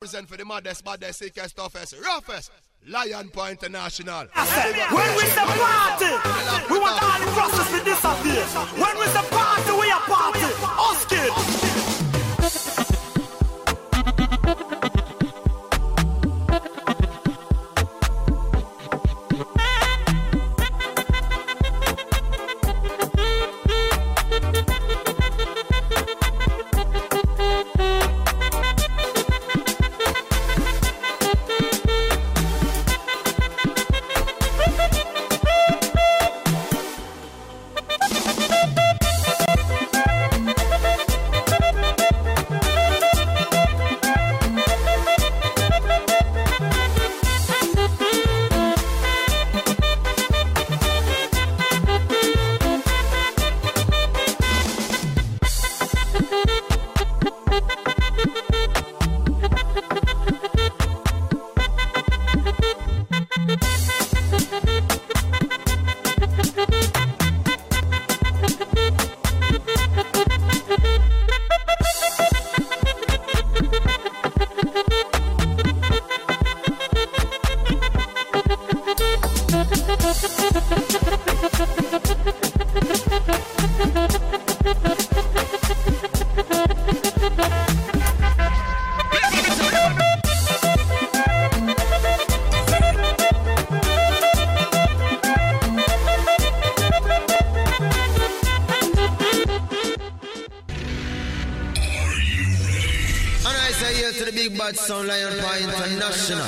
Present for the maddest, baddest, sickest, toughest, roughest. Lion Paw International. When we say party, we want all the process to disappear. When we say party, we are party. Oscar. bad sound Lion Paw international.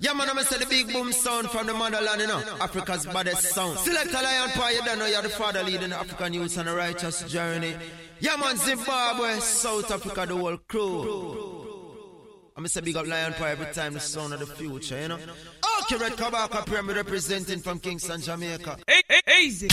Yeah, man, I'ma say the big boom sound from the motherland, you know. Africa's baddest sound. Select a Lion Paw, you don't know you're the father leading the African youth on a righteous journey. Yeah, man, Zimbabwe, South Africa, the world crew. I'ma say big up Lion Paw every time the sound of the future, you know. Okay, Red Kabaka Pyramid representing from Kingston, Jamaica. Hey, Easy.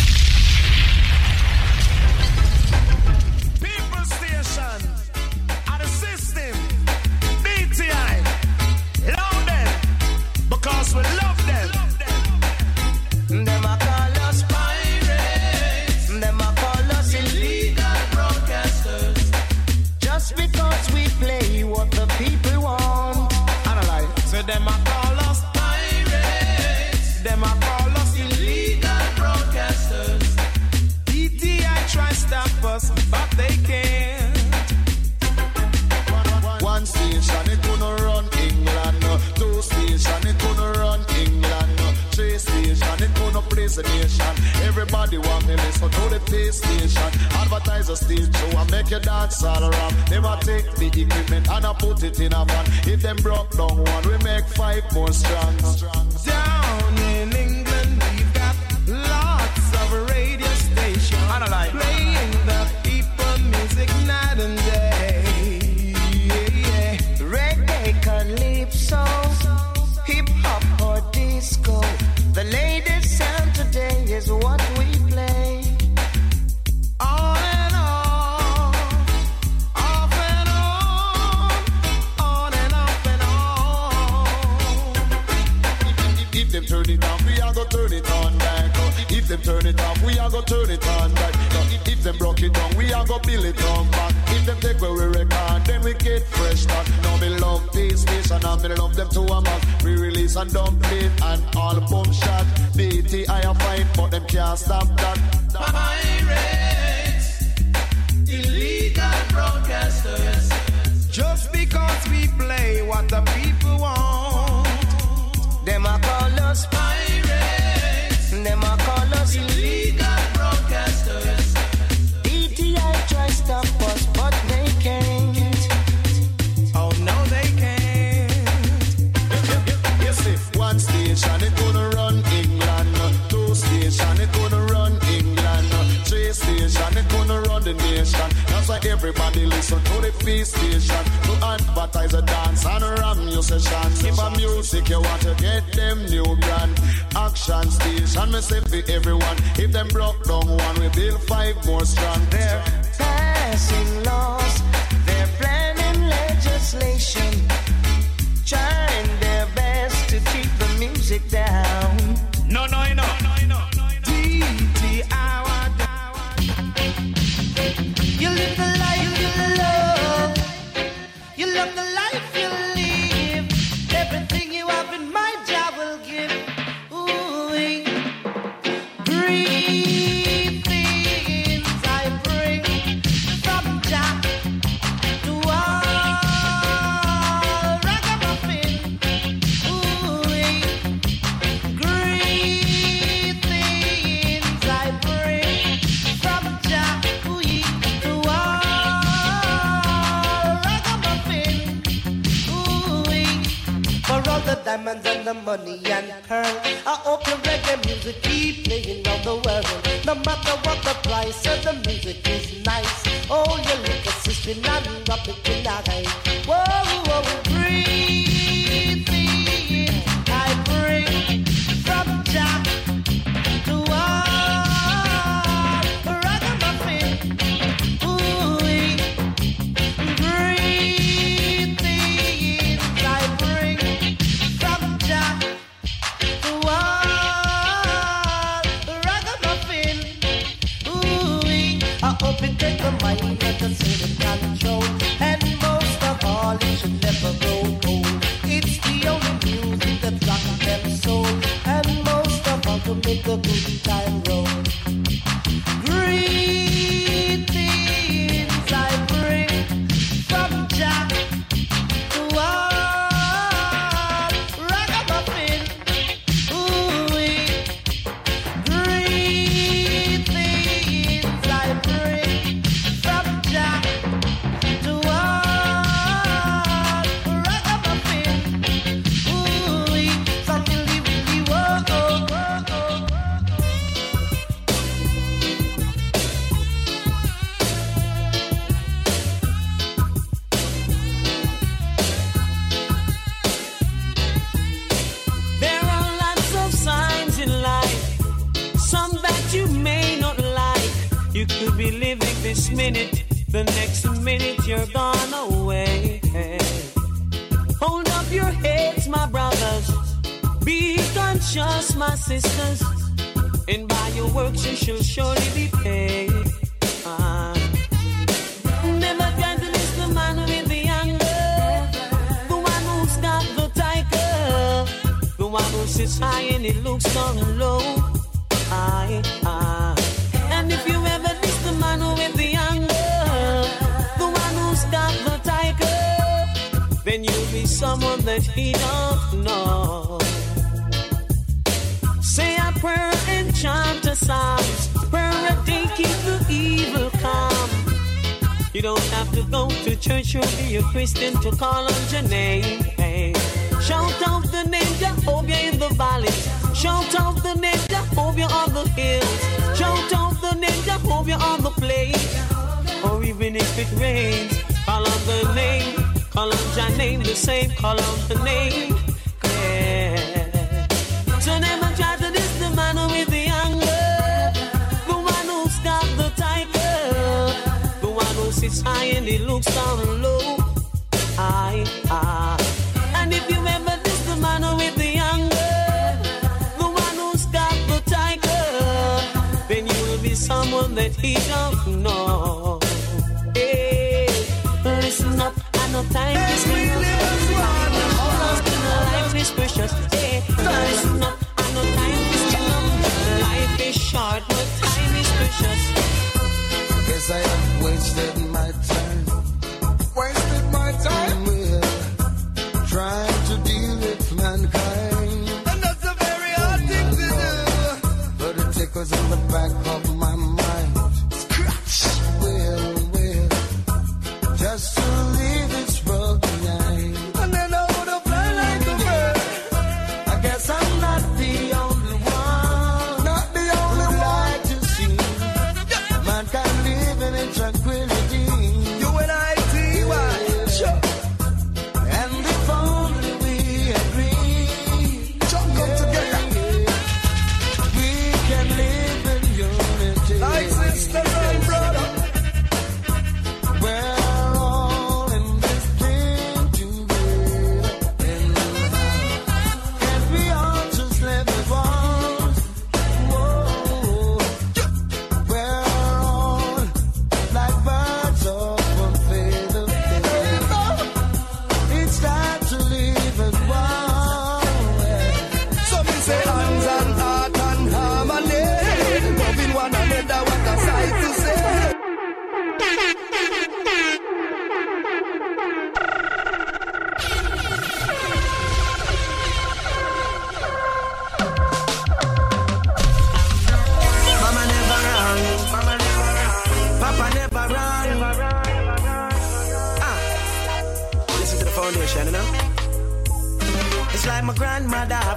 money and pearl. I hope your reggae music keep playing all the world. No matter what the price, and the music is nice. Oh, your little sister, not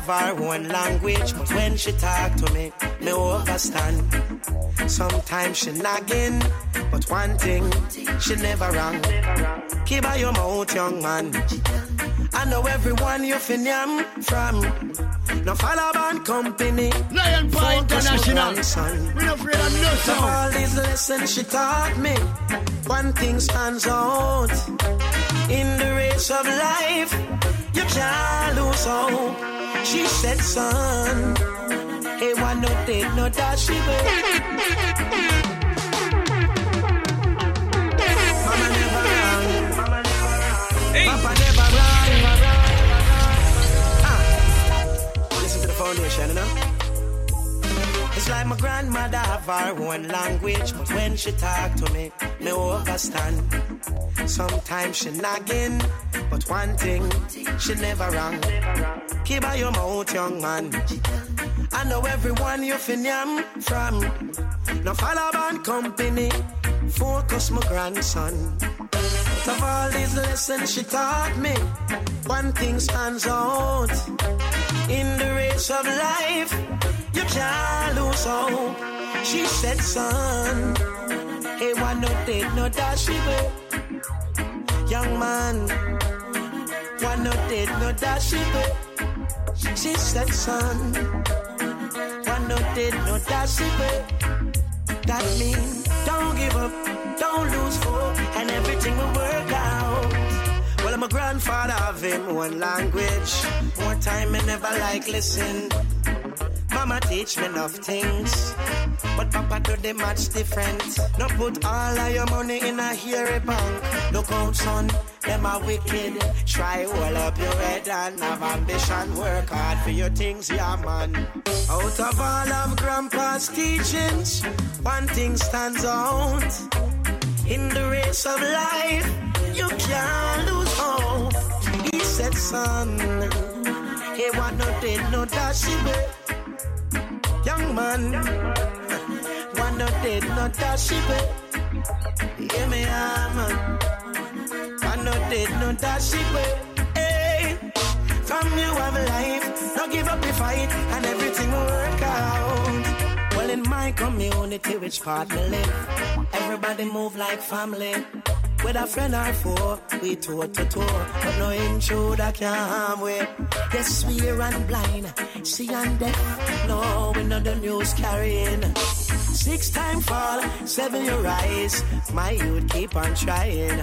have her own language, but when she talk to me, me understand. Sometimes she nagging, but one thing she never wrong. Keep her your mouth, young man. I know everyone you finyam from. No follow band company. Lion my International. We not afraid of no sound. all these lessons she taught me, one thing stands out. In the race of life, you can't lose hope. She said, son, hey, why no date, no dash, she Mama never wrong. Papa never wrong. Ah. Listen to the foundation, you know? It's like my grandmother have her own language, but when she talk to me, me understand. Sometimes she nagging, but one thing she never wrong. Keep her your mouth, young man. I know everyone you finyam from. Now follow band company, focus my grandson. Of all these lessons she taught me, one thing stands out. In the of life, you can't lose hope. Oh. She said, son, hey, one no date, no dash. Young man, one no date, no dash. She said, son, one no date, no dash. That means don't give up, don't lose hope, and everything will work out. Well, my grandfather have him one language. More time, I never like listen. Mama teach me enough things, but Papa do them much different. No put all of your money in a hairy bank. Look out, son, them are wicked. Try hold up your head and have ambition. Work hard for your things, yeah, man. Out of all of Grandpa's teachings, one thing stands out. In the race of life, you can't lose hope. He said, son, he want no date, no dash, babe. Young man, want no date, no dash, babe. Hear me, man. Want no date, no dash. Hey, from you have life, no give up your fight, and everything will work out. Well, in my community, which part me live, everybody move like family. With a friend or four, we tour to tour, but no intruder can harm we. Yes, we are run blind, see and deaf. No, we know the news carrying. Six time fall, seven you rise. My youth keep on trying.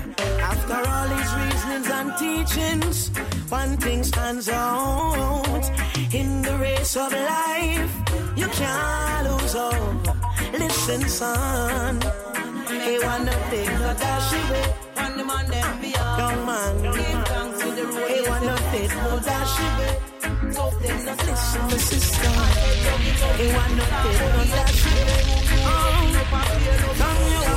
After all these reasonings and teachings, one thing stands out. In the race of life, you can't lose hope. Listen, son. Hey, one no big, no dash away. The man them beyond. Young man. Give thanks to the road. Hey, one no dash away. Tough them no Listen, my sister. Hey, one no dash away. Oh, come you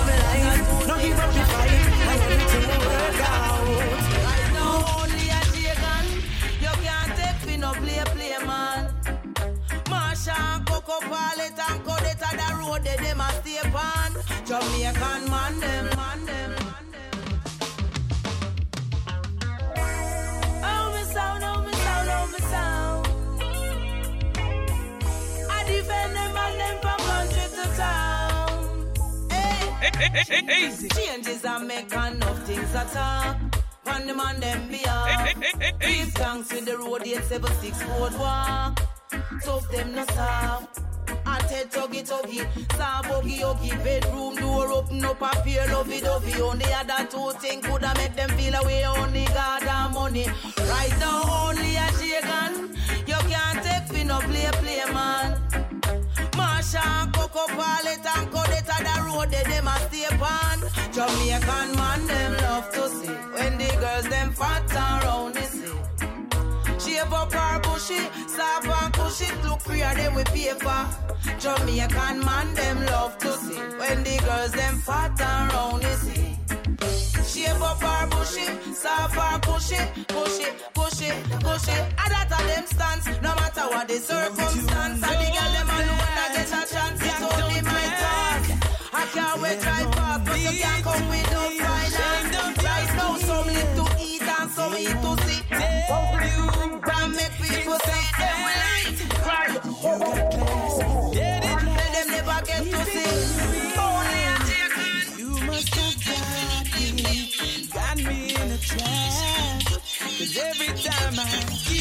road they them a stay on. Jamaican man them man them. Oh me sound, oh sound, oh sound. I defend them and them from country to town. Hey. Changes I make enough things at all. When the man them beyond. Give thanks with the road 876 boardwalk. Tough them no stop. I tell tuggy tuggy, star buggy huggy, bedroom door open up, appear lovey dovey. Only other two things coulda make them feel away. Only God and money. Right now only a shaken. You can't take fi no play play man. Marsha and Coco Pallet and Codetta the road they them a stay on. Jamaican man them love to see when the girls them fat and round up her bushy, soft and cushy, look freer them with paper. Jamaican man them love to see when the girls them fat and round they see. Shape up her bushy, soft and cushy, pushy, pushy, pushy. And that a them stance, no matter what the circumstance. And the girl them alone a get a chance, it's only my task. I can't wait drive fast, but you can't come with yourself first. Right. Let them never get to see. Only a can. You me, got me in a every time I.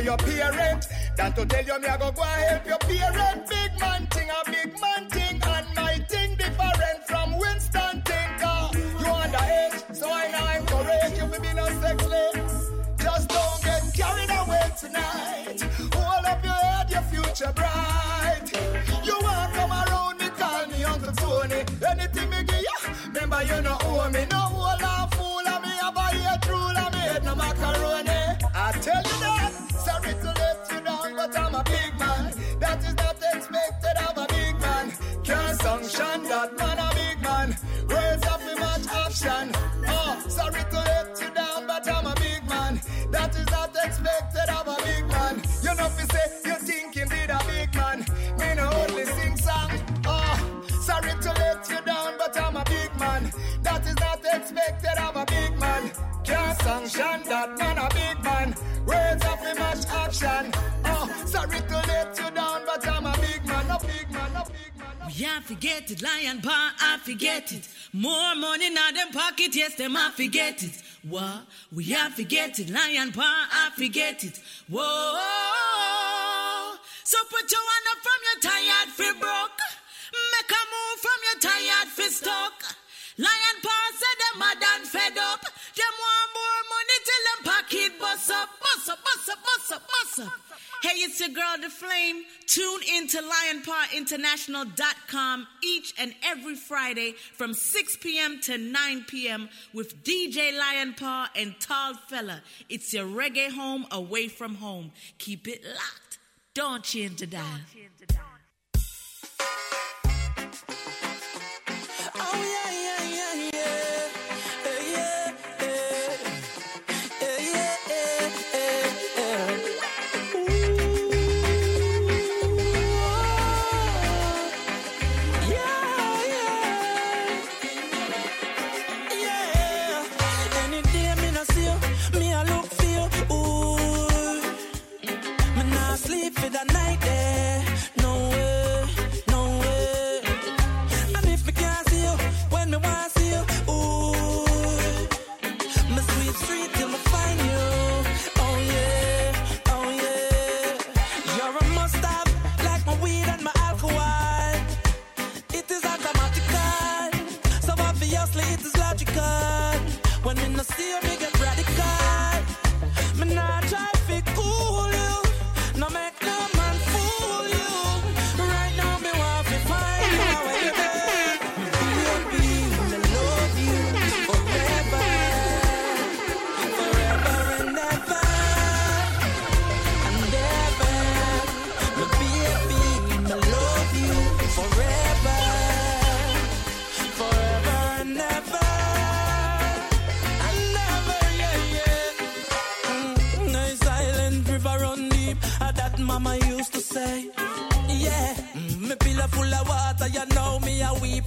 your parents. Than to tell you me I go go ahead forget it. Lion paw, I forget it. Whoa. To LionPowerInternational.com each and every Friday from 6 p.m. to 9 p.m. with DJ Lion Paw and Tall Fella. It's your reggae home away from home. Keep it locked. Don't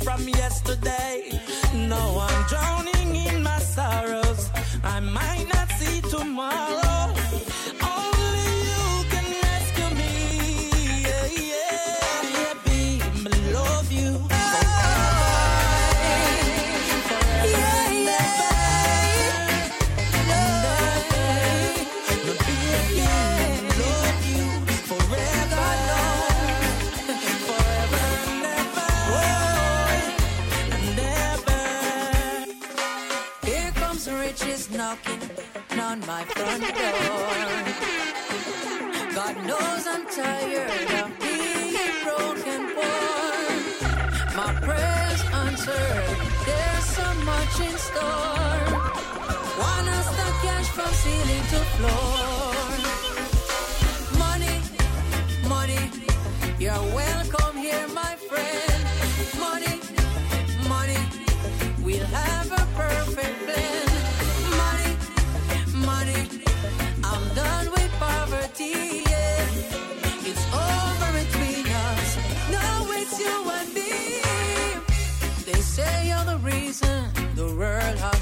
from yesterday. No, I'm drowning. tired of being broken. My prayers answered. There's so much in store. Wanna start cash from ceiling to floor.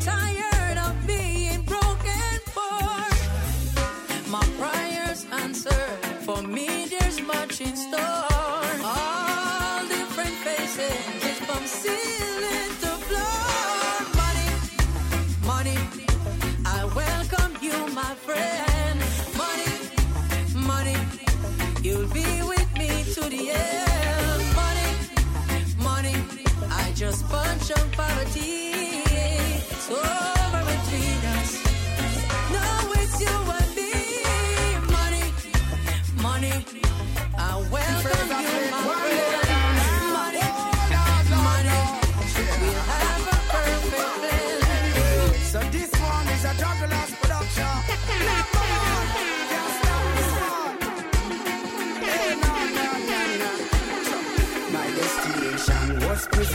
dial.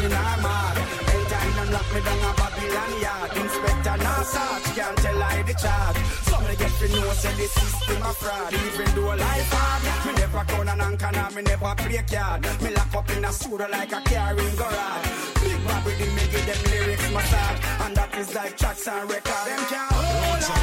Prison or mad. Anytime them lock me down a Babylon yard. inspector, now search, can't tell I the charge. Some me get to know, say the system a fraud. Even though life hard, me never count an anchor, now me never play card. Me lock up in a suit like a carrying garage. Big Bobby, me give them lyrics massage, and that is like tracks and records. Them can't hold I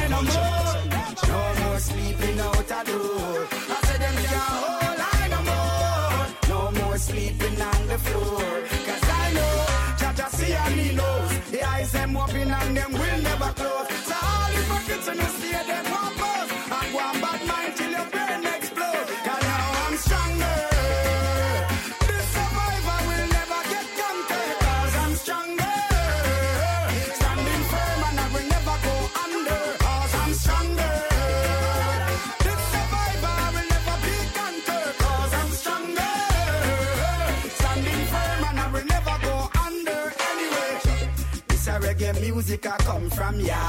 from ya.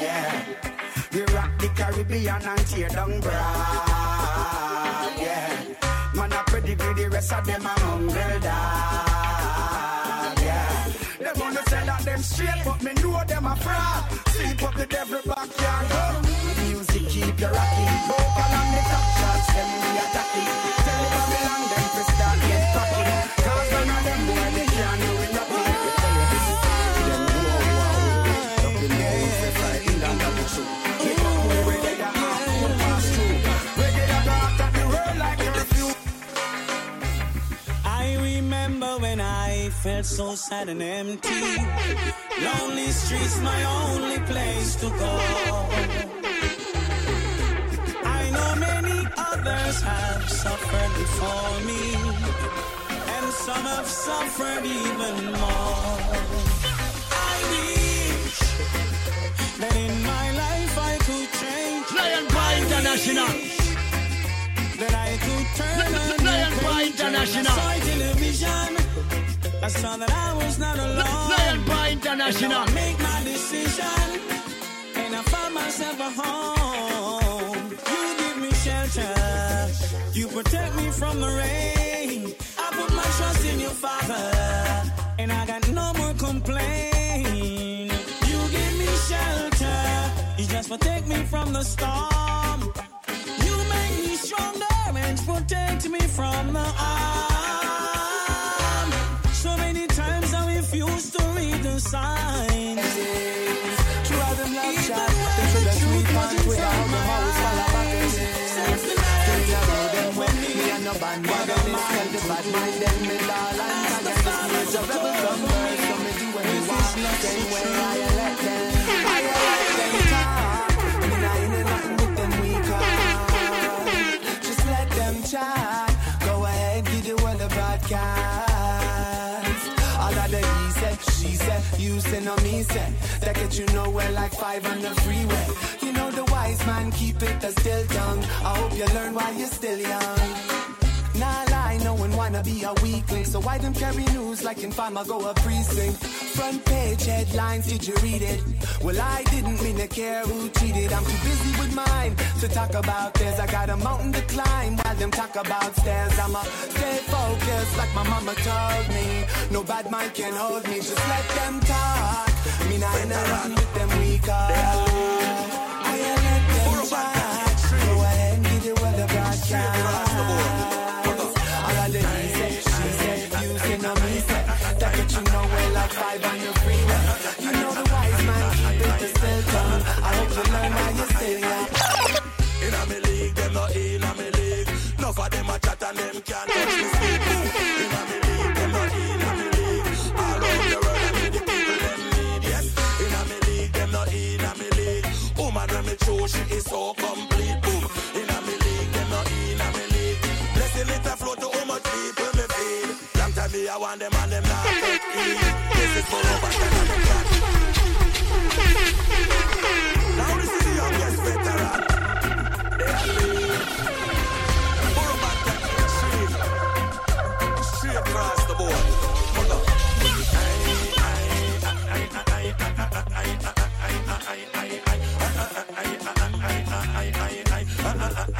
Yeah. We rock the Caribbean and tear down Bragg. Yeah. Man, I pedigree the rest of them a mongrel dog. Yeah. They wanna say that them straight, but me know them a fraud. Sleep up the devil backyard. Oh. Music keep you rocking. Vocal on the top shots, them we attacking. Felt so sad and empty. Lonely streets, my only place to go. I know many others have suffered before me, and some have suffered even more. I wish that in my life I could change. Lion Paw International. That I could turn Lion- a new Lion Paw International. I saw television. I saw that I was not alone. Lion Paw International. I make my decision, and I found myself a home. You give me shelter, you protect me from the rain. I put my trust in your Father, and I got no more complaint. You give me shelter, you just protect me from the storm. You make me stronger and protect me from the harm. Signs. You me say, that get you nowhere like five on the freeway, you know the wise man keep it a still tongue, I hope you learn while you're still young. Nah lie, no one wanna be a weakling. So why them carry news like in farmer go a precinct? Front page headlines, did you read it? Well, I didn't mean to care who cheated. I'm too busy with mine to talk about this. I got a mountain to climb while them talk about stairs. I'ma stay focused like my mama told me. No bad mind can hold me, just let them talk. Me not in a run with them weak hearts. And them can't touch me. A me league, a me league. All over the world, people need. Yes, a me league, a me league. Me she is so complete. Boom. In a me league, them not in a me league. Blessing it a flow to how much people me feed. Long time me I want them and them not take heed. This is for over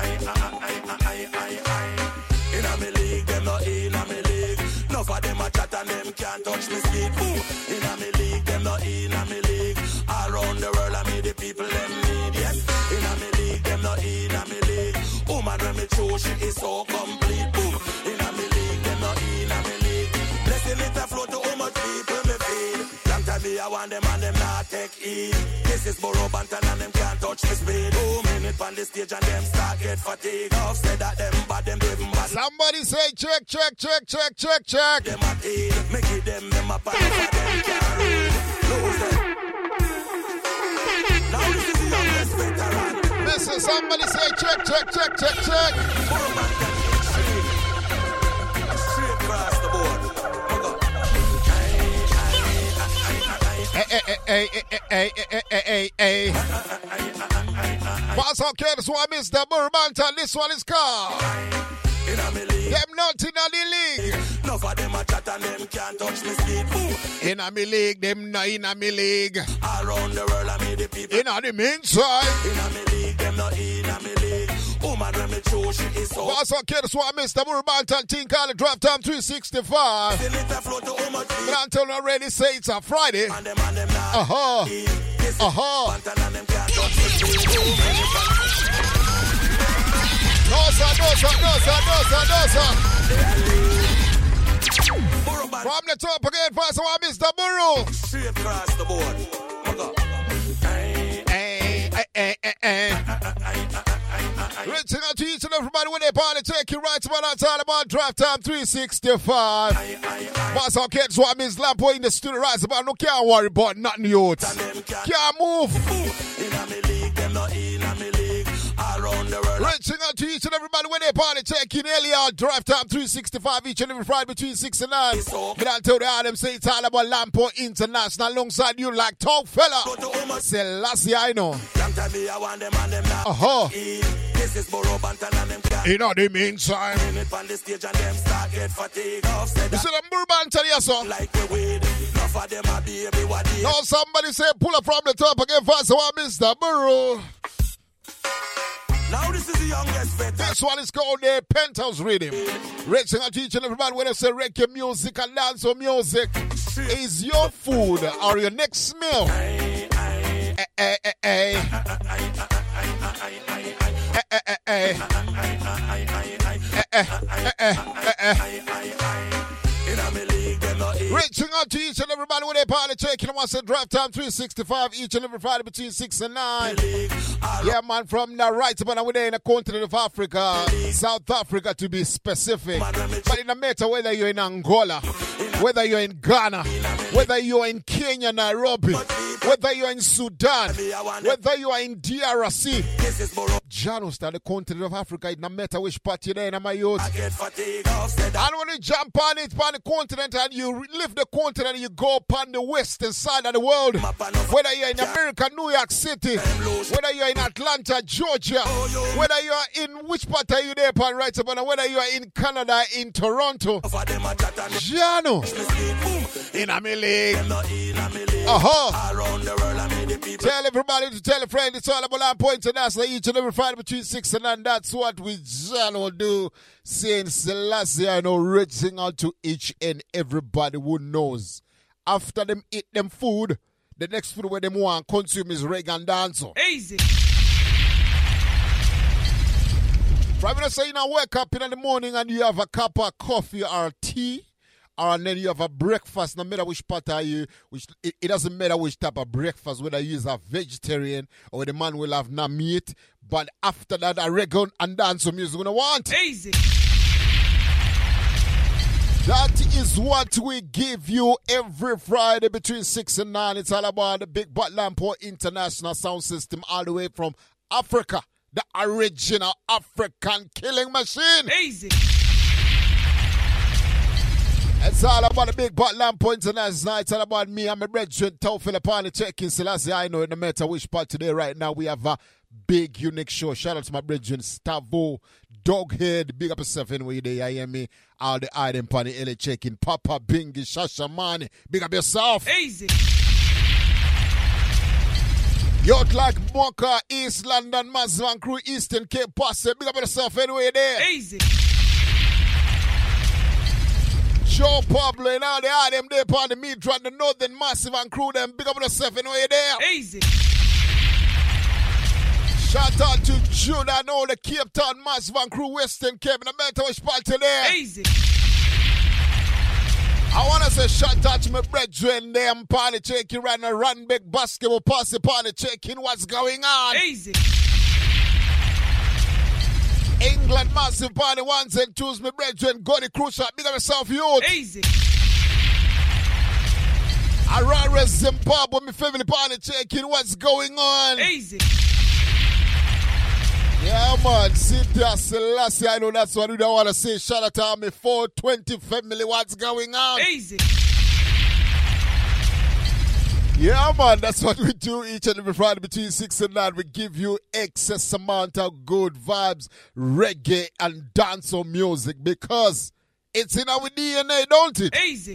I, I, I, I, I, I. Inna me league, them not inna me league. Enough of them a chat and them can't touch me skin. Boom. Inna me league, them not inna me league. Around the world, I meet the people them need. Yes. Inna me league, them not inna me league. Woman when me choose, she is so complete. Boom. Inna me league, them not inna me league. Blessing it a flow to how much people me feed. Long time me I want them and them not take heed. This is more and them can't touch me speed. Boom minute on the stage and them start get fatigue. Off said that them bad, them driven bad. Somebody say check, check, check, check, check, check. Them a teed, make it them, them a pan them can't. Lose them. Now this is the youngest veteran. Listen, somebody say check, check, check, check, check. Burro Banton straight. Straight across the board. Up. Hey, hey, hey, hey, hey, hey, hey, hey, hey. Pass on, okay, this one, Mr. Burro Banton. This one is called. In a me league. Them not in a the league. Enough of them a chat and them can't touch me skin. Ooh. In a me league, them not in a me league. Around the world, I meet the people. In a the inside. In a me league, them not in a me league. What's up, kids? What I missed? I'm Urbanton team called Drive Time 365. And until already say it's a Friday. Uh huh. Uh huh. No, sir, no, sir, no, sir, no, sir, no, sir. From the top again, first one, Mr. Straight across the board. Hey, hey, hey, hey, hey. Reaching out to each and everybody when they party, take you right about all about drive time 365. Boss our kids what means Lion Paw in the studio right about no can't worry about nothing youth. Can't move. Reaching out to each and everybody when they party checking earlier. Drive time 365 each and every Friday between 6 and 9. Get I tell the Adam say it's all about Lion Paw International alongside you like Tofela. Selassie, I know. Uh-huh. You know the meantime. You see them Burro Banton, yes, sir. Like we. Now somebody say pull up from the top again fast. So I miss the burrow. Now this is the youngest veteran. That's what it's called the Penthouse Rhythm. Rich and I teaching everybody when I say reggae music and dance or music is your food or your next meal. Hey, hey. Hey, Reaching out to each and everybody when they party them once a drive time 365 each and every Friday between 6 and 9. Yeah, man, from the right about we're there in the continent of Africa, South Africa to be specific. But it no matter whether you're in Angola, whether you're in Ghana, whether you're in Kenya, Nairobi, whether you're in Sudan, whether you are in DRC. Janos, the continent of Africa, it no matter which part you're in. Off said that And when you jump on it, on the continent, and you leave the continent, you go upon the western side of the world. Whether you're in America, New York City, whether you're in Atlanta, Georgia, whether you're in which part are you there, upon right about, whether you're in Canada, in Toronto, Jano, in a league. Not in a me league. Uh huh. Around the world, I meet the people. Tell everybody to tell a friend. It's all about our point international each and every Friday between 6 and 9. That's what we Jano do. Saying Selassie, I know, reaching out to each and everybody who knows. After them eat them food, the next food where them want consume is reggae and dancehall. Easy. Not say you know, wake up in the morning and you have a cup of coffee or tea, and then you have a breakfast. No matter which part are you, which it, it doesn't matter which type of breakfast, whether you is a vegetarian or the man will have no meat. But after that, a reggae and dancehall music gonna want. Easy. That is what we give you every Friday between 6 and 9. It's all about the Big Butt Lion Paw International Sound System, all the way from Africa, the original African killing machine. Easy. It's all about the Big Butt Lion Paw International. It's all about me. I'm a brethren, Tau Philippani, checking Selassie. I know no matter which part today, right now, we have a big, unique show. Shout out to my brethren, Stavo, Doghead, big up yourself anyway, there. I hear me. All the item pani, Ele checking, Papa, Bingy, Shasha, Mani. Big up yourself. Easy. Yacht like Mocha, East London, Mazvan Crew, Eastern Cape, Posse. Big up yourself anyway, there. Easy. Joe Pablo and all the item there upon the meat the Northern Massive and Crew, them. Big up yourself anyway, there. Easy. Shout out to Judah and all the Cape Town Massive and crew Western Cape. No matter which part today. Easy. I want to say shout out to my brethren them party checking right now. Run big basketball party party checking what's going on. Easy. England massive party ones and twos. My brethren, Gordy Crucial. Big up yourself, youth. Easy. Harare, Zimbabwe, my family party checking what's going on. Easy. Yeah, man. Cynthia Selassie, I know that's what we don't want to say. Shout out to our 420 family. What's going on? Easy. Yeah, man. That's what we do each and every Friday between 6 and 9. We give you excess amount of good vibes, reggae, and dancehall music because it's in our DNA, don't it? Easy.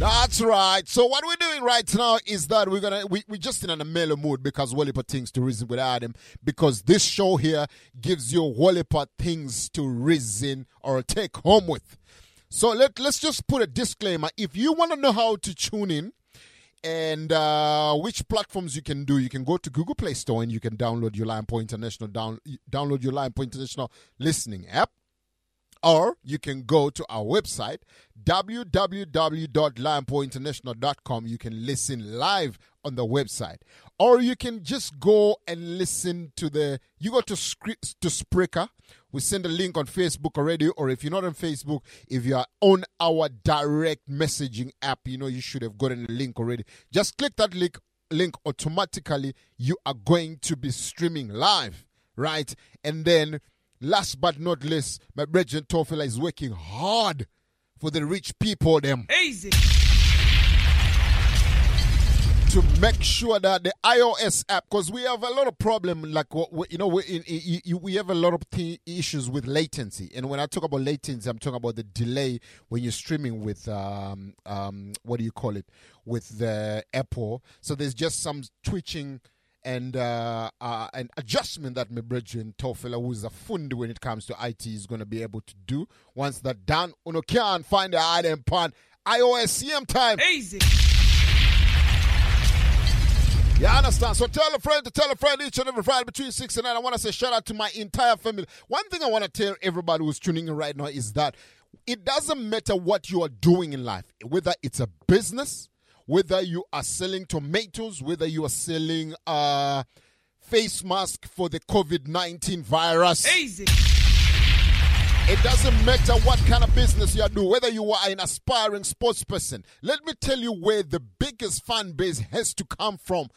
That's right. So what we're doing right now is that we're gonna we we just in a mellow mood because heap things to reason with Adam because this show here gives you heap things to reason or take home with. So let let's just put a disclaimer. If you want to know how to tune in and uh, which platforms you can do, you can go to Google Play Store and you can download your Lion Paw International down download your Lion Paw International listening app. Or you can go to our website www.lionpawinternational.com you can listen live on the website. Or you can just go and listen to the you go to to Spreaker we send a link on Facebook already or if you're not on Facebook if you are on our direct messaging app you know you should have gotten a link already. Just click that link link automatically. You are going to be streaming live right? And then Last but not least, my Brethren Tofela is working hard for the rich people them. Easy. To make sure that the iOS app, because we have a lot of problem, like you know, we, in, in, we have a lot of th- issues with latency. And when I talk about latency, I'm talking about the delay when you're streaming with um um what do you call it with the Apple. So there's just some twitching and uh, uh, an adjustment that my brethren Tofela, who is a fund when it comes to IT, is going to be able to do. Once that done, uno can find the item pan iOS CM time. Easy. You understand? So tell a friend to tell a friend each and every Friday between 6 and 9. I want to say shout out to my entire family. One thing I want to tell everybody who's tuning in right now is that it doesn't matter what you are doing in life, whether it's a business, whether you are selling tomatoes, whether you are selling uh, face mask for the COVID 19 virus. Easy. It doesn't matter what kind of business you are doing, whether you are an aspiring sports person. Let me tell you where the biggest fan base has to come from.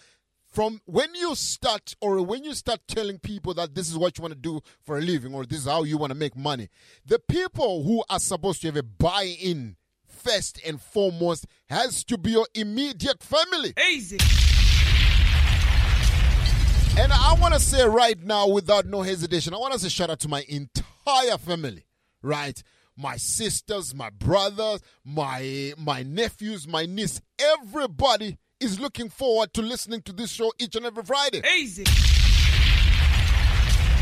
From when you start, or when you start telling people that this is what you want to do for a living, or this is how you want to make money, the people who are supposed to have a buy in first and foremost has to be your immediate family. Easy. And I want to say right now, without no hesitation, I want to say shout out to my entire family, right? My sisters, my brothers, my my nephews, my niece, everybody is looking forward to listening to this show each and every Friday. Easy.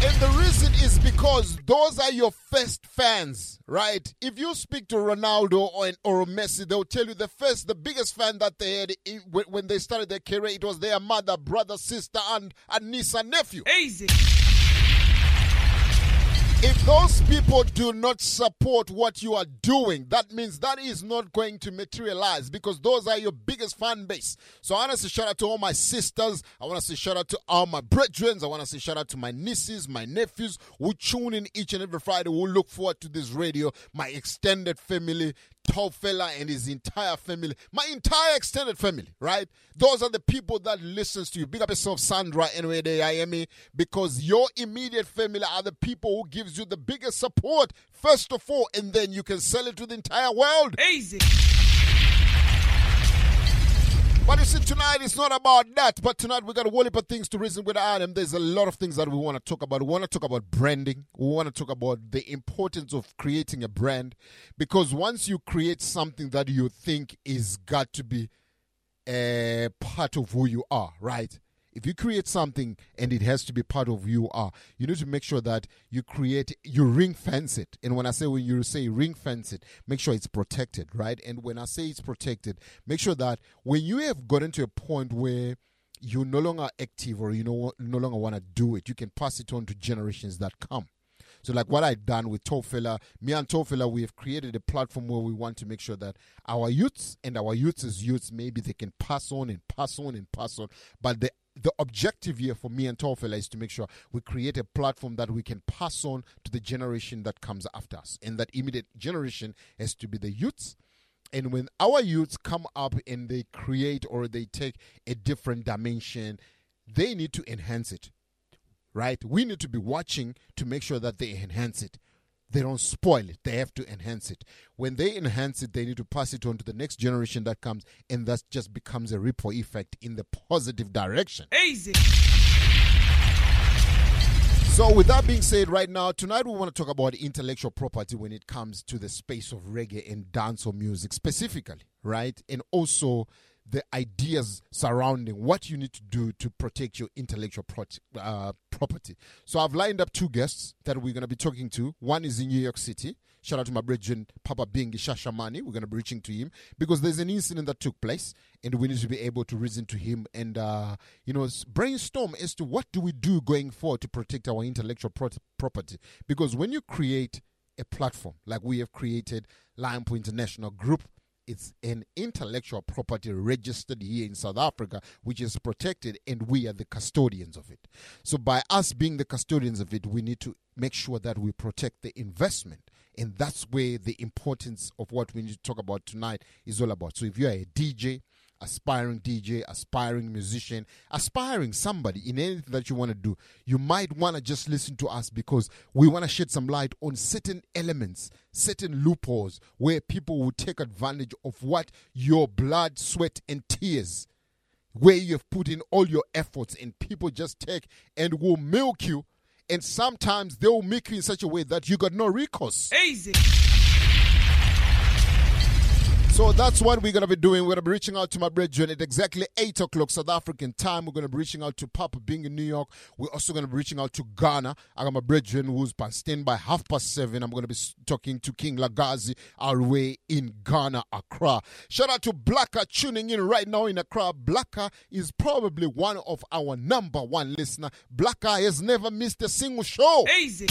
And the reason is because those are your first fans, right? If you speak to Ronaldo or, or Messi, they'll tell you the first, the biggest fan that they had when- when they started their career, it was their mother, brother, sister, and, and niece and nephew. Easy. If those people do not support what you are doing, that means that is not going to materialize because those are your biggest fan base. So I want to say shout out to all my sisters. I want to say shout out to all my brethren. I want to say shout out to my nieces, my nephews who tune in each and every Friday, who look forward to this radio, my extended family, Tofela and his entire family, my entire extended family, right? Those are the people that listens to you. Big up yourself, Sandra, anyway, there I am, because your immediate family are the people who gives you the biggest support, first of all, and then you can sell it to the entire world. Easy. But you see, tonight it's not about that. But tonight we got a whole heap of things to reason with Adam. There's a lot of things that we want to talk about. We want to talk about branding. We want to talk about the importance of creating a brand. Because once you create something that you think is got to be a part of who you are, right? If you create something and it has to be part of who you are, you need to make sure that you create, you ring fence it. And when I say when you say ring fence it, make sure it's protected, right? And when I say it's protected, make sure that when you have gotten to a point where you're no longer active or you know no longer want to do it, you can pass it on to generations that come. So, like what I've done with Tofela, me and Tofela, we have created a platform where we want to make sure that our youths and our youths' youths maybe they can pass on and pass on and pass on. But the the objective here for me and Tofela is to make sure we create a platform that we can pass on to the generation that comes after us. And that immediate generation has to be the youths. And when our youths come up and they create or they take a different dimension, they need to enhance it right? We need to be watching to make sure that they enhance it. They don't spoil it. They have to enhance it. When they enhance it, they need to pass it on to the next generation that comes, and that just becomes a ripple effect in the positive direction. Easy. So, with that being said, right now, tonight we want to talk about intellectual property when it comes to the space of reggae and dancehall music specifically, right? And also the ideas surrounding what you need to do to protect your intellectual pro- uh, property. So I've lined up two guests that we're going to be talking to. One is in New York City. Shout out to my brethren, Papa Bingi Shashamani. We're going to be reaching to him because there's an incident that took place and we need to be able to reason to him and, uh, you know, brainstorm as to what do we do going forward to protect our intellectual pro- property. Because when you create a platform like we have created Lion International Group, it's an intellectual property registered here in South Africa, which is protected, and we are the custodians of it. So, by us being the custodians of it, we need to make sure that we protect the investment. And that's where the importance of what we need to talk about tonight is all about. So, if you're a DJ, aspiring DJ, aspiring musician, aspiring somebody in anything that you want to do, you might want to just listen to us because we want to shed some light on certain elements, certain loopholes where people will take advantage of what your blood, sweat, and tears, where you have put in all your efforts, and people just take and will milk you. And sometimes they will make you in such a way that you got no recourse. Easy. So that's what we're going to be doing. We're going to be reaching out to my brethren at exactly 8 o'clock South African time. We're going to be reaching out to Papa Bing in New York. We're also going to be reaching out to Ghana. I got my brethren who's by stand by half past 7. I'm going to be talking to King Lagazi our way in Ghana, Accra. Shout out to Blacker tuning in right now in Accra. Blacker is probably one of our number one listener. Blacker has never missed a single show. Easy.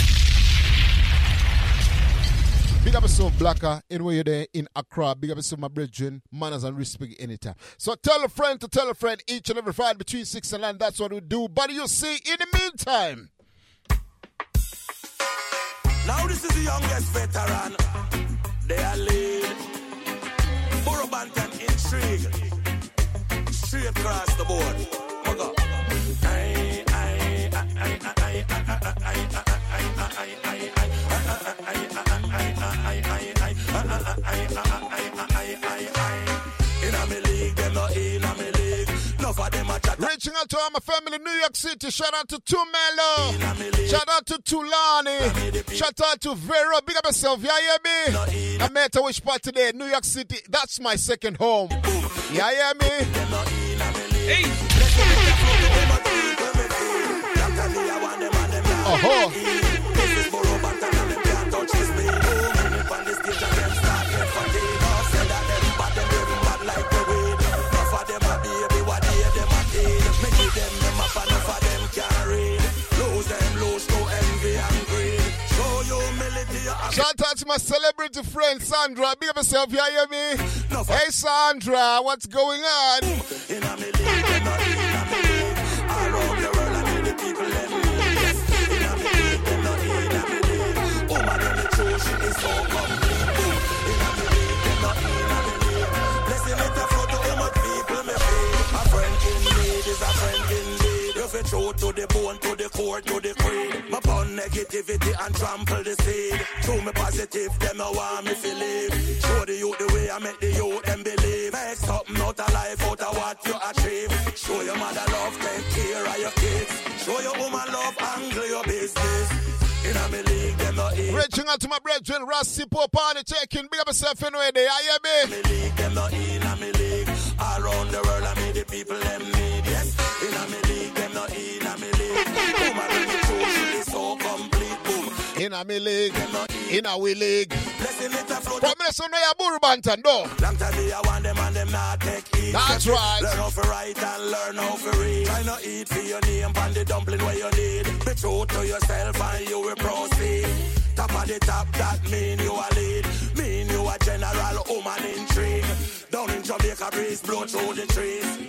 Big up yourself, Blacker, anywhere you're there in Accra. Big up yourself, my brethren. Manners and respect anytime. So tell a friend to tell a friend each and every Friday between 6 and 9. That's what we do. But you see, in the meantime. Now this is the youngest veteran. They are lead. Burro Banton intrigue. Straight across the board. Mugga. Aye, aye, aye, aye, aye, aye, aye, aye, aye, aye, aye, aye. Reaching out to all my family in New York City. Shout out to Tumelo. Shout out to Tulani. Shout out to Vera. Big up yourself. Yeah, yeah, me. I met a which part today? New York City. That's my second home. Yeah, yeah, me. Uh-huh. To my celebrity friend Sandra. Big up yourself, you hear me? Hey Sandra, what's going on? True to the bone, to the core, to the creed. My pun negativity and trample the seed. Show me positive, them no want me to live. Show the youth the way I make the youth them believe. Make something out of life, out of what you achieve. Show your mother love, take care of your kids. Show your woman love, angle your business. In a me league, them no eat. Reaching out to my brethren, Rassi Pope on the checking. Big up yourself anyway. You hear me? Me league, them no in a me league. All around the world, I mean the people them In a me league, in a we league. Bless blessing it a float. From this one, you Burro Banton, no. Long time me I want them and them not take heed. That's right. Learn how to write and learn how to read. Try not eat for your name and the dumpling where you need. Be true to yourself and you will proceed. Top of the top, that mean you a lead. Mean you a general woman in intrigue. Down in Jamaica, breeze blow through the trees.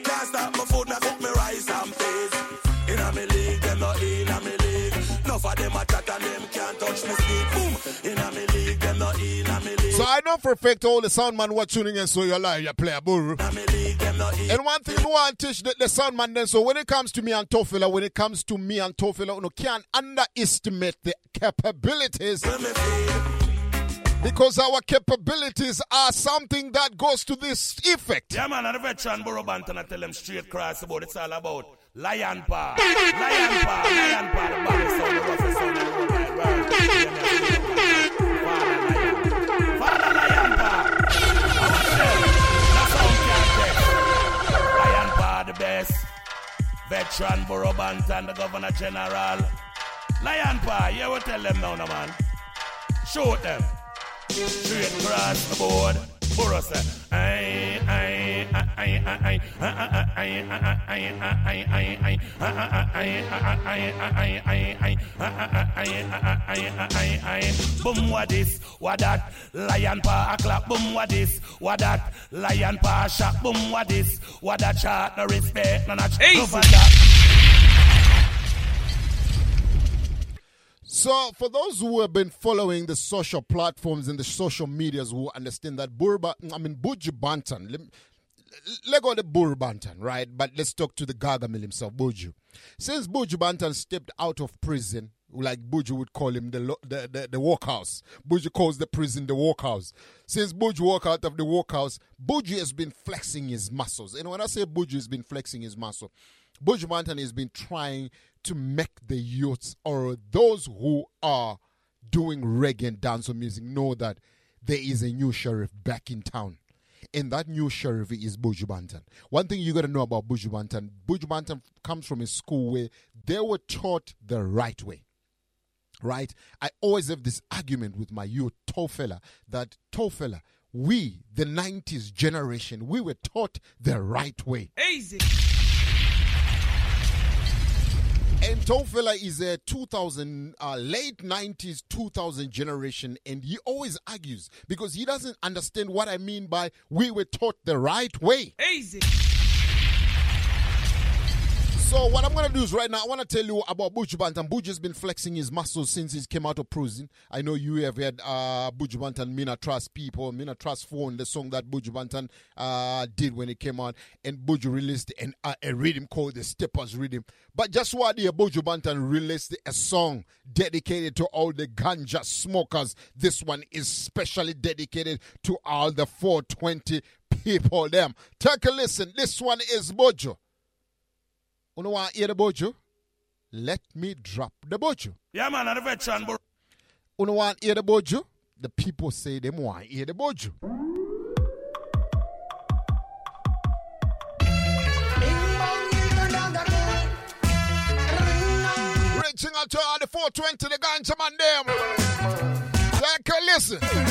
So I know for a fact all the sound man were tuning in, so you're lying, you play a Buru. And one thing I want to teach the, the sound man then, so when it comes to me and Tofela, when it comes to me and Tofela, you can't underestimate the capabilities. Because our capabilities are something that goes to this effect. Yeah, man, and the veteran Burro Banton, I tell them straight cross about it's all about lion paw. Lion paw, lion Veteran Burro Banton, the governor general. Lion paw, yeah, we tell them now, no, man. Shoot them. Straight across the board. Burro Boom, what this, what that, lion paw a clap, boom, what this, what that, lion paw shot, boom, what this, what that shot, no respect, no not, no that. So, for those who have been following the social platforms and the social medias who understand that Burba, I mean, Buju Banton, let, let go the Burro Banton, right? But let's talk to the Gargamel himself, Buju. Since Buju Banton stepped out of prison, like Buju would call him the, the, the, the workhouse. Buju calls the prison the workhouse. Since Buju walked out of the workhouse, Buju has been flexing his muscles. And when I say Buju has been flexing his muscle, Buju Banton has been trying to make the youths or those who are doing reggae and dancehall music know that there is a new sheriff back in town. And that new sheriff is Buju Banton. One thing you got to know about Buju Banton, Buju Banton comes from a school where they were taught the right way. Right? I always have this argument with my youth, Tofela, that Tofela, we, the 90s generation, we were taught the right way. Easy. And Tofela is a 2000, uh, late 90s, 2000 generation, and he always argues because he doesn't understand what I mean by we were taught the right way. Easy. So what I'm gonna do is right now I want to tell you about Buju Banton. Buju's been flexing his muscles since he came out of prison. I know you have heard uh, Buju Banton, Mina Trust People, Mina Trust Phone, the song that Buju Banton uh, did when it came out, and Buju released an, uh, a rhythm called the Steppers Rhythm. But just what year Buju Banton released a song dedicated to all the ganja smokers. This one is specially dedicated to all the 420 people. Them take a listen. This one is Buju. You know want hear the bojo? Let me drop the bojo. Yeah, man, and the veteran Burro. You know want hear the bojo? The people say they want hear the bojo. Reaching out to all the 420, the ganja man them. A listen.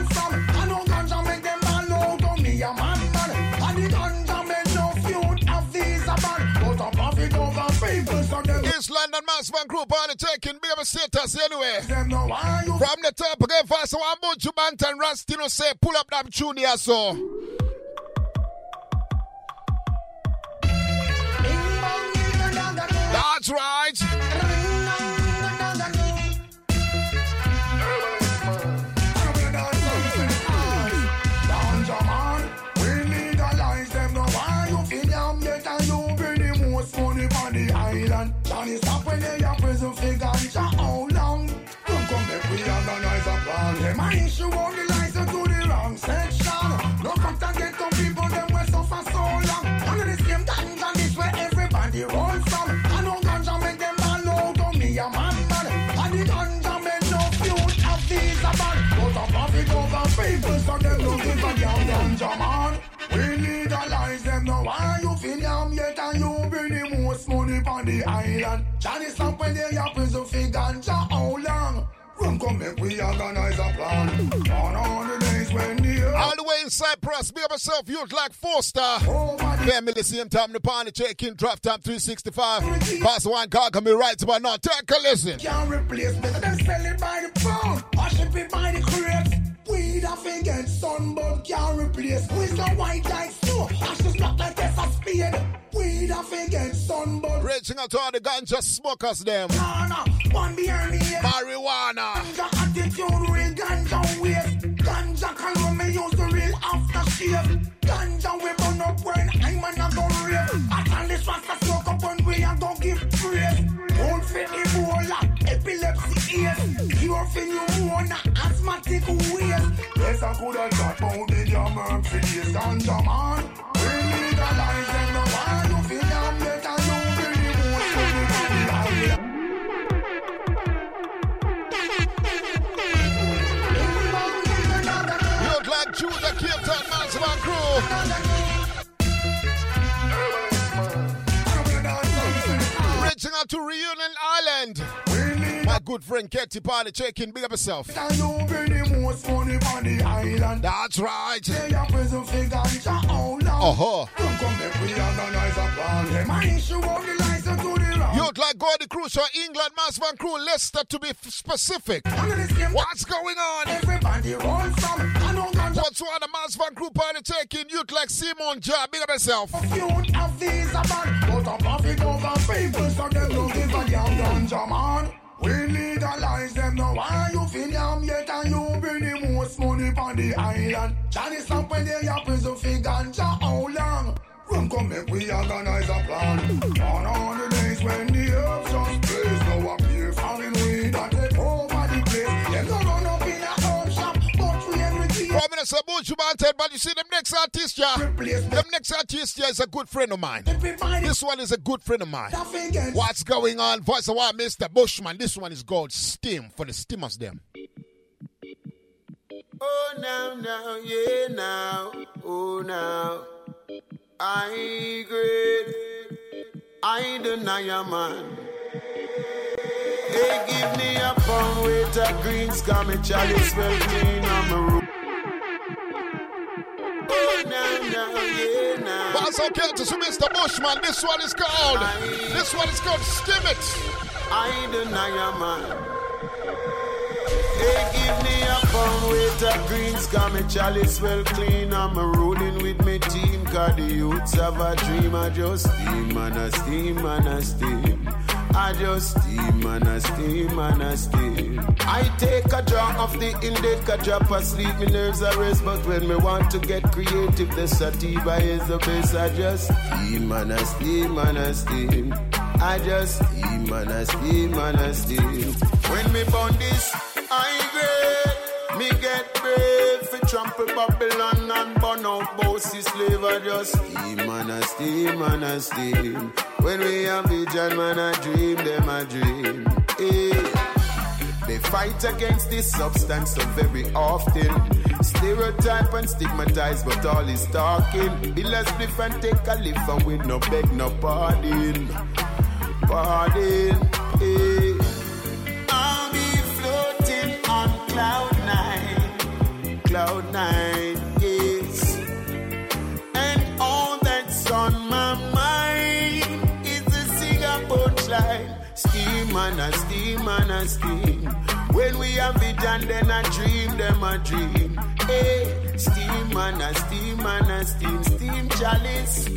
Mass Man Group on the status anyway. From the top again fast so I'm to bant and Rastino say pull up that tune so. That's right. On the license to the wrong section. No fact some people them suffer so long. The same this where everybody from. I know ganja make them all know to me a man man. And the ganja no so them ganja man. We legalize them now. You feel yam yet and you bring the most money on the island? Johnny stop when they are come make we organize a plan. On all the days when the All the way in Cyprus, be myself, youth like Forster. Oh, Family, same time, the party check in, drive time 365. Pass one car, can be right about now. Take a listen. Can't replace better than sell it by the pound. Or ship it by the crate. Weed off against sun, but can't replace. Wisdom white like snow. Ashes black like Reaching out to all the ganja smokers, them. Ghana, one behind me. Marijuana. Ganja attitude, real ganja waste. Ganja color me use the real aftershave. Ganja we burn up when I'm an a go rave. I tell this fast to smoke up when we a go give praise. Old for Ebola, epilepsy ears. Cure for pneumonia, asthmatic waste. Yes, I could have talked about the jammer for this ganja man. To Reunion Island. Good friend Ketty Party checking, big up yourself. I know bring the most money on the island. That's right. They are prison for ganja how long? Don't come make we organize a plan. Them I issue on the license to the wrong. Youth like Gordy Crucial, England, Massive Crew, Leicester to be specific. What's going on? Everybody roll from. I know ganja. What's one the Massive Crew party taking? Youth like Simon Jar, big up yourself. Feud of these a man. But a profit over people so them don't give a damn man. We legalize them now. Why you feel yam yet and you bring the most money on the island? Johnny stop when they are prison for ganja how long? Run come make we organize a plan. On all the everything. Prime Minister Bush wanted, but you see them next artist, yeah. Them next artist, yeah, is a good friend of mine. This one is a good friend of mine. What's going on? Voice of our Mr. Bushman. This one is called Steam for the Steamers, them. Oh, now, now, yeah, now, oh, now. I agree. I deny a man. They give me a pound weight of greens, got me chalice well clean on my room. Now, yeah, it's to Mr. Bushman. This one is called. This one is called It. I deny a man. They give me a pound weight of greens, got me chalice well clean. I'm a rolling with me team, cause the youths have a dream. I just steam and I steam and I steam. I just steam and I steam and I steam. I take a drop of the indica, drop asleep, my nerves are rest. But when me want to get creative, the sativa is the best. I just steam and I steam and I steam. I just steam and I steam and I steam. When me burn this, I great. Me get brave for trample Babylon and burn out bossy slave. I just steam and I steam and I steam. When we have vision, man, I dream them, I dream. Eh. They fight against this substance so very often. Stereotype and stigmatize, but all is talking. Be less spliff and take a lift, and we no beg no pardon. Pardon, eh. Cloud nine, cloud nine, yes. And all that's on my mind is a singer punchline. Steam and a steam and a steam. When we have vision, then I dream, them a dream. Hey, steam and a steam and a steam, steam chalice.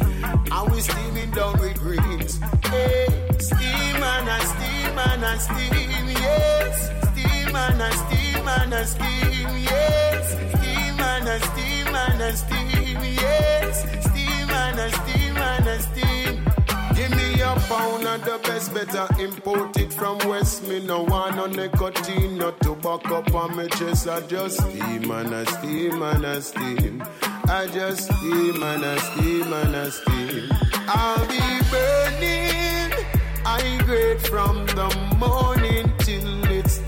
And we steaming down with greens. Hey, steam and a steam and a steam, yes. Steam and a steam and a steam, yes. Steam and a steam and a steam, yes. Steam and a steam and a steam. Give me your pound of the best, better import it from West. Me no want no nicotine, no tobacco on my chest. I just steam and I steam and I steam. I just steam and I steam and I steam. I'll be burning. I grade from the morning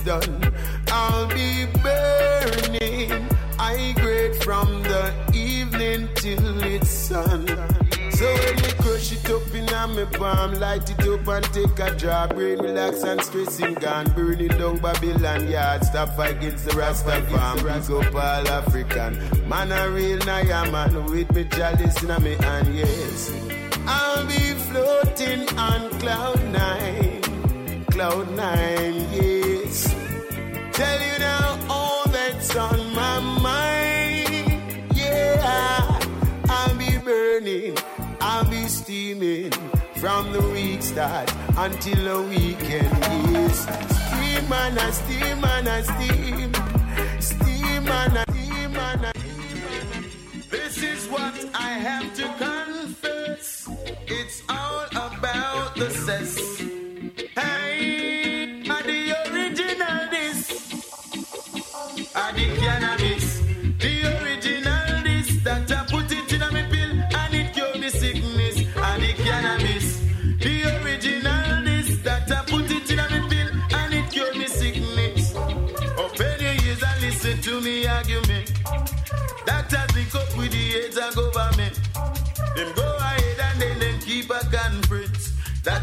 done. I'll be burning. I grade from the evening till it's sun. So when me crush it up in a me palm, light it up and take a drop, brain relax and stressing gone, burn it down Babylon yard, stop against the Rasta farm, bring up all African. Man a real Naya man with me chalice in me hand, yes. I'll be floating on cloud nine, cloud nine, yes. Tell you now all that's on my mind, yeah. I'll be burning. I'll be steaming from the week start until the weekend is. Steam and a steam and a steam. Steam and a steam and a This is what I have to confess.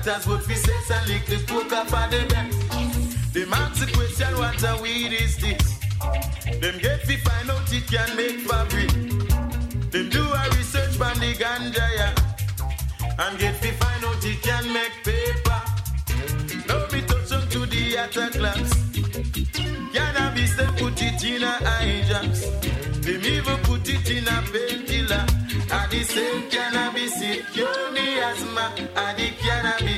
Doctors would fi sex and lick the poker for the best. Them ask the question, what a weed is this? Them get fi find out it can make fabric. Them do a research on the ganja, yeah. And get fi find out it can make paper. Now me touch on to the other class. Cannabis, they put it in a hijacks. Them even put it in a painkiller. And the same cannabis, it cure the asthma. And the cannabis,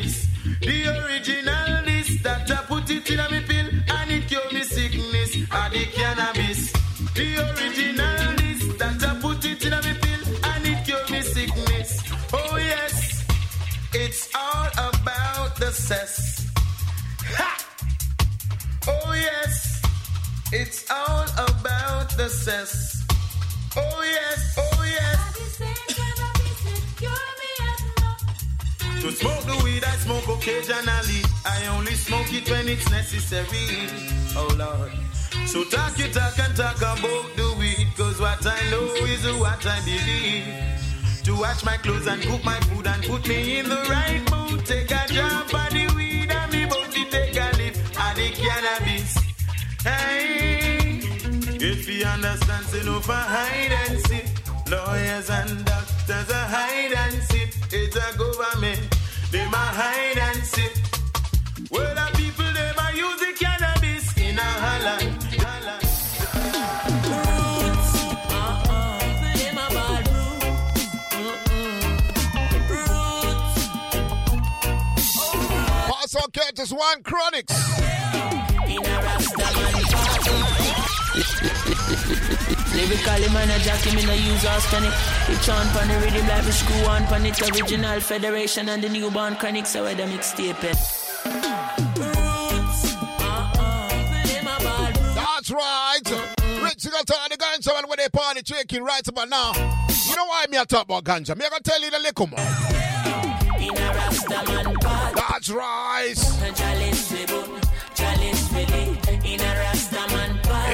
occasionally. I only smoke it when it's necessary. Oh Lord. So talk you talk and talk about the weed. Cause what I know is what I believe. To wash my clothes and cook my food and put me in the right mood. Take a drop of the weed and me both to take a lift of the cannabis. Hey, if you understand, say no for hide and seek. Lawyers and doctors are hide and seek. It's a government, they ma hide and seek. Well, the people they ma use the cannabis in a Holland. Holland. Pastor Curtis One Chronics. Lyrically, man, a jockey, me no use arsenic. It's on pan the rhythm like we screw on pan it. Original Federation and the newborn chronic, so where the mixtape it. That's right. Rich got on the ganja and when they party drinking right about now. You know why me a talk about ganja? Me I gonna tell you the little more. In a Rastaman party. That's right.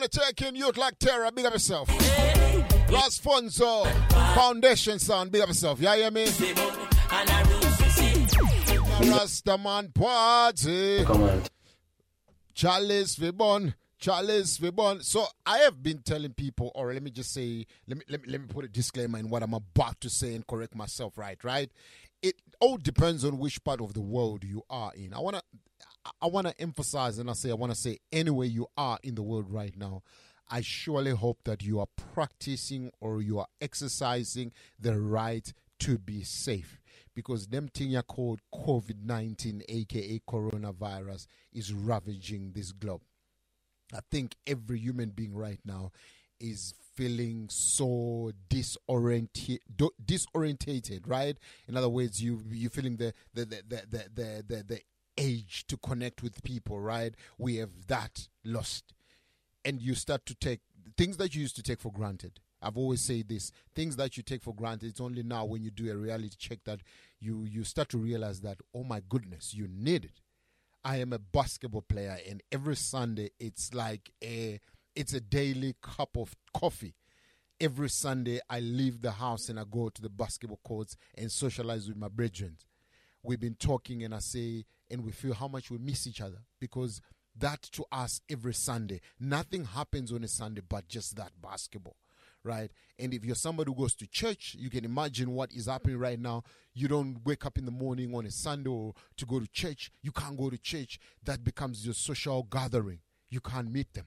party taking youth like Terra, big up yourself. Ross Fonzo, Foundation Sound, big up yourself. Yeah, hear me? Rastaman party. Come on. Chalice Vibon. Chalice Vibon. So I have been telling people, or let me just say, let me, let me let me put a disclaimer in what I'm about to say and correct myself, right? Right? It all depends on which part of the world you are in. I wanna I wanna emphasize and I say I wanna say anywhere you are in the world right now. I surely hope that you are practicing or you are exercising the right to be safe because them thing you called COVID 19, aka coronavirus, is ravaging this globe. I think every human being right now is feeling so disoriented, disorientated, right? In other words, you you feeling the the the the the, the, the age to connect with people, right? We have that lost, and you start to take things that you used to take for granted. I've always said this: things that you take for granted. It's only now when you do a reality check that you you start to realize that oh my goodness, you need it. I am a basketball player, and every Sunday it's like a it's a daily cup of coffee. Every Sunday I leave the house and I go to the basketball courts and socialize with my brethren. We've been talking, and I say, and we feel how much we miss each other because that to us every Sunday. Nothing happens on a Sunday but just that basketball right? And if you're somebody who goes to church, you can imagine what is happening right now. You don't wake up in the morning on a Sunday or to go to church. You can't go to church. That becomes your social gathering. You can't meet them.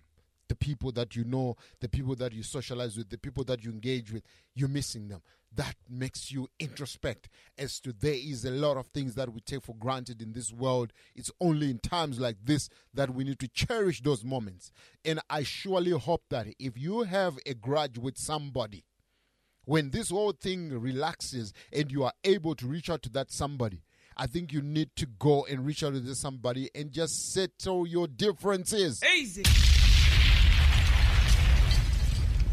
The people that you know, the people that you socialize with, the people that you engage with, you're missing them. That makes you introspect as to there is a lot of things that we take for granted in this world. It's only in times like this that we need to cherish those moments. And I surely hope that if you have a grudge with somebody, when this whole thing relaxes and you are able to reach out to that somebody, I think you need to go and reach out to this somebody and just settle your differences. Easy.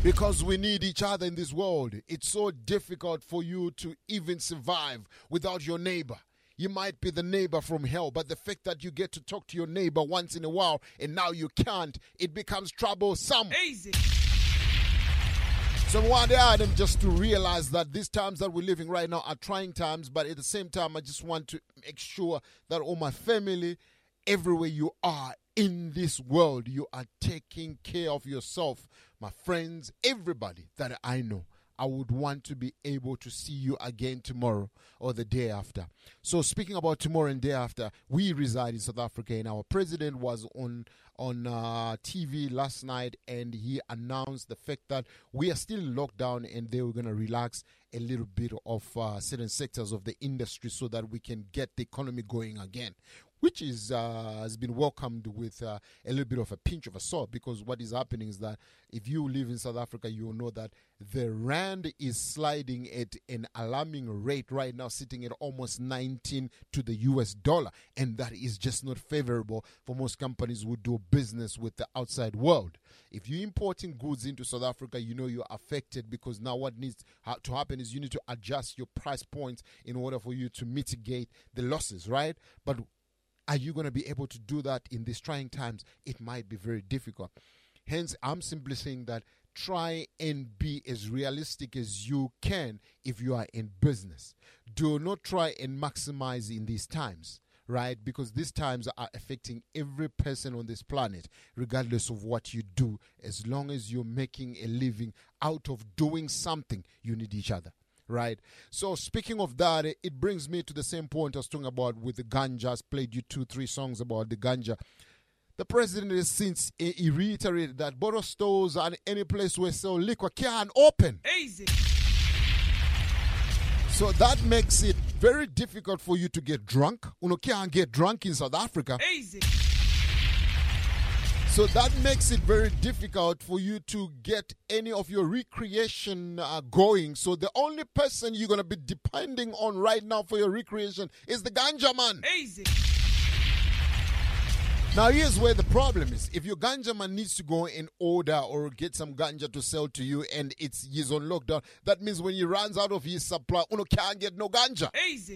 Because we need each other in this world. It's so difficult for you to even survive without your neighbor. You might be the neighbor from hell, but the fact that you get to talk to your neighbor once in a while and now you can't, it becomes troublesome. Easy. So one day them just to realize that these times that we're living right now are trying times, but at the same time I just want to make sure that all my family, everywhere you are in this world, you are taking care of yourself, my friends, everybody that I know. I would want to be able to see you again tomorrow or the day after. So speaking about tomorrow and day after, we reside in South Africa, and our president was on on uh, TV last night, and he announced the fact that we are still in lockdown, and they were going to relax a little bit of uh, certain sectors of the industry so that we can get the economy going again which is uh, has been welcomed with uh, a little bit of a pinch of a salt because what is happening is that if you live in South Africa, you know that the rand is sliding at an alarming rate right now, sitting at almost 19 to the US dollar, and that is just not favorable for most companies who do business with the outside world. If you're importing goods into South Africa, you know you're affected because now what needs to happen is you need to adjust your price points in order for you to mitigate the losses, right? But are you going to be able to do that in these trying times? It might be very difficult. Hence, I'm simply saying that try and be as realistic as you can if you are in business. Do not try and maximize in these times, right? Because these times are affecting every person on this planet, regardless of what you do. As long as you're making a living out of doing something, you need each other right? So speaking of that, it brings me to the same point I was talking about with the ganja. I played you two, three songs about the ganja. The president has since eh, he reiterated that bottle stores and any place where sell liquor can open. Easy. So that makes it very difficult for you to get drunk. You can't get drunk in South Africa. Easy. So that makes it very difficult for you to get any of your recreation uh, going. So the only person you're going to be depending on right now for your recreation is the ganja man. Easy. Now here's where the problem is. If your ganja man needs to go and order or get some ganja to sell to you and it's he's on lockdown, that means when he runs out of his supply, uno can't get no ganja. Easy.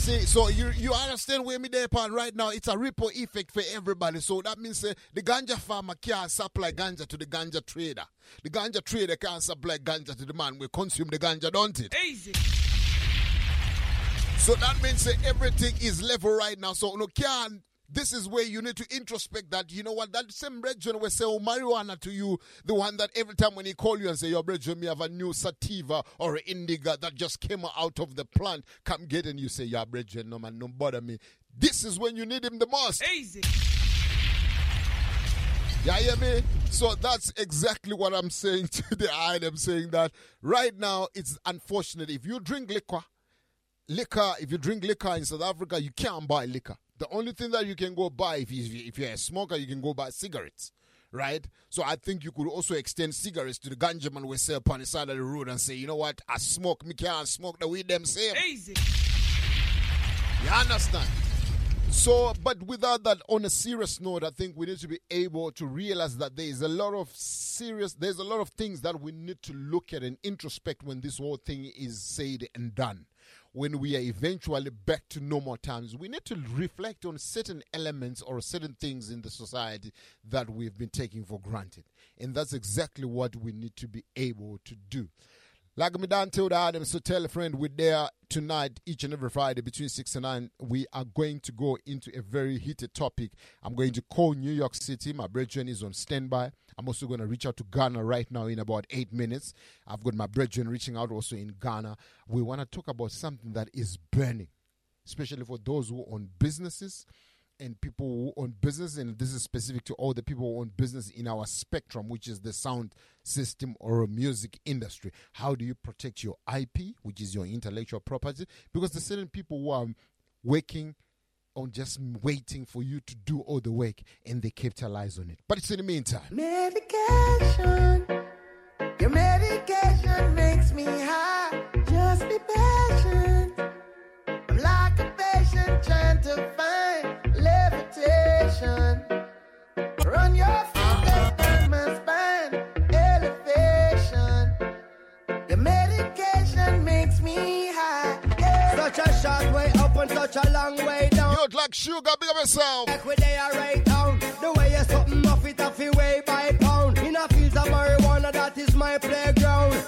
See, so you you understand where me there upon right now? It's a ripple effect for everybody. So that means uh, the ganja farmer can't supply ganja to the ganja trader. The ganja trader can't supply ganja to the man we consume the ganja, don't it? Easy. So that means uh, everything is level right now. So no can this is where you need to introspect that, you know what, that same brethren will say, oh, marijuana to you, the one that every time when he call you and say, your brethren, me have a new sativa or indica that just came out of the plant, come get it, and you say, your brethren, no man, don't bother me. This is when you need him the most. Easy. Yeah, hear me? So that's exactly what I'm saying to the I am saying that right now it's unfortunate. If you drink liquor, liquor, if you drink liquor in South Africa, you can't buy liquor. The only thing that you can go buy if, you, if you're a smoker, you can go buy cigarettes, right? So I think you could also extend cigarettes to the ganja man we sell upon the side of the road and say, you know what, I smoke, me can't smoke the weed them same. Easy. You understand? So, but without that, on a serious note, I think we need to be able to realize that there is a lot of serious, there's a lot of things that we need to look at and introspect when this whole thing is said and done when we are eventually back to normal times, we need to reflect on certain elements or certain things in the society that we've been taking for granted. And that's exactly what we need to be able to do. Like me down told Adam, so tell a friend we're there tonight, each and every Friday between 6 and 9. We are going to go into a very heated topic. I'm going to call New York City. My brethren is on standby. I'm also going to reach out to Ghana right now in about eight minutes. I've got my brethren reaching out also in Ghana. We want to talk about something that is burning, especially for those who own businesses and people who own business, and this is specific to all the people who own business in our spectrum, which is the sound system or music industry. How do you protect your IP, which is your intellectual property? Because there's certain people who are working on just waiting for you to do all the work and they capitalize on it. But it's in the meantime. Medication. Your medication makes me high. Such a long way down. You like sugar, big up yourself. Like we they are right down. The way you're something off it off it way by pound. In a fields of marijuana, that is my playground.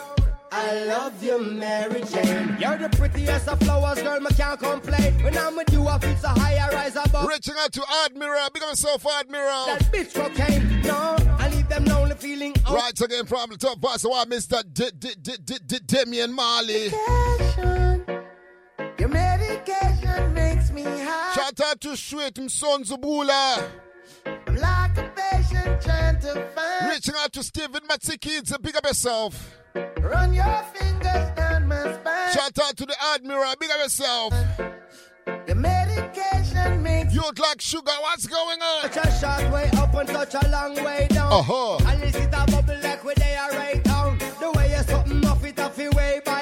I love you, Mary Jane. You're the prettiest of flowers, girl, me can't complain. When I'm with you, I feel so high, I rise above. Reaching out to Admiral, big up yourself, Admiral. That bitch cocaine, no, I leave them lonely feeling. out. Right again from the top boss, so I Mr. D- D- D- D- D- Damian Marley. High. Shout out to Sweet Mson Zubula. I'm like a patient trying to find. Reaching out to Steven Matsikids, big up yourself. Run your fingers down my spine. Shout out to the Admiral, big up yourself. The medication makes You like sugar, what's going on? Such a short way up and such a long way down. Uh-huh. And this is a bubble like where they are right down. The way you something off it off way by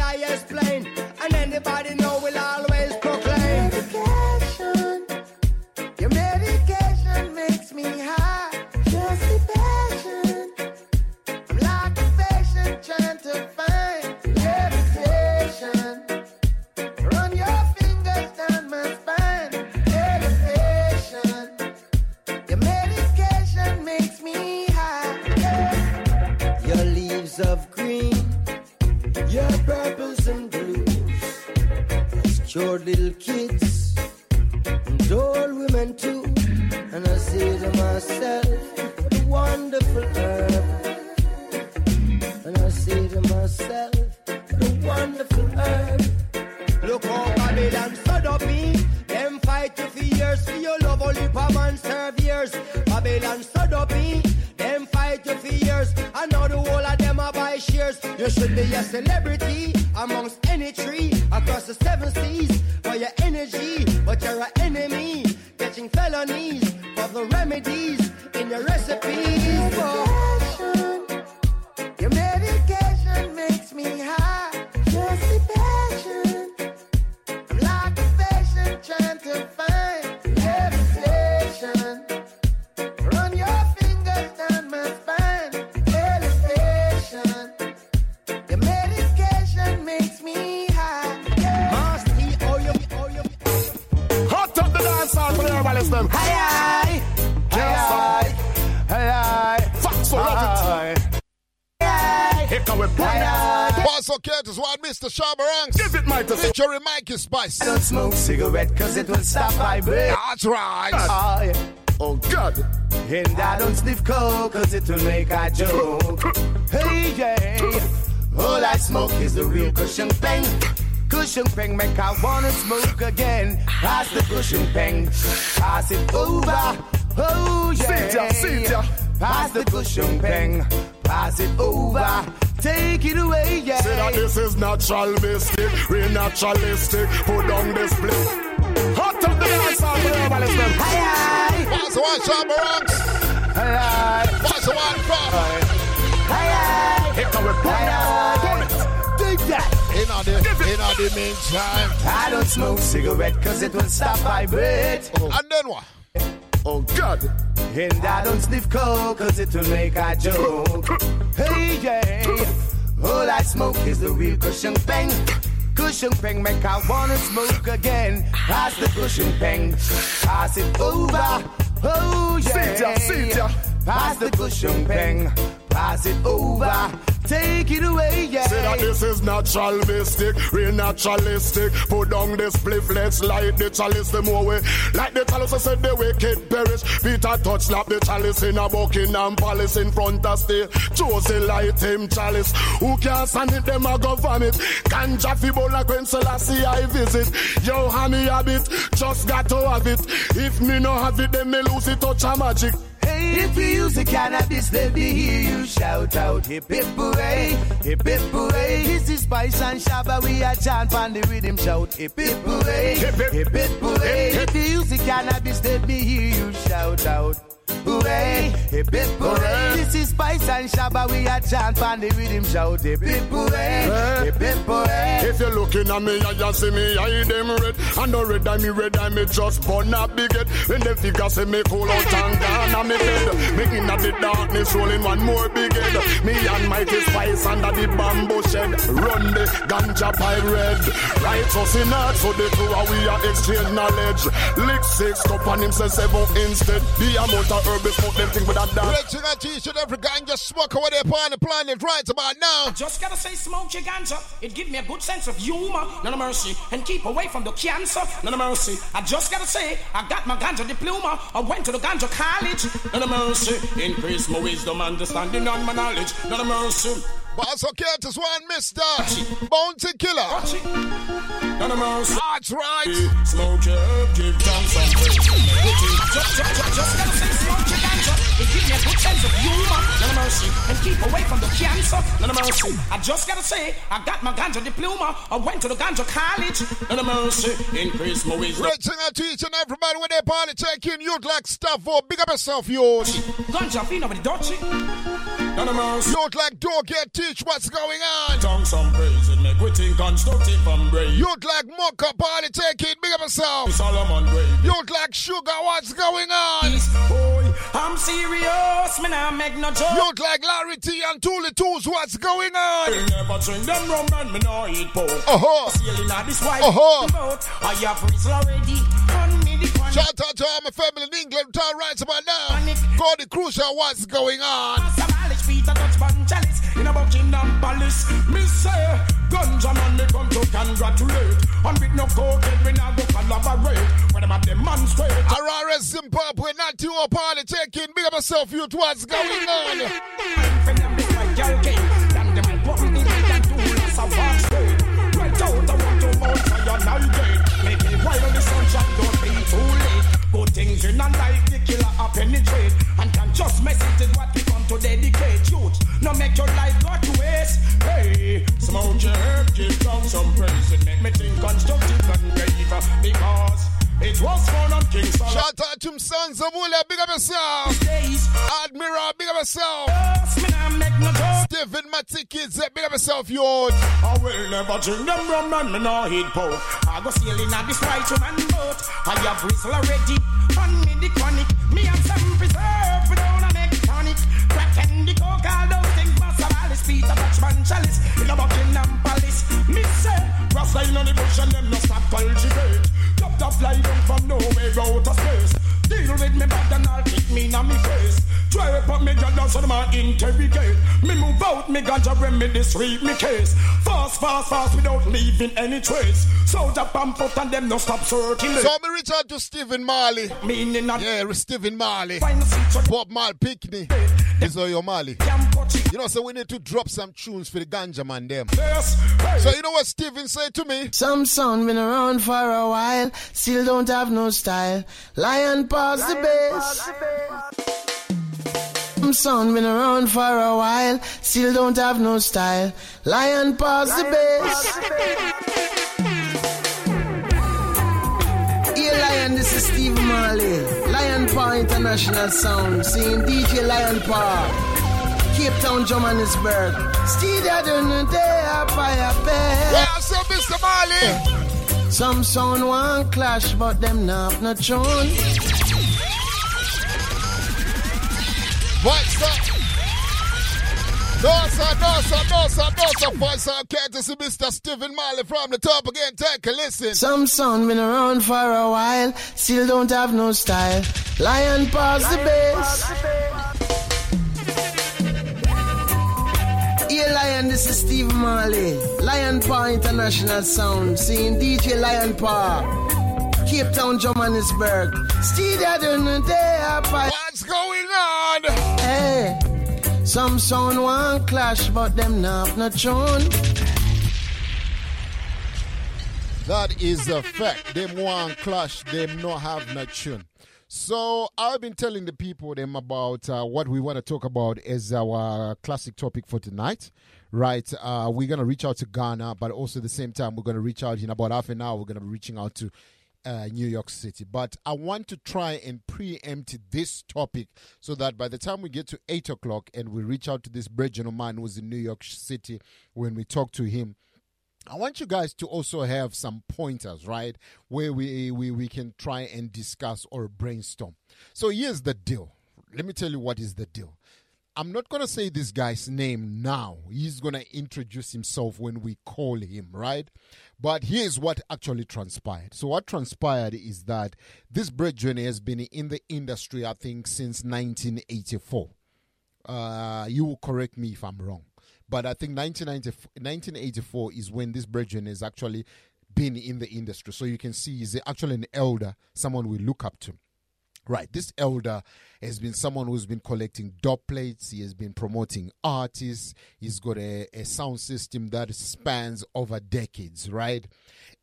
Cured little kids and old women too. And I say to myself, what a wonderful herb. And I say to myself, what a wonderful herb. Look how Babylon stood up me. Them fight you for years for your love, only per man serve years. Years. You should be a celebrity amongst any tree across the seven seas for your energy. But you're an enemy, catching felonies Here come we Paso Curtis, one Mr. Shabba Ranks. Give it, Mike. Featuring Mikey Spice. I don't smoke cigarette cause it will stop vibrating. That's right. Oh, yeah. Oh, God. And I don't sniff coke cause it will make a joke. Hey, yeah. All I smoke is the real cushion peng. Cushion peng make I wanna smoke again. Pass the cushion peng. Pass it over. Oh, yeah. Sit ya, sit ya. Pass the cushion peng. Pass it over. Take it away, yeah. Say that this is natural mystic, real naturalistic. Put down this bliss. Hot up the dance for the herbalist them. Aye, aye. Paso one Shabba Ranks. Aye, aye. Paso one Frog. Aye, aye. Here come we Aye, aye. Dig that. In the, in the meantime. I don't smoke cigarette cause it will stop vibrate. And then what? Oh, God. And I don't sniff coke cause it will make a joke. Hey, yeah. All I smoke is the real cushion peng. Cushion peng make I wanna smoke again. Pass the cushion peng. Pass it over. Oh, yeah. Sit ya, sit ya. Pass the cushion peng. Pass it over. Take it away, yeah. Say that this is natural mystic, real naturalistic. Put down this spliff, let's light the chalice the more way. Like the chalice I said the wicked perish. Peter Tosh slap the chalice in a Buckingham Palace in front of stay. Chosen light him chalice. Who can stand it, them a go vomit. Ganja fibo like when Selassie I visit. Yo, honey habit, just got to have it. If me no have it, then me lose it, touch a magic. Hey, if you use the cannabis, let me hear you shout out hip hip hooray, hip hip hooray. This is Spice and Shabba, we are chant on the rhythm shout hip hip hooray, Hip, hip. hip hip hooray. If you use the cannabis, let me hear you shout out. Hooray, hip hip hooray. This is Spice and Shabba, we are chant on the rhythm shout hip hip hooray, hip hip hooray. If you're looking at me, I just see me, I them red. And no red, I me red, I me just burn a bigot. When the figure say me cool out and on me bed. Me in the darkness, rolling one more big head. Me and Mikey Spice under the bamboo shed. Run the ganja red. Righteous in earth, so the two are we are exchange knowledge. Lick six cup and him say seven instead. Be a motor herb, smoke them thing with a dance. Reaching out to each every gang, just smoke away there upon the planet right about now. Just gotta say, smoke your ganja. It give me a good sense of humor, none of mercy, and keep away from the cancer, none of mercy. I just gotta say, I got my ganja diploma. I went to the ganja college, none of mercy. Increase my wisdom, understanding, and my knowledge, none of mercy. Boss Curtis one, Mr. Bounty Killer. None of mercy. That's right. Smoke give. It give me a good sense of humor, none of mercy, and keep away from the cancer, none of mercy. I just gotta say, I got my ganja diploma. I went to the ganja college, none of mercy. Increase my wisdom. Reaching out to each and everybody when they party, checking. You'd like stuff for big up yourself, youth. Ganja feel over the of like don't get teach what's going on. Tongue some praise and make we think constructive and brave. You'd like mocha party taking. Big up yourself. Solomon brave. You'd like sugar. What's going on? Boy, I'm serious, man. I make no joke. You'd like Larry T and Toolie Tools. What's going on? I never drink them rum and me no eat pork. Uh-huh. Sailing on this white Uh-huh. boat. I have already. Shout out to all my family in England. Town right about now. Gordy Crucial. What's going on? Some Irish Peter Tosh man chalice in a Buckingham Palace. Me say, ganja man me come to congratulate. And with no cocaine we now go collaborate. When them a demonstrate. Harare, Zimbabwe, not you a party taking. Big up yourself, youth. What's going on? Good things in a life the killer a penetrate. And can just message is what we come to dedicate. Youth, no make your life go to waste. way. Smoke your herb, give down some praise. It make me think constructive and great. Because it was fun on King Solomon. Shout out to Sons of Wula, big up yourself. Admiral, big up yourself. Stephen Matikis, eh, big up yourself, yo. I will never drink them rum and me no hit poke. I go sailing at this white woman boat. I have bristle already. On me the chronic. Me have some preserve without a make tonic. Crack and the coke, all those things must have Alice. Peter Dutchman chalice. In a Buckingham Palace. Me eh, say, Rasta in on the bush and them no stop cultivate. Drop the fly down from nowhere out of space. Deal with me bad and I'll kick me in my face. Try to put me gun so them I interrogate. Me move out, me ganja remedy sweep me case. Fast, fast, fast without leaving any trace. Soldier pump out and them no stop searching. So me reach out to Stephen Marley. Meaning Yeah, Stephen Marley. Bob Marley Pickney. This is your Marley. You know, so we need to drop some tunes for the ganja man them. So you know what Stephen said to me? Some sound been around for a while, still don't have no style. Lion pass the bass. Some sound been around for a while, still don't have no style. Lion pass the bass. Here, Lion, this is Steve Marley. Lion Paw International Sound, seeing DJ Lion Paw. Cape Town, Johannesburg. Steve, I don't know, they are fire Well, so Mr. Marley. Some sound one clash, but them not no tune. What's up? No, sir, no, sir, no, sir, no, sir. Voice on courtesy, Mr. Stephen Marley from the top again. Take a listen. Some sound been around for a while, still don't have no style. Lion pass the bass. Lion, this is Steve Marley. Lion Paw International Sound, seeing DJ Lion Paw. Cape Town, Johannesburg. Steve, I don't they are What's going on? Hey, some sound one clash, but them not no tune. That is a fact. Them one clash, them no have no tune. So I've been telling the people them about uh, what we want to talk about as our classic topic for tonight. Right, uh, we're gonna reach out to Ghana, but also at the same time we're gonna reach out in about half an hour. We're gonna be reaching out to uh, New York City. But I want to try and preempt this topic so that by the time we get to 8 o'clock and we reach out to this regional man who's in New York City, when we talk to him, I want you guys to also have some pointers, right? Where we, we, we can try and discuss or brainstorm. So here's the deal. Let me tell you what is the deal. I'm not going to say this guy's name now. He's going to introduce himself when we call him, right? But here's what actually transpired. So, what transpired is that this bread journey has been in the industry, I think, since 1984. Uh, you will correct me if I'm wrong. But I think 1984 is when this brethren is actually been in the industry. So, you can see he's actually an elder, someone we look up to. Right, this elder has been someone who's been collecting dub plates. He has been promoting artists. He's got a, a sound system that spans over decades, right?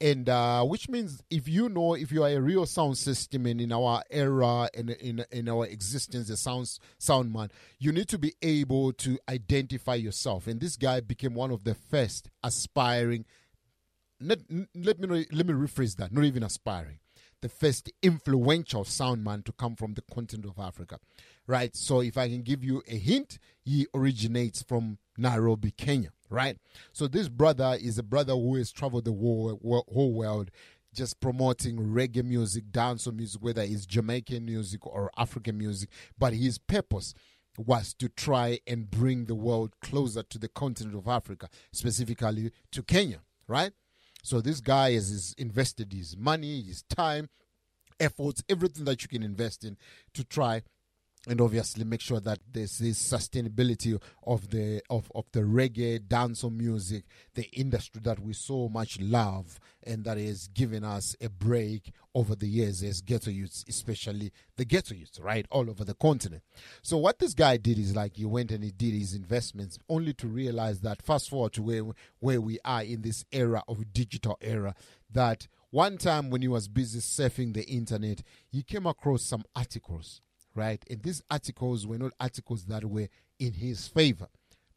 And uh, which means if you know if you are a real sound system and in our era and in, in our existence, a sound sound man, you need to be able to identify yourself. And this guy became one of the first aspiring. Let, let me let me rephrase that. Not even aspiring the first influential sound man to come from the continent of Africa. Right? So if I can give you a hint, he originates from Nairobi, Kenya, right? So this brother is a brother who has traveled the whole, world just promoting reggae music, dancehall music, whether it's Jamaican music or African music, but his purpose was to try and bring the world closer to the continent of Africa, specifically to Kenya, right? So this guy has, invested his money, his time, efforts, everything that you can invest in to try and obviously make sure that there's this sustainability of the of, of the reggae dancehall music, the industry that we so much love and that has given us a break over the years as ghetto youths, especially the ghetto youths, right, all over the continent. So what this guy did is like he went and he did his investments only to realize that fast forward to where where we are in this era of digital era, that one time when he was busy surfing the internet, he came across some articles right? And these articles were not articles that were in his favor.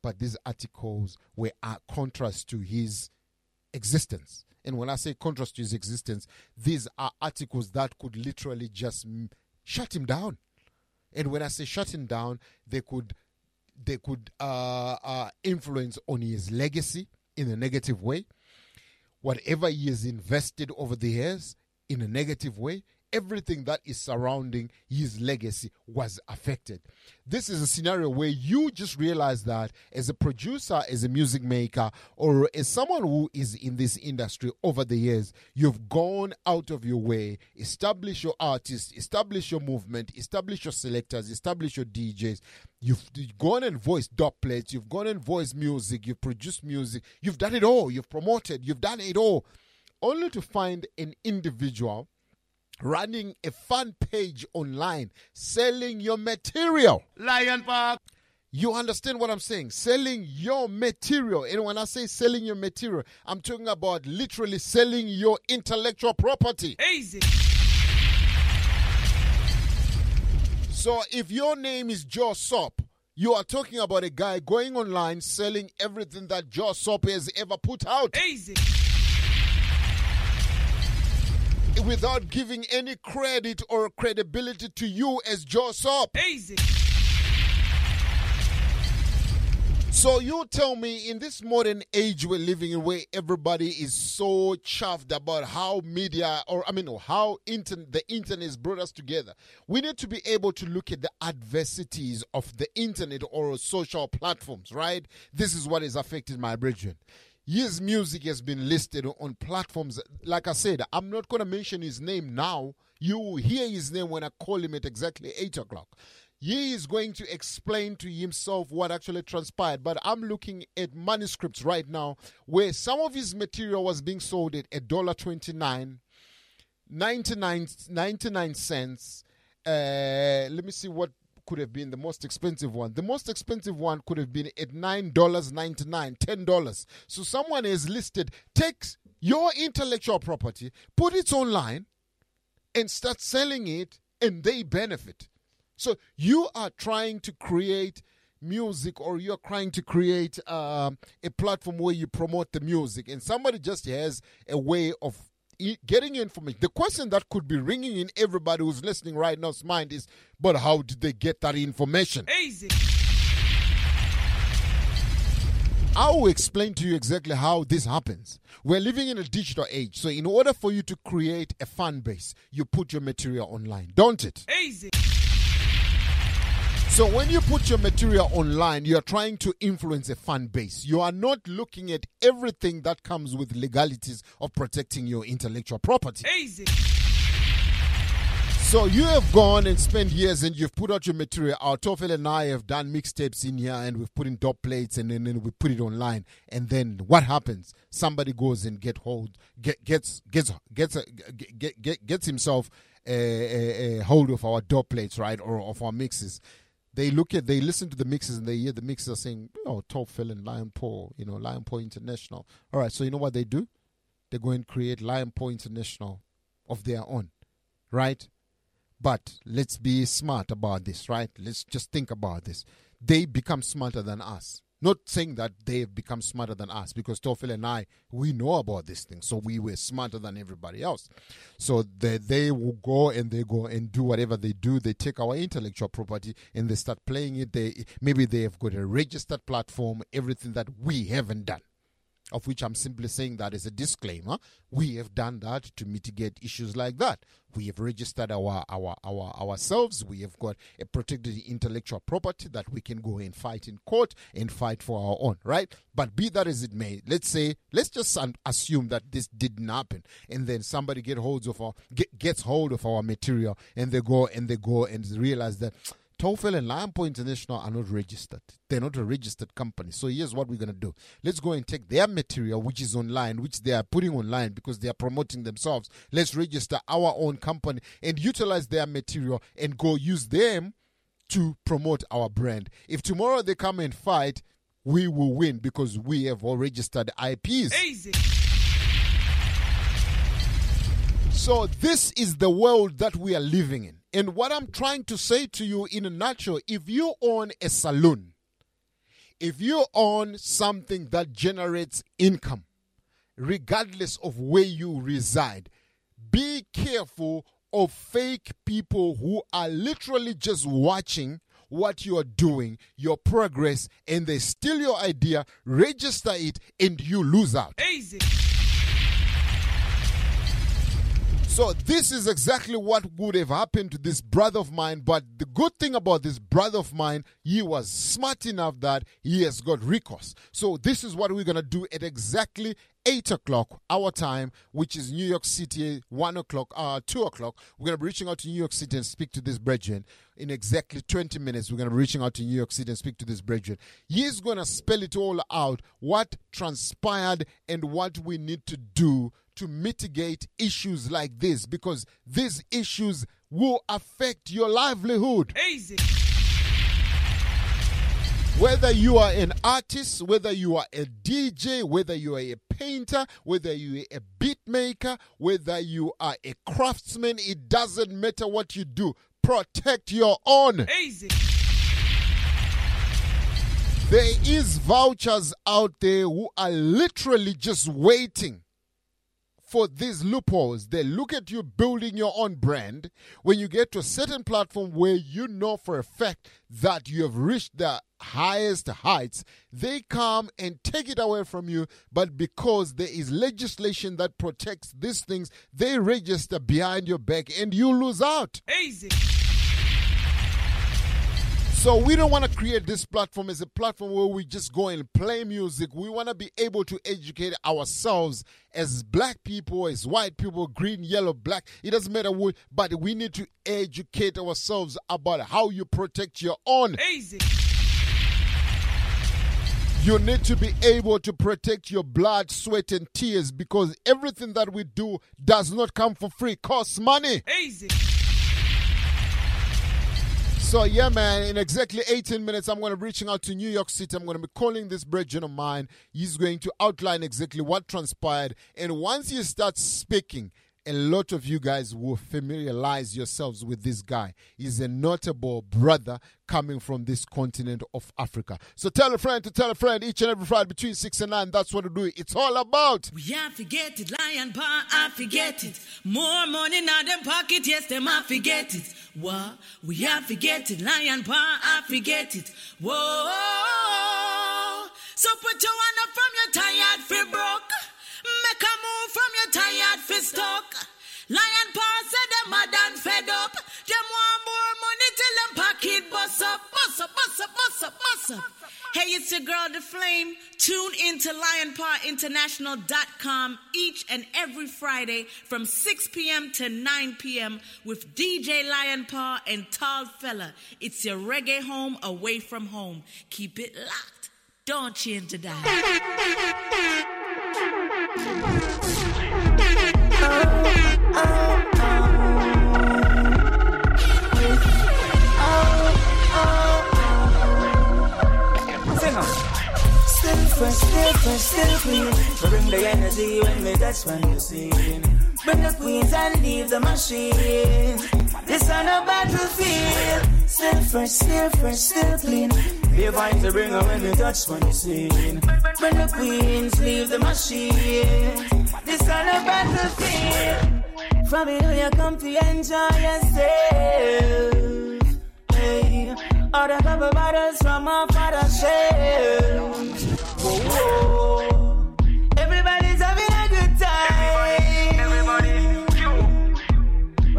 but these articles were a contrast to his existence. And when I say contrast to his existence, these are articles that could literally just shut him down. And when I say shut him down, they could they could uh, uh, influence on his legacy in a negative way. Whatever he has invested over the years in a negative way, everything that is surrounding his legacy was affected. This is a scenario where you just realize that as a producer, as a music maker, or as someone who is in this industry over the years, you've gone out of your way, establish your artists, establish your movement, establish your selectors, establish your DJs. You've gone and voiced dub plates, you've gone and voiced music, you've produced music, you've done it all, you've promoted, you've done it all, only to find an individual running a fan page online selling your material. Lion Paw. You understand what I'm saying? Selling your material. And when I say selling your material, I'm talking about literally selling your intellectual property. Easy. So if your name is Joe Sop, you are talking about a guy going online selling everything that Joe Sop has ever put out. Easy without giving any credit or credibility to you as Joe Sop. Easy. So you tell me in this modern age we're living in where everybody is so chuffed about how media or I mean how the internet has brought us together. We need to be able to look at the adversities of the internet or social platforms, right? This is what is affecting my brethren. His music has been listed on platforms. Like I said, I'm not going to mention his name now. You will hear his name when I call him at exactly 8 o'clock. He is going to explain to himself what actually transpired. But I'm looking at manuscripts right now where some of his material was being sold at $1.29, 99, 99 cents. Uh, let me see what could have been the most expensive one. The most expensive one could have been at $9.99, $10. So someone has listed, takes your intellectual property, put it online, and start selling it, and they benefit. So you are trying to create music or you're trying to create uh, a platform where you promote the music and somebody just has a way of getting information. The question that could be ringing in everybody who's listening right now's mind is, but how did they get that information? Easy. I will explain to you exactly how this happens. We're living in a digital age, so in order for you to create a fan base, you put your material online, don't it? Easy. So when you put your material online, you are trying to influence a fan base. You are not looking at everything that comes with legalities of protecting your intellectual property. Easy. So you have gone and spent years and you've put out your material. Our Tofela and I have done mixtapes in here and we've put in dub plates and then, we put it online. And then what happens? Somebody goes and get hold, get, gets gets gets a, get, get, gets himself a, a, a hold of our dub plates, right, or of our mixes they look at they listen to the mixes and they hear the mixes are saying, oh, Tofela and Lion Paw, you know, Lion Paw International. All right, so you know what they do? They go and create Lion Paw International of their own, right? But let's be smart about this, right? Let's just think about this. They become smarter than us. Not saying that they have become smarter than us because Tofela and I, we know about this thing. So we were smarter than everybody else. So they, they will go and they go and do whatever they do. They take our intellectual property and they start playing it. They Maybe they have got a registered platform, everything that we haven't done of which I'm simply saying that as a disclaimer. We have done that to mitigate issues like that. We have registered our, our, our ourselves. We have got a protected intellectual property that we can go and fight in court and fight for our own, right? But be that as it may, let's say, let's just assume that this didn't happen, and then somebody get holds of our get, gets hold of our material, and they go and they go and realize that Tofela and Lion Paw International are not registered. They're not a registered company. So here's what we're going to do. Let's go and take their material, which is online, which they are putting online because they are promoting themselves. Let's register our own company and utilize their material and go use them to promote our brand. If tomorrow they come and fight, we will win because we have all registered IPs. Easy. So this is the world that we are living in. And what I'm trying to say to you in a nutshell, if you own a saloon, if you own something that generates income, regardless of where you reside, be careful of fake people who are literally just watching what you are doing, your progress, and they steal your idea, register it, and you lose out. Easy. So this is exactly what would have happened to this brother of mine. But the good thing about this brother of mine, he was smart enough that he has got recourse. So this is what we're gonna do at exactly 8 o'clock our time, which is New York City, 1 o'clock, uh, 2 o'clock. We're going to be reaching out to New York City and speak to this brethren. In exactly 20 minutes, we're going to be reaching out to New York City and speak to this brethren. He's going to spell it all out, what transpired and what we need to do to mitigate issues like this because these issues will affect your livelihood. Easy. Whether you are an artist, whether you are a DJ, whether you are a painter, whether you are a beat maker, whether you are a craftsman, it doesn't matter what you do. Protect your own. Easy. There is vouchers out there who are literally just waiting for these loopholes. They look at you building your own brand. When you get to a certain platform where you know for a fact that you have reached the highest heights, they come and take it away from you. But because there is legislation that protects these things, they register behind your back and you lose out. Easy. So we don't want to create this platform as a platform where we just go and play music. We want to be able to educate ourselves as black people, as white people, green, yellow, black. It doesn't matter what, but we need to educate ourselves about how you protect your own. Easy. You need to be able to protect your blood, sweat, and tears because everything that we do does not come for free, costs money. Easy. So yeah, man. In exactly 18 minutes, I'm going to be reaching out to New York City. I'm going to be calling this brethren of mine. He's going to outline exactly what transpired, and once he starts speaking, a lot of you guys will familiarize yourselves with this guy. He's a notable brother coming from this continent of Africa. So tell a friend to tell a friend each and every Friday between 6 and 9. That's what we do. It's all about. We I forget it, lion paw, I forget it. More money in them pocket, yes, them I forget it. What? We I forget it, lion paw, I forget it. Whoa. So put your hand up from your tired free broke. Make a move from your tired fi stuck. Lion paw said them mad and fed up. Them want more money till them pocket bust up, bust up, bust up, bust up, bust up. Hey, it's your girl, The Flame. Tune in to lionpawinternational.com each and every Friday from 6 p.m. to 9 p.m. with DJ Lion Paw and Tall Fella. It's your reggae home away from home. Keep it locked. Don't change the dial oh, oh. Still fresh, still fresh, still clean. Bring the energy when me touch when you sing. Bring the queens and leave the machine. This on a battlefield. Still fresh, still fresh, still clean. Be a vibe to bring her when me touch when you sing. Bring the queens, leave the machine. This on a battlefield. From here you come to enjoy yourself. Hey, order a couple bottles from my father's shelves. Whoa, whoa.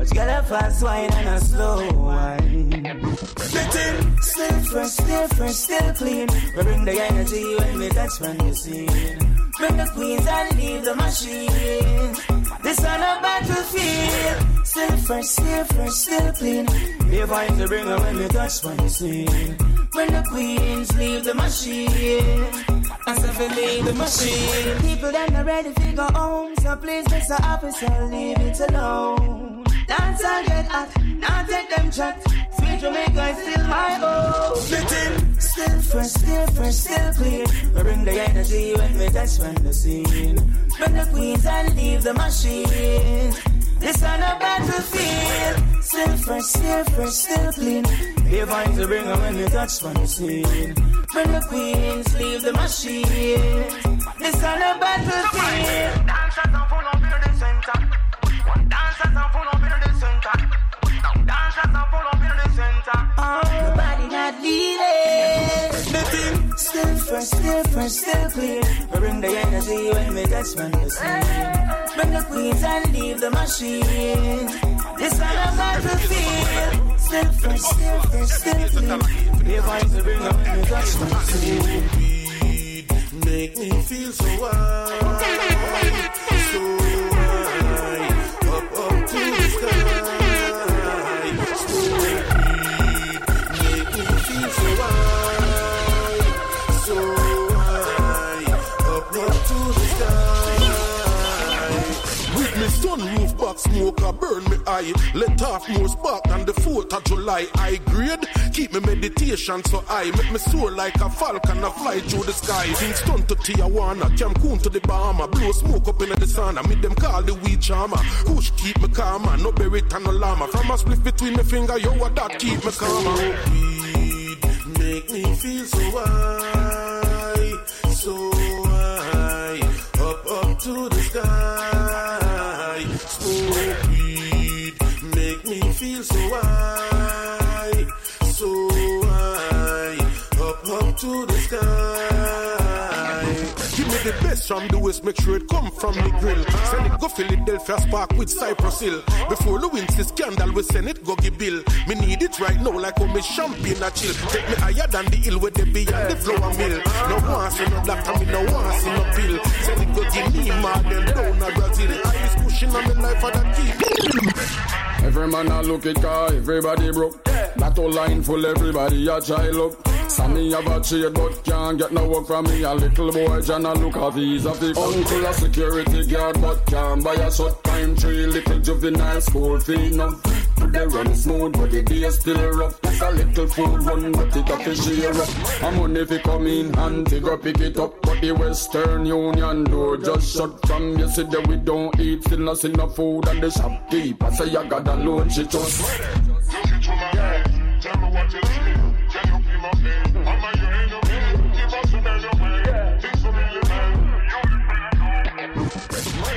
But you a fast wine and a slow wine. Still fresh, still fresh, still clean. We bring the energy when we touch when you sing. Bring the queens and leave the machine. This on a battlefield. Still fresh, still fresh, still clean. A vibe to bring when we touch when you sing. When the queens leave the machine. I said we leave the machine. People them not ready to go home. So please, Mr. Officer, leave it alone. Dance and get hot. Now take them shots. Sweet Jamaica is still my home. Still fresh, still fresh, still clean. We bring the energy when we touch when the scene. Bring the queens and leave the machine. This on a battlefield. Still fresh, still fresh, still clean. They find to bring 'em when they touch on the scene. Bring the queens leave the machine. This on a battlefield. Dancers are full up in the center. Dancers are full up nobody not leaving. The still fresh, still fresh, still clean. We bring the energy when we touch the scene. Bring the queens and leave the machine. This one a battlefield. Still fresh, still fresh, still find to bring up touch the. Make me feel so high, smoke a burn me eye. Let off more spark than the 4th of July. I grade, keep me meditation so high. Make me soar like a falcon, I fly through the sky. Kingston to Tijuana, Cancun to the Bahama. Blow smoke up in the sauna, me them call the weed charmer. Kush keep me calmer, no berry and no llama. From a split between my finger, yo, what that keep me calmer. Weed make me feel so high, so high, up up to the sky. The best from the west, make sure it come from the grill. Send it go Philadelphia spark with Cypress Hill. Before the Wincy scandal, we send it go give bill. Me need it right now like how me champagne a chill. Take me higher than the hill where they beyond the flour mill. No one see no black and me no one see no pill. Send it go give me more them down a Brazil. I is pushing on me life for that key. Every man a look it car, everybody broke. That whole line full, everybody a child up. Sammy have a trade but can't get no work from me. A little boy John a look at these. visa fi Uncle a security guard but can't buy a short time tree. Little juvenile school fee no. They run smooth but the day still rough. It's a little food run but it a fi share up. I'm money fi come in and go pick it up. But the Western Union door just shut from yesterday. We don't eat still no see no food and the shopkeeper say I got a loan she just.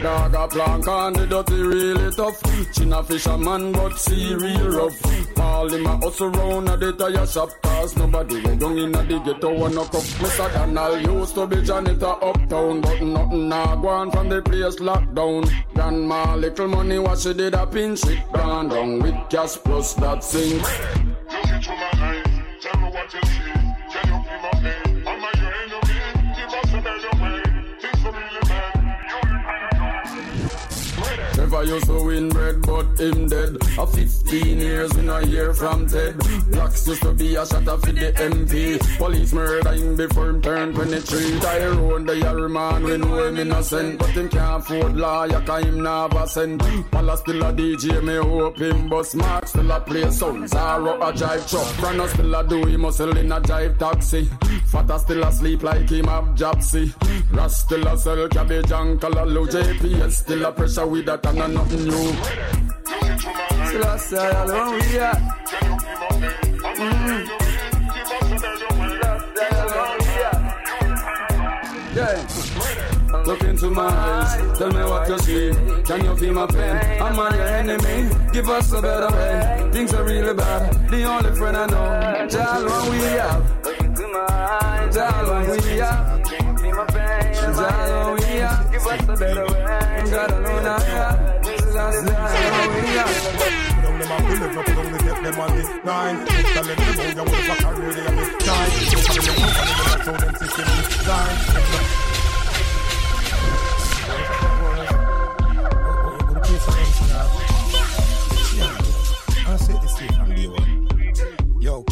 Dog a plank and the dirty really tough. Chin a fisherman but see real rough. All him a hustle round at the tire shop cause nobody went down in a the ghetto one up. Mr. Donald used to be janitor uptown but nothing now go from the place locked down. Grandma little money what she did a pinch it gone down with cash plus that sink. Never used to win bread, but him dead. A 15 years in a year from Ted. Blacks used to be a shot for the MP. Police murder him before him turn 23. Tyrone, the Yarry man, we know him innocent. But him can't afford lawyer, cause him never send. Pala still a DJ, me hope him bus mark. Still a play sounds, Zara a drive truck. Brano still a do him hustle in a drive taxi. Fatta still asleep like him have Japsy. Ras still a sell cabbage and color low. JPS still a pressure with that and a nothing new. Still a say alone we are. Mm. Yeah. Look into my eyes, tell me what you see. Can you feel my pain? I'm on your enemy. Give us a better way. Things are really bad. The only friend I know. Child, what we have. Look into my eyes, child, what we have. Child, what we have. Give us a better way. God alone I have. Nine. Tell to the. Yo,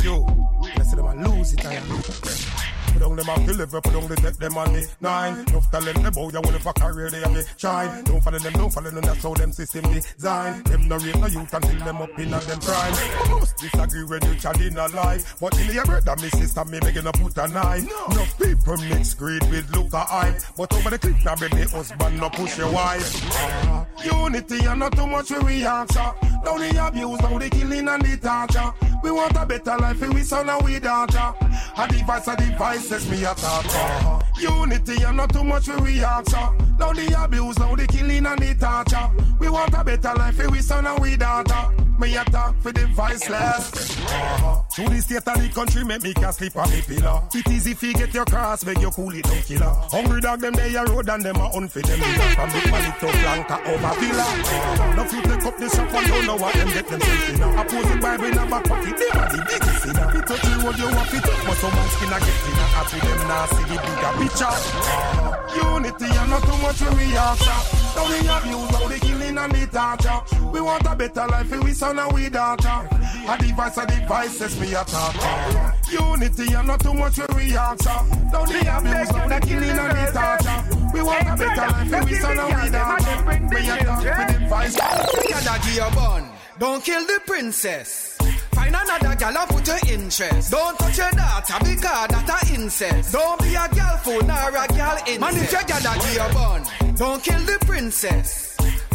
them lose it, I am. Put down down, them to live up down, they take them on the nine. Enough talent, the boy, you will for career, they have the shine. Don't follow them, don't follow them, that's how them system design. Them no rate no youth until them up in them prime. Most disagree when you chat in a lie. But in your brother, me sister, me making a put a nine. No people mix greed with look a hype. But over the clip, now baby, husband, no push your wife. Ah, unity and not too much we react. Now the abuse, now the killing and the torture. We want a better life for we son and we daughter. A device, a device, says me a talk. Uh, unity and not too much we react. Now the abuse, now the killing and the torture. We want a better life for we son and we daughter. Me a talk for the voiceless. Uh-huh. To the state of the country, make me can sleep on the pillar. It easy you get your cross, make you cool it, don't killer. Hungry dog, them they a road and them a unfit them. From big malito blanca over villa. Uh-huh. No fit take up the shop and don't know what them get them in. I pose the Bible in a back pocket, they are the biggest sinner. It touch the road, you want it up, but some man skin a get in. I them now see the bigger picture. Uh-huh. Unity and not too much reaction. Now the abuse, now the killing and the torture. We want a better life for we son and we daughter. A device, a device, says me a talker. Unity and not too much a reaction. Now the abuse, now the killing and the torture. We want a better life for we son and we daughter. Me a talk for the vice. Gotta give your bun. Don't kill the princess. Find another gal and put your interest. Don't touch your daughter because that a incest. Don't be a gal fool nor a gal incest. Man, if you gotta give your bun, don't kill the princess.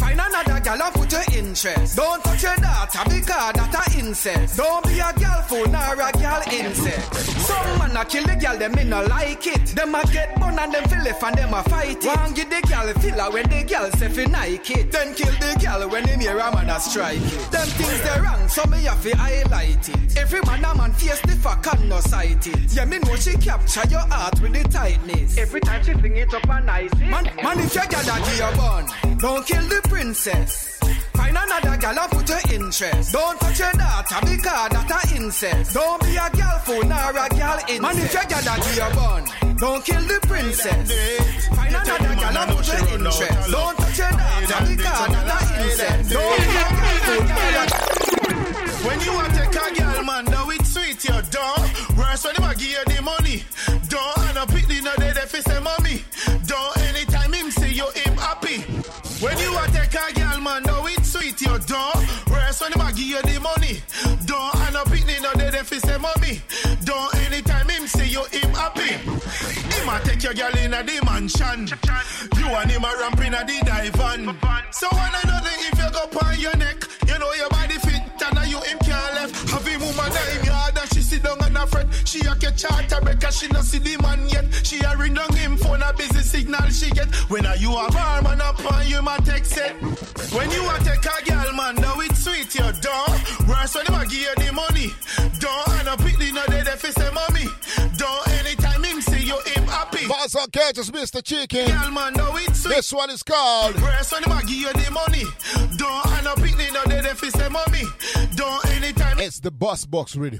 Find another gal and put your interest. Don't touch your daughter because that a incest. Don't be a gal fool nor a gal incest. Some man a kill the gal, them me no like it. Them a get bun and them feel it and them a fight it. One give the gal filler when the gal say fi Nike it. Then kill the gal when him hear a man a strike it. Them things they wrong, so me have to highlight it. Every man a man face the fuck and no sight it. Yeah, me know she capture your heart with the tightness. Every time she bring it up and nice. Man, man if you gal a give your bun, don't kill the princess. Find another gal and put your interest. Don't touch your daughter because that a incest. Don't be a gal fool nor a gal incest. Man if you gal a your bun, don't kill the princess. Find another gal and put your interest. Don't touch your daughter because that a incest. If he say mommy. Don't anytime him see you him happy. Him a take your girl in a the mansion. You and him a ramp in a the dive So know that if you go on your neck, you know your fret. She a get charter because she no see the man yet. She a ring down him phone a busy signal she get. When are you a bar man up on you my text it. When you a take a girl man, now it's sweet your dog. Worse when him a give you the money. Don't and a pick the no if he say mommy. Boss on Curtis, Mr. Chicken. Girl man, now it's sweet. This one is called. Worse when him a give you the money. Don't and a pick the no dead if he say mommy. Don't anytime. It's the Boss Box Rhythm.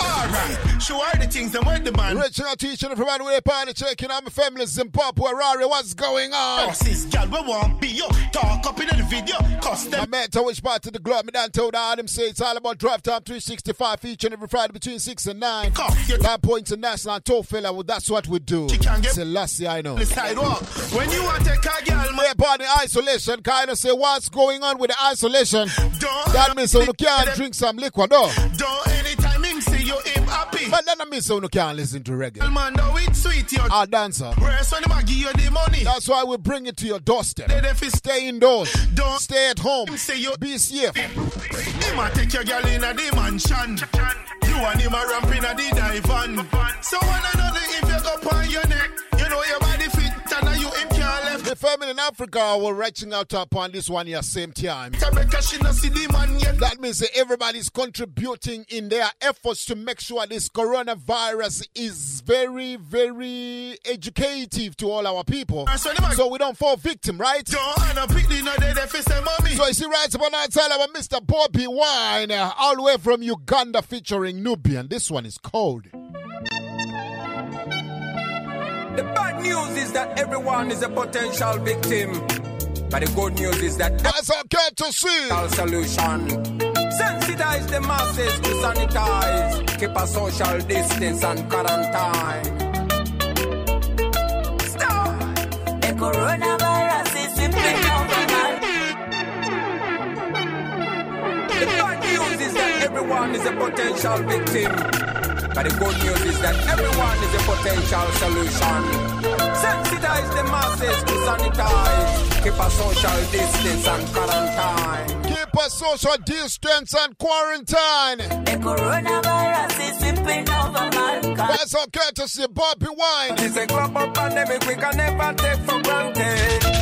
Alright, show her the things and where the man. Out teaching everybody with a party checking out my family Zimbabwe Rari. What's going on? Oh, sis, girl, we want be yo. Talk up in the video. Cause them. I met to which part of the globe. Me done told all them say it's all about Drive Time 365 featuring every Friday between 6 and 9. That point international and Tofela. Well, that's what we do. She can get Selassie, I know. the sidewalk. When you want to take a girl, man. Yeah, the isolation, kind of say what's going on with the isolation. Don't that means so you can't drink some liquor, though. Don't But then I so you can't listen to reggae. Man, now it's sweet, yo. Our dancer. Worse when give you the money. That's why we bring it to your doorstep. If it's Stay indoors. Don't Stay at home. say you Be safe. him a take your girl in a the mansion. You and him a ramp in a the dive So when I know if you go on your neck, you know your body fit and you left. The family in Africa were reaching out upon this one here same time. That means that everybody's contributing in their efforts to make sure this coronavirus is very, very educative to all our people. So we don't fall victim, right? So you see right upon that side about Mr. Bobi Wine, all the way from Uganda featuring Nubian. This one is cold. The bad news is that everyone is a potential victim. But the good news is that that's okay to see. Solution. Sensitize the masses to sanitize. Keep a social distance and quarantine. Stop the coronavirus. Everyone is a potential victim. But the good news is that everyone is a potential solution. Sensitize the masses to sanitize. Keep a social distance and quarantine. Keep a social distance and quarantine. The coronavirus is sweeping over mankind. That's all courtesy of Bobi Wine. It's a global pandemic we can never take for granted.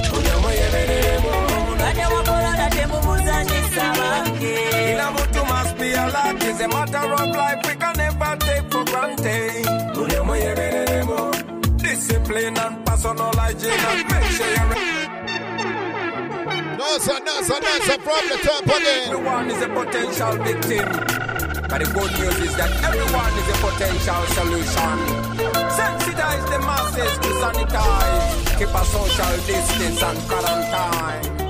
Mulwadde wa corona temumuzanyisa bange. Kila mtu must be alert. It's a matter of life we can never take for granted. Buli omu yemereremu. Discipline and personal hygiene and make sure you're No, sir, no, sir, no, sir, from the top again. Everyone is a potential victim. But the good news is that everyone is a potential solution. Sensitize the masses to sanitize. Keep a social distance and quarantine.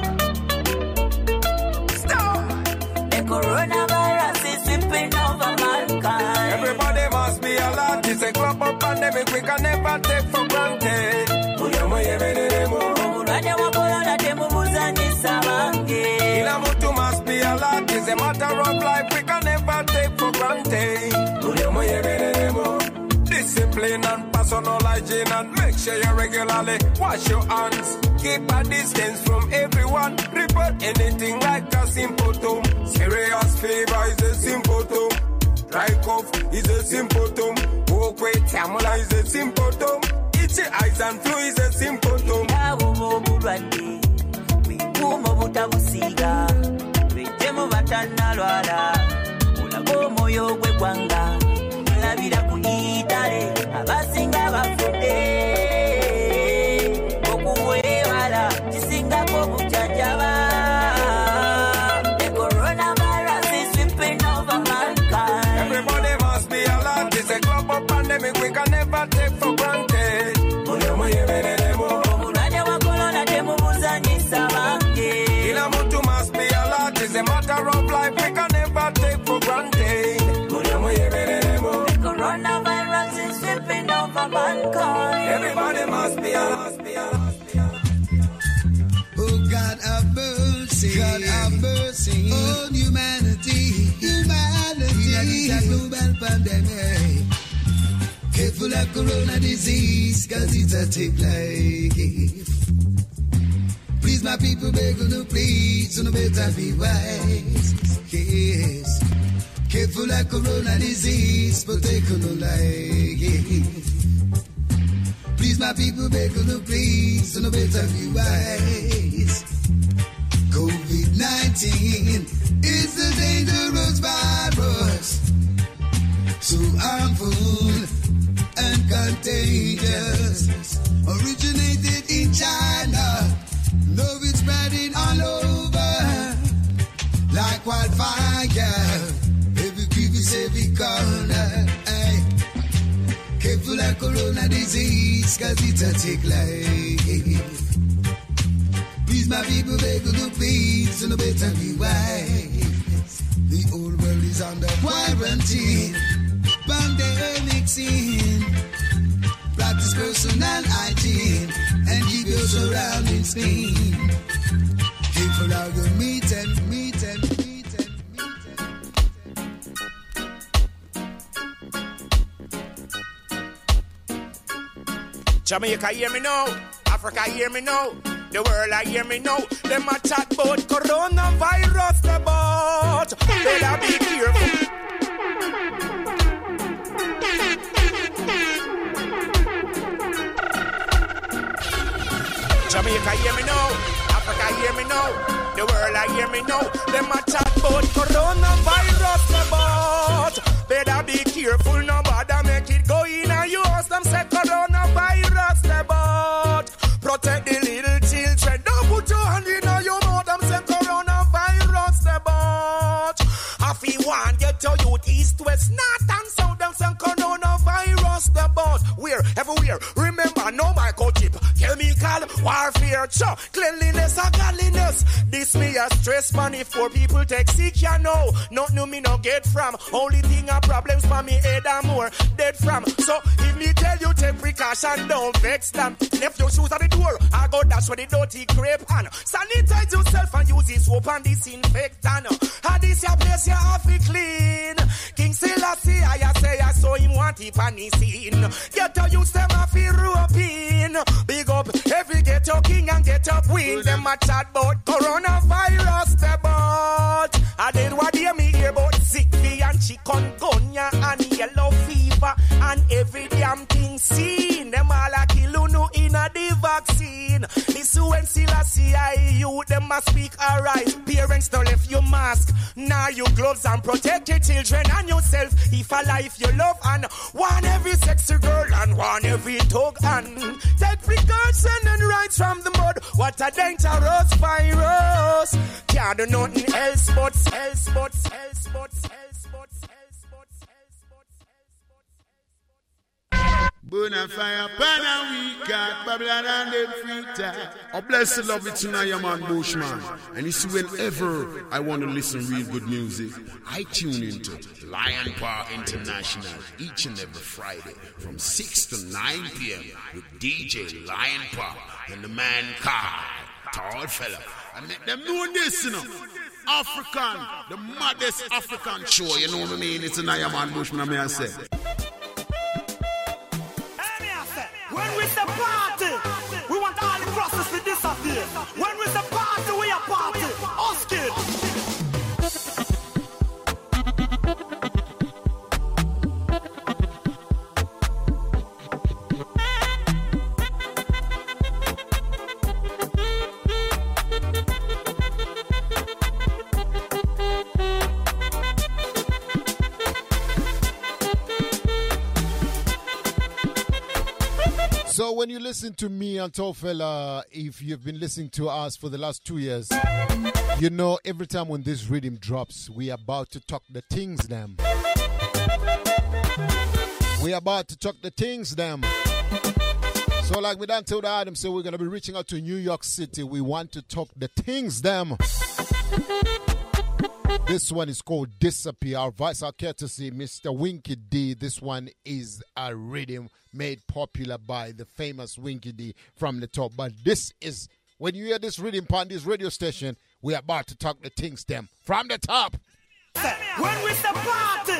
Coronavirus is sweeping over mankind. Everybody must be alert. It's a global pandemic we can never take for granted. Buli omu yemereremu. Mulwadde wa corona temumuzanyisa bange. Kila mtu must be alert. It's a matter of life we can never take for granted. Buli omu yemereremu. Discipline and personal hygiene and make sure you regularly wash your hands. Keep a distance from everyone. Report anything like a symptom. Serious fever is a symptom. Dry cough is a symptom. Walk with tamula is a symptom. Itchy eyes and flu is a symptom. Lwejjemu batannalwala olaga omwoyo gw'eggwanga mulabira ku abasinga mankind. Everybody must be alert. Oh God have mercy, God have mercy on humanity, humanity. In a global pandemic, careful of corona disease, cause it's a take life. Please, my people, beg you to please, so no better be wise. Yes, careful of corona disease, protect no life. Please, my people, beg you to please, so no better be wise. COVID 19 is a dangerous virus, so harmful and contagious. Originated in China, now it's spreading all over like wildfire. Every crevice, every corner. Careful of corona disease, cause it's a take life. Please, my people, beg you please, so no better be wise. The whole world is under quarantine, pandemic scene. Practice personal hygiene and keep your surroundings clean. Careful how you meet and meet and meet and Jamaica hear me now, Africa hear me now, the world I hear me now. Them a chat about coronavirus about. Better be careful. Jamaica hear me now, Africa hear me now, the world I hear me now. Them a chat about coronavirus about. Better be careful, nobody make it go east, west, north and south, them say coronavirus about. Where everywhere. Remember, no microchip, chemical Warfare, cho, cleanliness and godliness. This me a stress money for people take sick, ya know. Not no me no get from. Only thing a problems for me head and more dead from. So if me tell you take precaution, don't vex them. Left your shoes at the door, I go dash with the dirty crepe and sanitize yourself and use this soap and disinfectant. And this your place you have to clean. King Selassie, I say I saw him want it on the scene. Get to use them off European. Big up every get your king and get up win. Them a chat about coronavirus, the boat. I did what they me hear about bee and chikungunya and yellow fever and every damn thing seen. Them all a kill unu in a the vaccine. This when Selassie I you them must speak alright. Parents don't left your mask. Now you gloves and protect your children and yourself. If a life you love and one every sexy girl and one every dog and take precaution and rights from the mud. What a dangerous virus. Can't do nothing else but else but else but else but Burn a fire, pan a week Babylon and them. I oh, bless the love it tonight, your man Bushman. And you see, whenever I want to listen real good music, I tune into Lion Paw International each and every Friday from 6 to 9 p.m. with DJ Lion Paw and the man Carl, Tofela. I make them know this, you know. African, the maddest African show, you know what I mean? It's Iron Man Bushman, I say. When we say So when you listen to me and Tofela, if you've been listening to us for the last two years, you know every time when this rhythm drops, we are about to talk the things them. We are about to talk the things them. So like we done told Adam, so we're gonna be reaching out to New York City. We want to talk the things them. This one is called Disappear. Our vice our courtesy, Mr. Winky D. This one is a rhythm made popular by the famous Winky D from the top. But this is when you hear this rhythm on this radio station, we are about to talk the things them from the top. When we say party,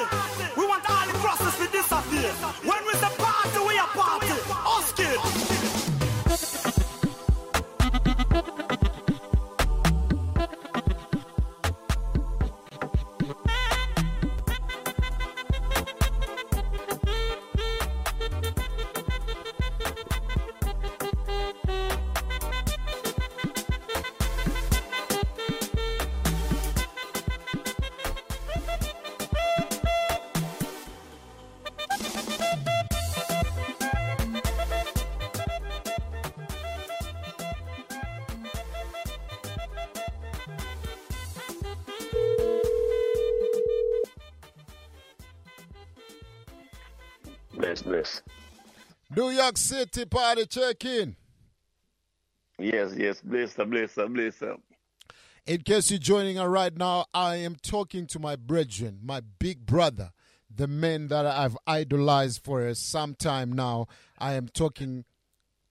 we want all the crosses to disappear. When we say party, New York City party check in. Yes, yes, bless, her, bless, her, bless. Her. In case you're joining us right now, I am talking to my brethren, my big brother, the man that I've idolized for some time now. I am talking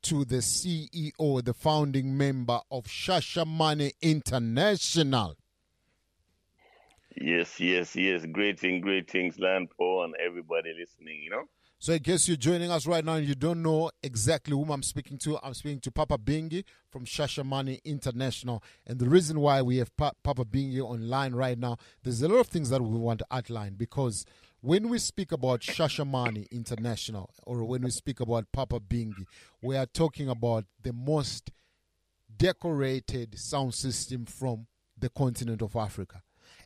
to the CEO, the founding member of Shashamani International. Yes, yes, yes. Great thing, great things, Lion Paw, and everybody listening, you know? So, in case you're joining us right now and you don't know exactly whom I'm speaking to, I'm speaking to Papa Bingi from Shashamani International. And the reason why we have pa- Papa Bingi online right now, there's a lot of things that we want to outline because when we speak about Shashamani International or when we speak about Papa Bingi, we are talking about the most decorated sound system from the continent of Africa.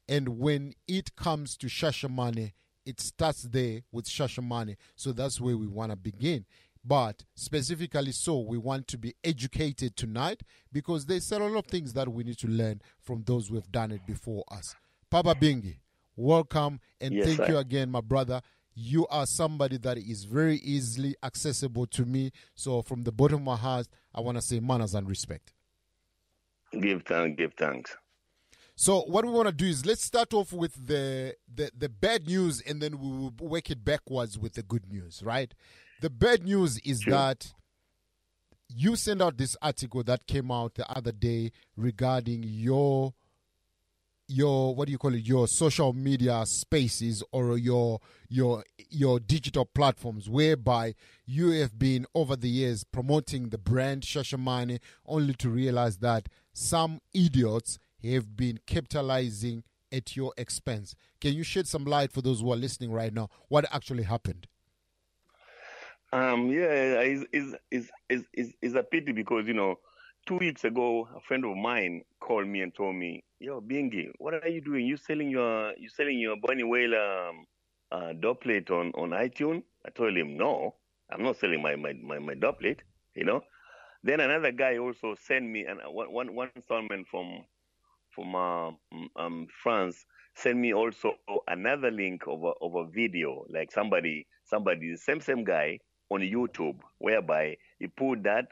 And when it comes to Shashamane, it starts there with Shashamane. So that's where we want to begin. But specifically, so we want to be educated tonight because there's a lot of things that we need to learn from those who have done it before us. Papa Bingi, welcome and Yes, thank sir. you again, my brother. you are somebody that is very easily accessible to me. So, from the bottom of my heart, I want to say manners and respect. Give thanks, give thanks. So, what we want to do is let's start off with the, the the bad news, and then we will work it backwards with the good news. Right? The bad news is Sure. that you sent out this article that came out the other day regarding your your what do you call it your social media spaces or your your your digital platforms whereby you have been over the years promoting the brand Shashamane only to realize that some idiots have been capitalizing at your expense can you shed some light for those who are listening right now what actually happened Um, yeah, is is is is is a pity because you know, two weeks ago, a friend of mine called me and told me, "Yo, Bingy, what are you doing? You selling your you selling your Bunny Wailer um, uh, on on iTunes?" I told him, "No, I'm not selling my my my, my doublet." You know. Then another guy also sent me an one one one installment from from um, um France sent me also another link of a, of a video like somebody somebody the same same guy on YouTube whereby he put that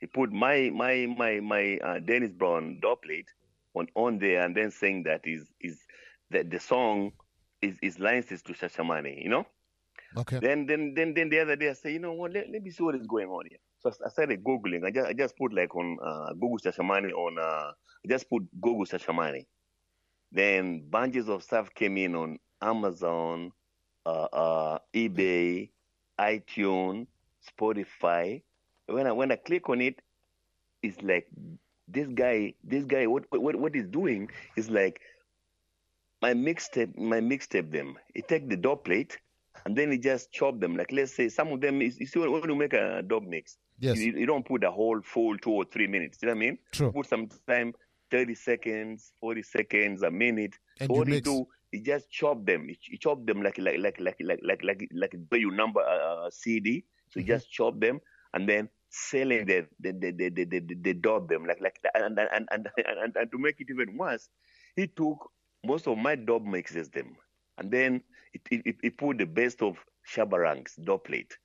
he put my my my my uh, Dennis Brown doublet on on there and then saying that is is that the song is is licensed to Shashamane, you know. Okay. Then then then then the other day I say, you know what? Let, let me see what is going on here. So I started googling. I just I just put like on uh, Google Shashamane on uh, I just put Google Shashamane. Then bunches of stuff came in on Amazon, uh, uh, eBay, iTunes, Spotify. When I when I click on it, it's like this guy this guy what what what he's doing is like my mixtape my mixtape them. He take the dub plate and then he just chop them. Like let's say some of them is you see when you make a dub mix, Yes. you, you don't put the whole full two or three minutes. You know what I mean? True. Put some time, thirty seconds, forty seconds, a minute. And so you what mix. do, he just chop them. He, he chop them like like like like like like like like the way you number a, a CD. So Mm-hmm. he just chop them and then selling the the the the the, the, the dub them like like and and, and and and and to make it even worse, he took most of my dub mixes them and then it, it, he put the best of Shabba Ranks' dub plate.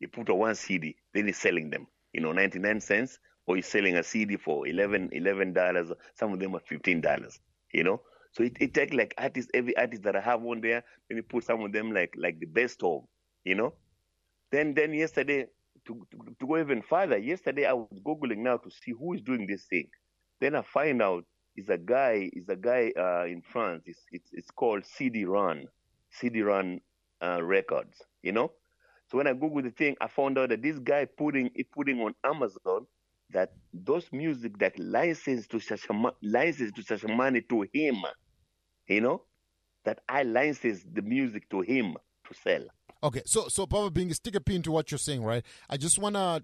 He put on one CD, then he's selling them, you know, 99 cents, or he's selling a CD for 11 dollars. Some of them are fifteen dollars, you know. So it, it take like artists, every artist that I have on there, then he put some of them like like the best of, you know. Then then yesterday to, to to go even further, yesterday I was googling now to see who is doing this thing. Then I find out is a guy is a guy uh, in France. It's it's it's called CD Run, CD Run uh, Records. You know. So when I googled the thing, I found out that this guy putting it putting on Amazon that those music that licensed to Shashama, licensed to Shashamani to him, you know, that I licensed the music to him to sell. Okay, so so Papa Bing, stick a pin to what you're saying, right? I just want to uh,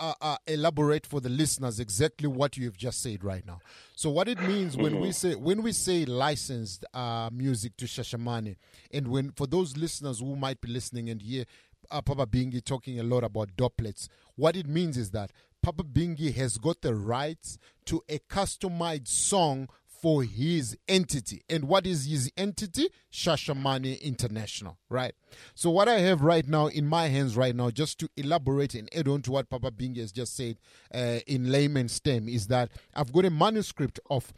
uh, uh, elaborate for the listeners exactly what you've just said right now. So what it means when we Mhm. say when we say licensed uh, music to Shashamani, and when for those listeners who might be listening and hear uh, Papa Bingi talking a lot about doublets, what it means is that Papa Bingi has got the rights to a customized song for his entity. And what is his entity? Shashamani International, right? So what I have right now in my hands right now, just to elaborate and add on to what Papa Bingi has just said uh, in layman's term, is that I've got a manuscript of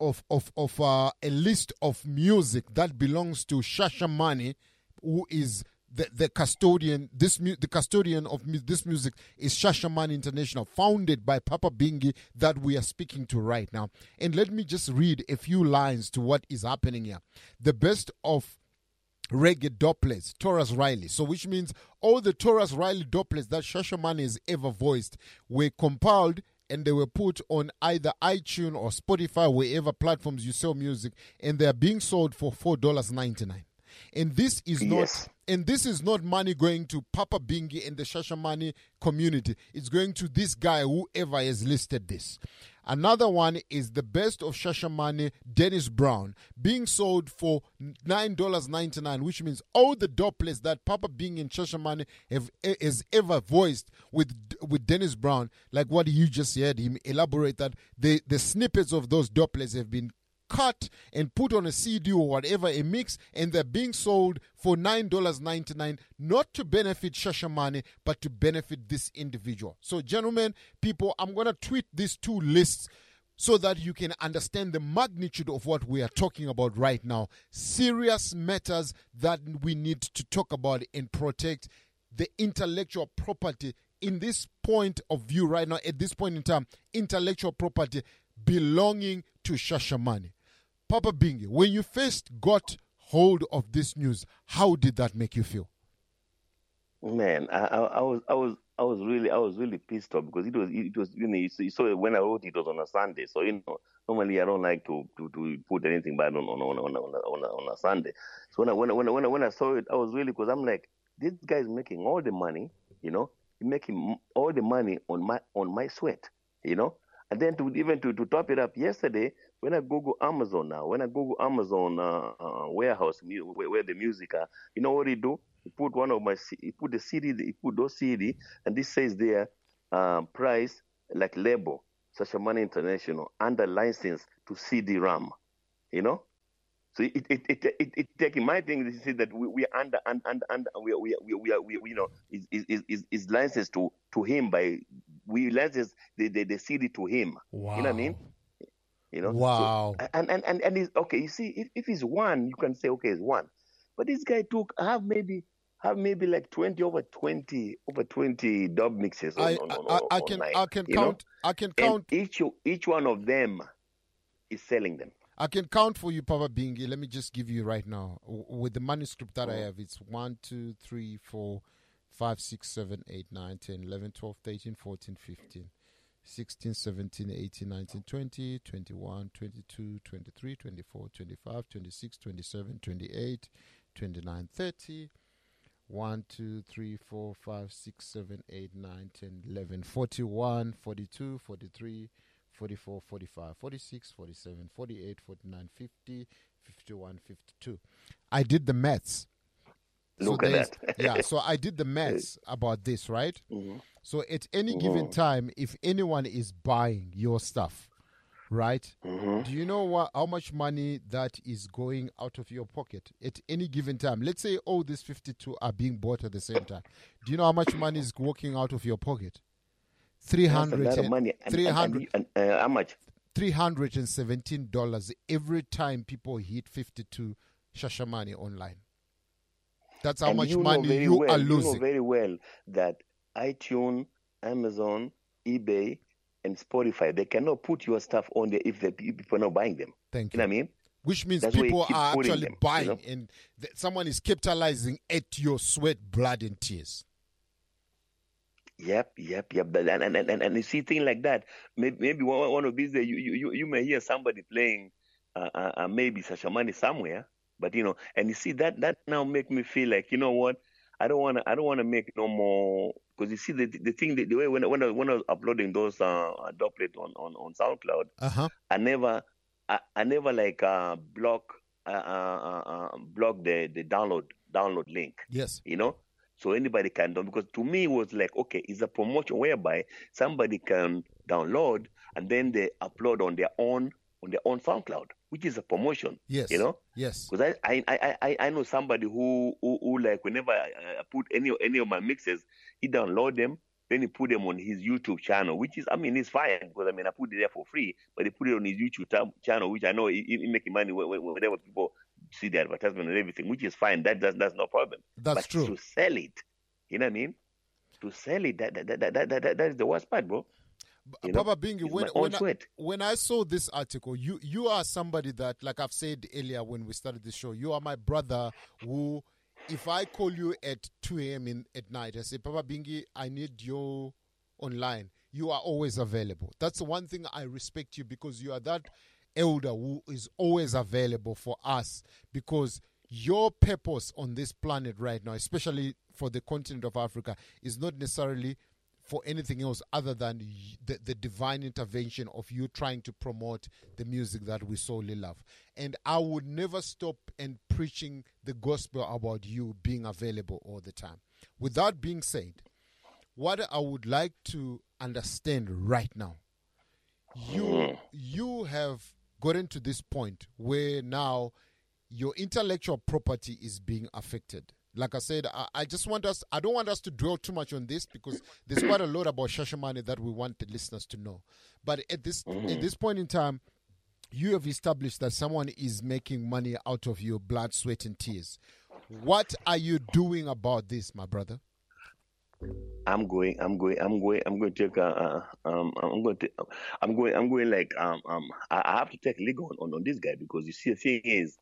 of of of uh, a list of music that belongs to Shashamani, who is the, the custodian this mu- the custodian of mu- this music is Shashaman International founded by Papa Bingi that we are speaking to right now and let me just read a few lines to what is happening here the best of reggae doublets, Tarrus Riley. So, which means all the Tarrus Riley doublets that Shashamane has ever voiced were compiled and they were put on either iTunes or Spotify, wherever platforms you sell music, and they are being sold for four dollars ninety nine. And this is not Yes. and this is not money going to Papa Bingi and the Shashamani community. It's going to this guy, whoever has listed this. Another one is the best of Shashamani, Dennis Brown, being sold for $9.99, which means all the doublets that Papa Bing and Shashamani have has ever voiced with with Dennis Brown, like what you just said, him elaborate that the, the snippets of those doublets have been cut and put on a CD or whatever, a mix, and they're being sold for $9.99, not to benefit Shashamane, but to benefit this individual. So, gentlemen, people, I'm going to tweet these two lists so that you can understand the magnitude of what we are talking about right now. Serious matters that we need to talk about and protect the intellectual property in this point of view right now, at this point in time, intellectual property belonging to Shashamani. Papa Bingi, when you first got hold of this news, how did that make you feel? Man, I, I, I was I was I was really I was really pissed off because it was it was you know you saw, when I wrote it was on a Sunday so you know normally I don't like to to, to put anything bad on on on on, on, on, a, on a Sunday so when I when I, when I, when I, when I saw it I was really because I'm like this guy is making all the money you know making all the money on my on my sweat you know and then to even to, to top it up yesterday when I Google Amazon now when I Google Amazon uh, uh, warehouse where, where the music are you know what he do he put one of my he put the CD he put those CD and this says there um, price like label Shashamane International under license to CD-ROM, you know. So it it it it, it taking my thing to say that we, we are under under under, we we we we, are, we, you know is is is is licensed to to him by we license the, the the CD to him. Wow. You know what I mean? You know. Wow. So, and and and and he's, okay. You see, if if it's one, you can say okay, it's one. But this guy took have maybe have maybe like 20 over 20 over 20 dub mixes on, I, on, on, I, I can I can you know? count I can count each each one of them is selling them I can count for you, Papa Bingi. Let me just give you right now W- with the manuscript that I oh. have. It's 1, 2, 3, 4, 5, 6, 7, 8, 9, 10, 11, 12, 13, 14, 15, 16, 17, 18, 19, 20, 21, 22, 23, 24, 25, 26, 27, 28, 29, 30. 1, 2, 3, 4, 5, 6, 7, 8, 9, 10, 11, 41, 42, 43, 44, 45, 46, 47, 48, 49, 50, 51, 52. I did the maths. Look at that. yeah, so I did the maths about this, right? Mhm. So at any given Mhm. time, if anyone is buying your stuff, right? Mm-hmm. Do you know what how much money that is going out of your pocket at any given time? Let's say all these 52 are being bought at the same time. Do you know how much money is walking out of your pocket? That's a lot of money and, and, 300 and, and, uh, how much $317 every time people hit 52 Shashamani online. That's how and much you know money you well, are you know losing. very well that iTunes, Amazon, eBay, and Spotify they cannot put your stuff on there if the people are not buying them. Thank you. know what I mean? Which means That's people are actually them, you buying know? and th- someone is capitalizing at your sweat, blood, and tears. Yep, yep, yep. And and, and, and, you see things like that. Maybe, maybe one, one of these days you, you, you, may hear somebody playing uh, uh, uh, maybe Sashamani somewhere, but you know, and you see that that now make me feel like you know what, I don't wanna I don't wanna make no more because you see the the thing the, the way when I, when I, when I was uploading those uh doublet on, on on SoundCloud, Uh huh. I never I, I never like uh block uh, uh, uh, uh, block the the download download link Yes. you know so anybody can do because to me it was like okay it's a promotion whereby somebody can download and then they upload on their own on their own soundcloud which is a promotion Yes. you know Yes. because I, I I I I know somebody who who, who like whenever I, I put any any of my mixes he download them then he put them on his YouTube channel, which is, I mean, it's fine because I mean, I put it there for free, but he put it on his YouTube channel, which I know he, he making money whe- whe- whenever people see the advertisement and everything, which is fine. That that's, that's no problem. That's but true. To sell it, you know what I mean? To sell it, that that that that, that, that, is the worst part, bro. You know? Baba Bingi, when, when, I, when I saw this article, you you are somebody that, like I've said earlier when we started the show, you are my brother who, if I call you at 2 a.m. In, at night, I say, Papa Bingi, I need you online. You are always available. That's the one thing I respect you because you are that elder who is always available for us because your purpose on this planet right now, especially for the continent of Africa, is not necessarily for anything else other than the, the divine intervention of you trying to promote the music that we solely love. And I would never stop and preaching the gospel about you being available all the time. With that being said, what I would like to understand right now, you mm. you have gotten to this point where now your intellectual property is being affected. Like I said, I, I just want us, I don't want us to dwell too much on this because there's quite a lot about Shashamane that we want the listeners to know. But at this at this point in time, you have established that someone is making money out of your blood, sweat, and tears. What are you doing about this, my brother? I'm going, I'm going, I'm going, I'm going to take, uh, uh, um, I'm going to, I'm going, I'm going like, um, um, I, I have to take legal on, on, on this guy because you see, the thing is,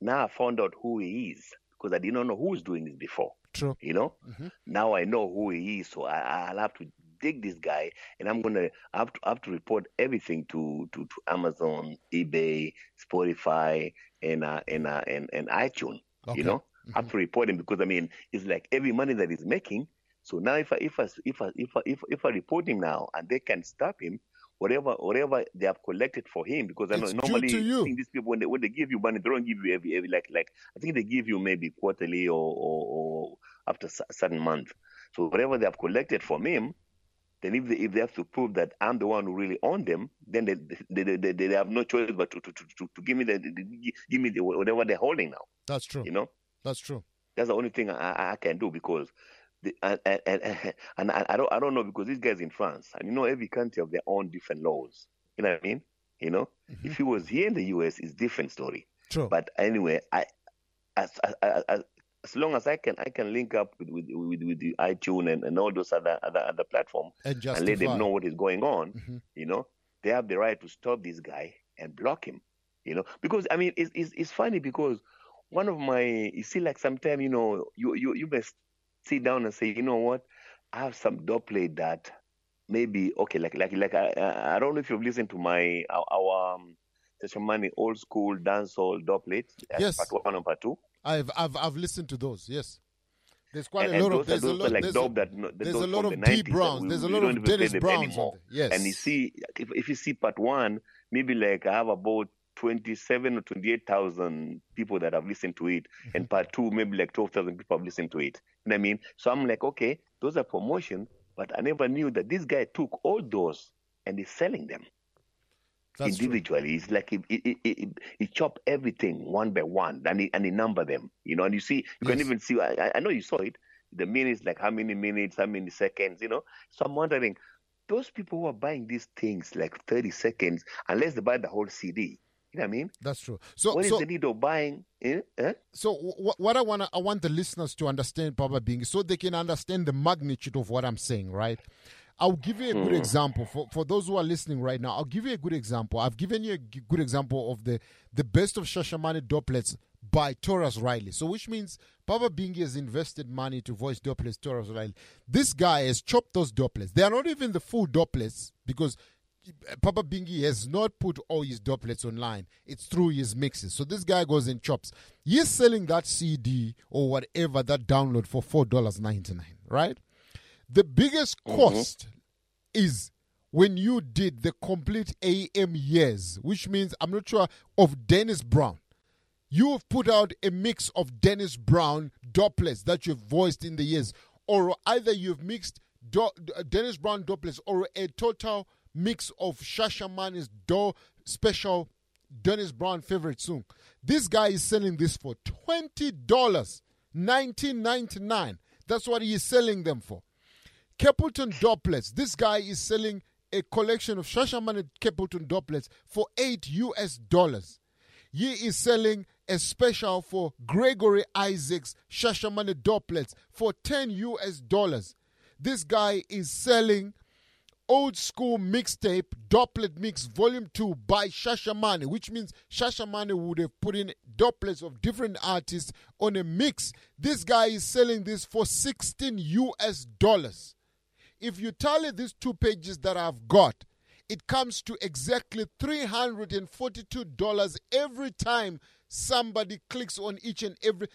now I found out who he is because I did not know who was doing this before. True. You know, Mhm. now I know who he is, so I, I'll have to dig this guy, and I'm gonna I have to I have to report everything to to, to Amazon, eBay, Spotify, and uh, and uh, and and iTunes. Okay. You know, I have to report him because I mean it's like every money that he's making. So now if I if I if I if I if, if I report him now and they can stop him. Whatever, whatever they have collected for him, because I know normally you. I think these people when they when they give you money, they don't give you every every like like I think they give you maybe quarterly or or, or after a certain month. So whatever they have collected from him, then if they if they have to prove that I'm the one who really owned them, then they they, they, they, have no choice but to to, to, to, give me the, the, give me the, whatever they're holding now. That's true. You know, That's true. that's the only thing I- I can do because. The, and, and, and, and I don't I don't know because these guys in France and you know every country have their own different laws. You know what I mean? You know, if he was here in the U.S., it's different story. True. But anyway, I as as, as, as long as I can I can link up with with with, with the iTunes and, and all those other other other platforms And let them know what is going on, Mhm. you know, they have the right to stop this guy and block him, you know, because I mean it's it's, it's funny because one of my you see like sometimes you know you you you must sit down and say you know what I have some plate that maybe okay like like like I I don't know if you've listened to my our, our um, Shashamani old school dancehall dub plate Yes. part one and part two. I've I've I've listened to those. Yes. There's quite and, a lot of there's a those lot like there's a, that there's a lot of the D Browns. we- There's a lot of Dennis Browns. Anymore. Yes. And you see, if, if you see part one, maybe like I have about 27 or 28,000 people that have listened to it. Mm-hmm. And part two, maybe like 12,000 people have listened to it. You know what I mean? So I'm like, okay, those are promotion, but I never knew that this guy took all those and is selling them That's true. individually. It's like he, he, he, he, chop everything one by one and he, and he number them, you know, and you see, you can even see, I, I- I know you saw it, the minutes, like how many minutes, how many seconds, you know. So I'm wondering, those people who are buying these things like 30 seconds, unless they buy the whole CD, you know what I mean? That's true. So what is so the need of buying? Eh? Eh? So wh- what I want I want the listeners to understand, Papa Bing, so they can understand the magnitude of what I'm saying, right? I'll give you a good Hmm. example for, for those who are listening right now. I'll give you a good example. I've given you a g- good example of the the best of Shashamani Doublets by Tarrus Riley. So which means Papa Bingi has invested money to voice Doublets Tarrus Riley. This guy has chopped those dub plates. They are not even the full dub plates because Papa Bingi has not put all his dub plates online. It's through his mixes. So this guy goes and chops. He's selling that CD or whatever that download for four dollars ninety nine. Right. The biggest mm-hmm. cost is when you did the complete AM years, which means I'm not sure of Dennis Brown. You have put out a mix of Dennis Brown dub plates that you've voiced in the years, or either you've mixed do- uh, Dennis Brown dub plates or a total mix of Shashamani's do special Dennis Brown favorite song. This guy is selling this for twenty dollars, nineteen ninety nine. That's what he is selling them for. Capleton dub plates. This guy is selling a collection of Shashamani Capleton dub plates for eight US dollars. He is selling a special for Gregory Isaacs Shashamani doublets for 10 US dollars. This guy is selling old school mixtape dub plate mix volume 2 by Shashamani, which means Shashamani would have put in dub plates of different artists on a mix. This guy is selling this for 16 US dollars. If you tally these two pages that I've got, it comes to exactly $342 every time somebody clicks on each and every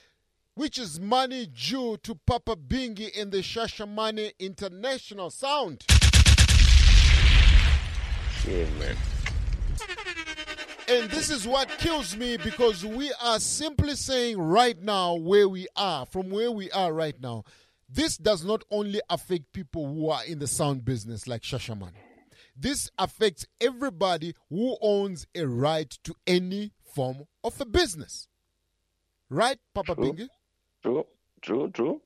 which is money due to Papa Bingi and the Shashamani International Sound. And this is what kills me because we are simply saying right now where we are, from where we are right now. This does not only affect people who are in the sound business like Shashamani. This affects everybody who owns a right to any form of a business. Right, Papa True. Bingi? True, true, true.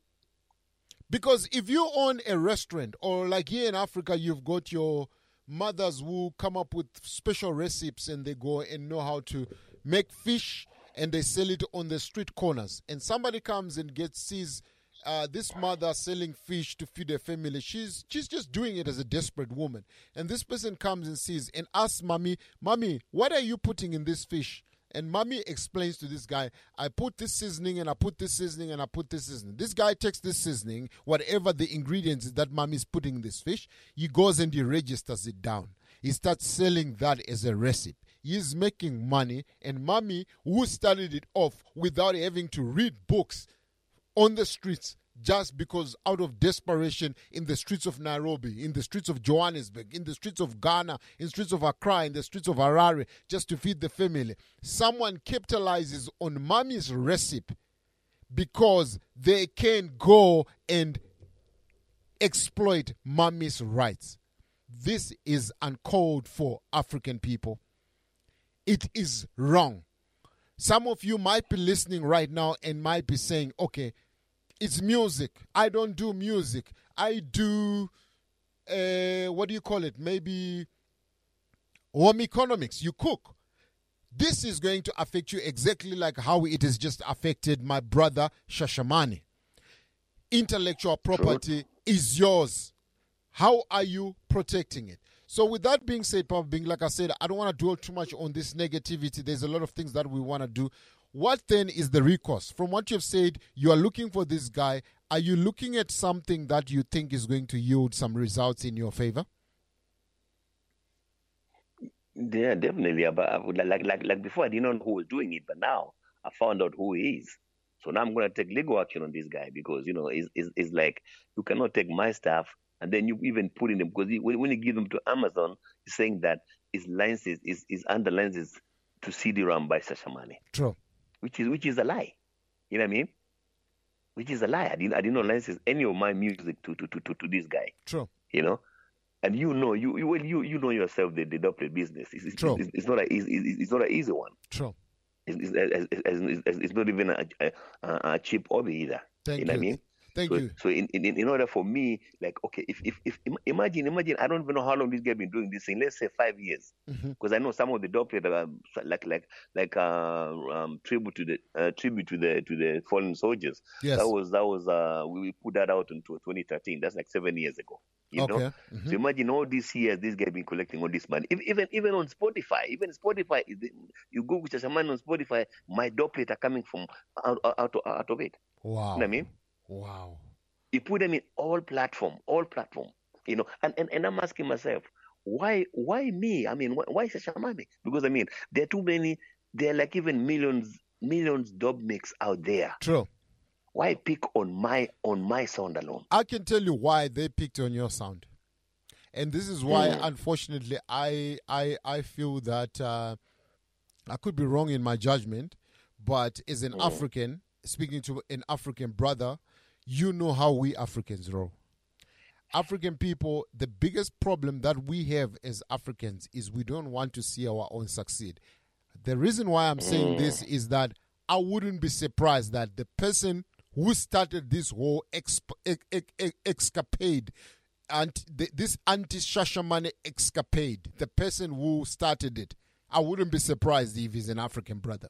Because if you own a restaurant, or like here in Africa, you've got your mothers who come up with special recipes and they go and know how to make fish and they sell it on the street corners. And somebody comes and gets sees uh, this mother selling fish to feed her family. She's she's just doing it as a desperate woman. And this person comes and sees and asks mommy, mommy, what are you putting in this fish? And mommy explains to this guy, I put this seasoning and I put this seasoning and I put this seasoning. This guy takes this seasoning, whatever the ingredients that mommy's putting in this fish, he goes and he registers it down. He starts selling that as a recipe. He's making money, and mommy, who started it off without having to read books on the streets, just because out of desperation in the streets of Nairobi, in the streets of Johannesburg, in the streets of Ghana, in the streets of Accra, in the streets of Harare, just to feed the family. Someone capitalizes on mommy's recipe because they can go and exploit mommy's rights. This is uncalled for African people. It is wrong. Some of you might be listening right now and might be saying, okay, it's music. I don't do music. I do, uh, what do you call it? Maybe home economics. You cook. This is going to affect you exactly like how it has just affected my brother Shashamani. Intellectual property is yours. How are you protecting it? So, with that being said, Papa Bing, like I said, I don't want to dwell too much on this negativity. There's a lot of things that we want to do. What then is the recourse? From what you've said, you are looking for this guy. Are you looking at something that you think is going to yield some results in your favor? Yeah, definitely. But like like like before, I didn't know who was doing it, but now I found out who he is. So now I'm gonna take legal action on this guy because you know it's, it's, it's like you cannot take my stuff and then you even put in them because he, when, you give them to Amazon, he's saying that his license is is under license to CD-ROM by Shashamani, True. Which is which is a lie. You know what I mean? Which is a lie. I didn't I did not license any of my music to to to to, to this guy. True. You know. And you know, you you well, you you know yourself the the double business. It's, it's, True. it's, it's not a it's, it's not an easy one. True. It's, it's, it's, it's, not even a, a, a cheap hobby either. Thank you know what I mean? Thank so, you. So in, in in order for me, like okay, if if if imagine imagine I don't even know how long this guy been doing this thing. Let's say five years, Mhm. because I know some of the dub plate uh, like like like uh, um, tribute to the uh, tribute to the to the fallen soldiers. Yes. That was that was uh we, put that out into 2013. That's like seven years ago. You know. Okay. Mhm. So imagine all these years this guy been collecting all this money. If, even even on Spotify, even Spotify, you Google man on Spotify, my dub plate are coming from out out, out, out of it. Wow. You know what I mean? Wow. You put them in all platform, all platform. You know, and, and, and I'm asking myself, why why me? I mean, why, why Shashamani? Because I mean, there are too many. There are like even millions millions dub mix out there. True. Why pick on my on my sound alone? I can tell you why they picked on your sound, and this is why, Mm. unfortunately, I I I feel that uh, I could be wrong in my judgment, but as an Mm. African speaking to an African brother, you know how we Africans roll. African people, the biggest problem that we have as Africans is we don't want to see our own succeed. The reason why I'm saying mm. this is that I wouldn't be surprised that the person who started this whole exp- ex- ex- escapade and th- this anti-Shashamani escapade, the person who started it, I wouldn't be surprised if he's an African brother.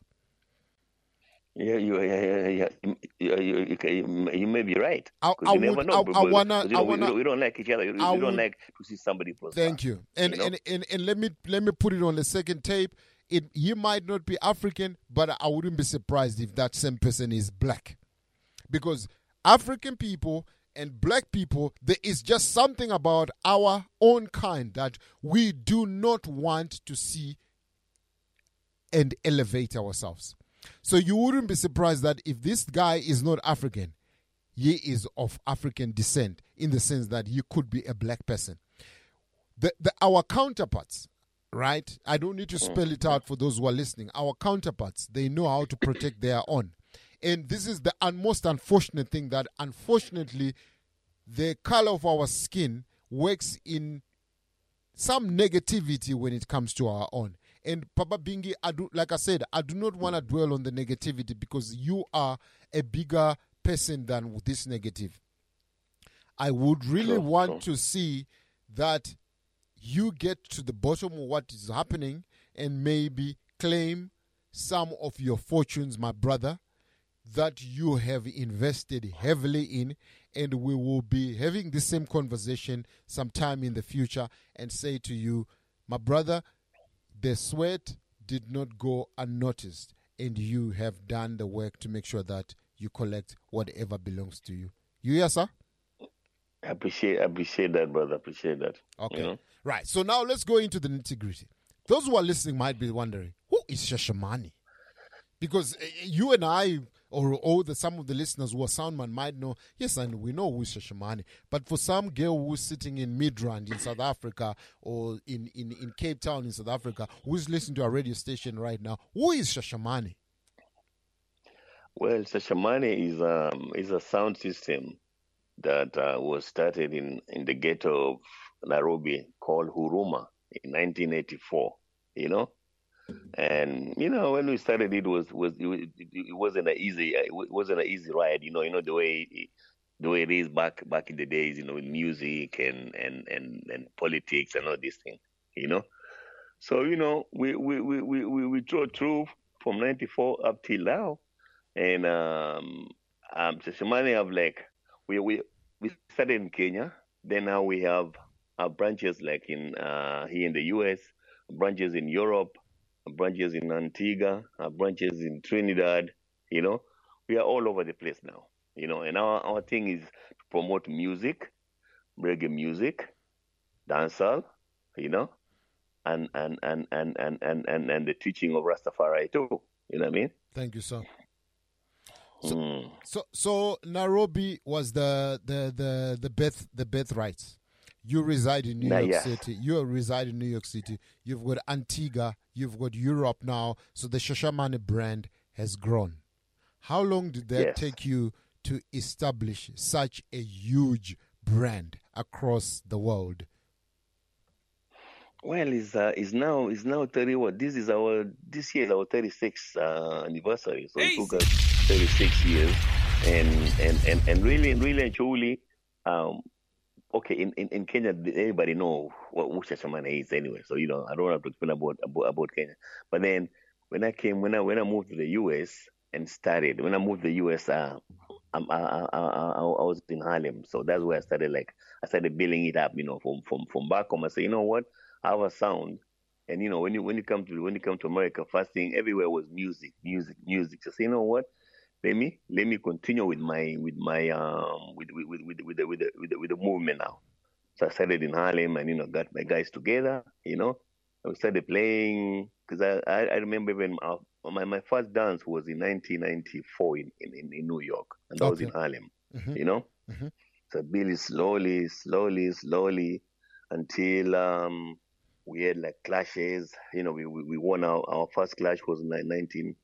Yeah, you, yeah, yeah, yeah. You, you, you, you, may be right. I- I you never would- know, I- I wanna- you know, we- wanna- we, don't like each other. We, we I don't like to see somebody prosper. Thank you. And, you know? and and and let me let me put it on the second tape. It he might not be African, but I wouldn't be surprised if that same person is black. Because African people and black people, there is just something about our own kind that we do not want to see and elevate ourselves. So you wouldn't be surprised that if this guy is not African, he is of African descent in the sense that he could be a black person. The, the, our counterparts, right? I don't need to spell it out for those who are listening. Our counterparts, they know how to protect their own. And this is the most unfortunate thing that unfortunately the color of our skin works in some negativity when it comes to our own. And Papa Bingi, I do, like I said, I do not want to dwell on the negativity because you are a bigger person than this negative. I would really Sure, want to see that you get to the bottom of what is happening and maybe claim some of your fortunes, my brother, that you have invested heavily in. And we will be having the same conversation sometime in the future and say to you, my brother, the sweat did not go unnoticed. And you have done the work to make sure that you collect whatever belongs to you. You hear, sir? I appreciate, I appreciate that, brother. Appreciate that. Okay. You know? Right. So now let's go into the nitty gritty. Those who are listening might be wondering, who is Shashamani? Because eh, eh, you and I, or all the some of the listeners who are Soundman might know, yes, and we know who is Shashamani. But for some girl who's sitting in Midrand in South Africa or in, in, in Cape Town in South Africa, who's listening to a radio station right now, who is Shashamani? Well, Shashamani is um is a sound system that uh, was started in in the ghetto of Nairobi called Huruma in 1984. You know, and you know when we started, it was was it, it wasn't an easy it wasn't an easy ride. You know, you know the way the way it is back back in the days. You know, with music and and and and politics and all these things. You know, so you know we we we we we, we drove through from 94 up till now and um um Shashamani have like we we we started in Kenya. Then now we have our branches like in uh here in the US, branches in Europe, branches in Antigua, our branches in Trinidad, you know. We are all over the place now. You know, and our, our thing is to promote music, reggae music, dancehall, you know, and and and and and and and, and the teaching of Rastafari too. You know what I mean? Thank you, sir. Mm. So so Nairobi was the the the the birth the birthright. You reside in New Nah, York yeah. City. You reside in New York City. You've got Antigua. You've got Europe now. So the Shashamani brand has grown. How long did that Yes. take you to establish such a huge brand across the world? Well, it's uh, it's now it's now thirty. What this is our this year is our thirty sixth uh, anniversary. So it took us thirty six years, and and and and really really and truly, um, okay. In, in, in Kenya, everybody know what who Shashamani is anyway. So you know, I don't have to explain about about, about Kenya. But then when I came when I when I moved to the U.S. and started when I moved to the U.S. Uh, I, I, I, I was in Harlem, so that's where I started. Like I started building it up, you know, from from from back home. I said, you know what, I have a sound, and you know, when you when you come to when you come to America, first thing everywhere was music, music, music. So you know what, let me let me continue with my with my um with with with with, with the with the with the, with the movement now. So I started in Harlem, and you know, got my guys together, you know, we started playing because I, I I remember when uh, my my first dance was in 1994 in in, in, New York, and that was in Okay. Harlem, Mhm. you know. Mhm. So Billy slowly, slowly, slowly, until um, we had like clashes. You know, we we, we won our, our first clash was in 19,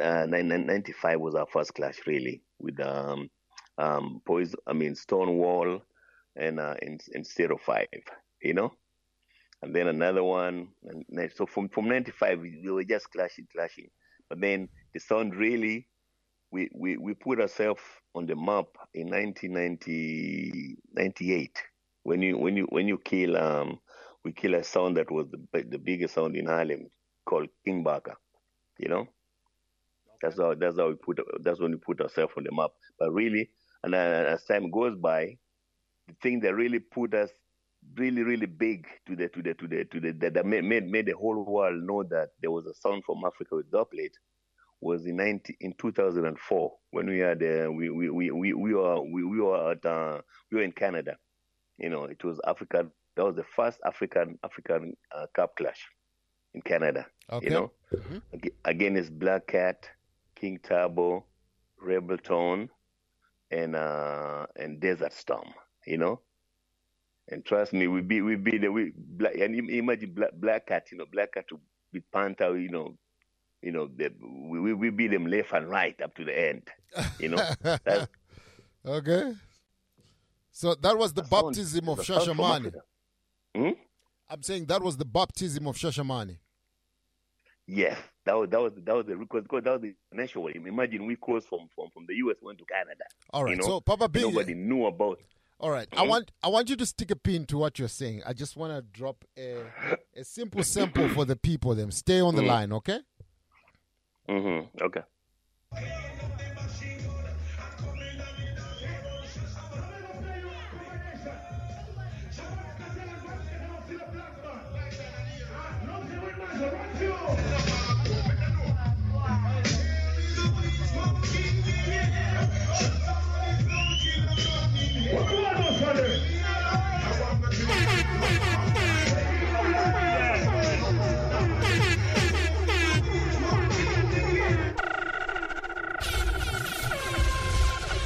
uh, 95 was our first clash really with um um poison. I mean Stonewall and uh in in Zero Five. You know. And then another one, and then- so from from '95 we, we were just clashing, clashing. But then the sound really, we we, we put ourselves on the map in 1998 when you when you when you kill um we kill a sound that was the the biggest sound in Harlem called King Barker, you know. That's how that's how we put that's when we put ourselves on the map. But really, and uh, as time goes by, the thing that really put us really really big to the to the to the to the that, that made, made made the whole world know that there was a sound from Africa with dub plate was in 90, in 2004 when we had uh, we, we we we we were we, we were at uh, we were in Canada. You know, it was Africa. That was the first African African uh, Cup clash in Canada. Okay. You know, Ag- again it's Black Cat, King Turbo, Rebel Tone, and uh and Desert Storm. You know, and trust me, we be we be the we black and imagine Black Black Cat. You know, Black Cat beat Panther. You know, you know the, we we we beat them left and right up to the end. You know, Okay. So that was the baptism of the sound from Shashamani. Africa. Hmm? I'm saying that was the baptism of Shashamani. Yes, that was that was that was the because because that was the national. Imagine we crossed from from from the US went to Canada. All right, you know? so Papa Bing- nobody knew about. All right, I want I want you to stick a pin to what you're saying. I just want to drop a a simple sample for the people. Them stay on the Mhm. line, okay? Mm-hmm. Okay.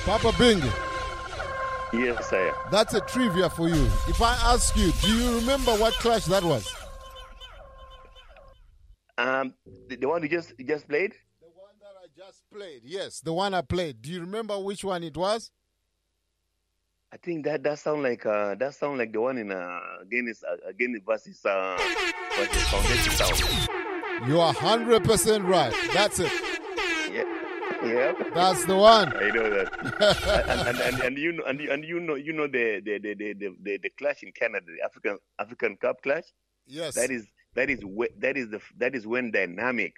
Papa Bingi, Yes, am. that's a trivia for you. If I ask you, do you remember what clash that was? Um, the, the one you just you just played. The one that I just played. Yes, the one I played. Do you remember which one it was? I think that that sound like uh that sound like the one in uh Guinness uh, Guinness versus uh versus Foundation Sound. You are hundred percent right. That's it. Yeah. That's the one. I know that. and, and, and, and you know and you, and you know you know the the the the, the, the, clash in Canada, the African African Cup clash. Yes. That is that is that is the that is when Dynamic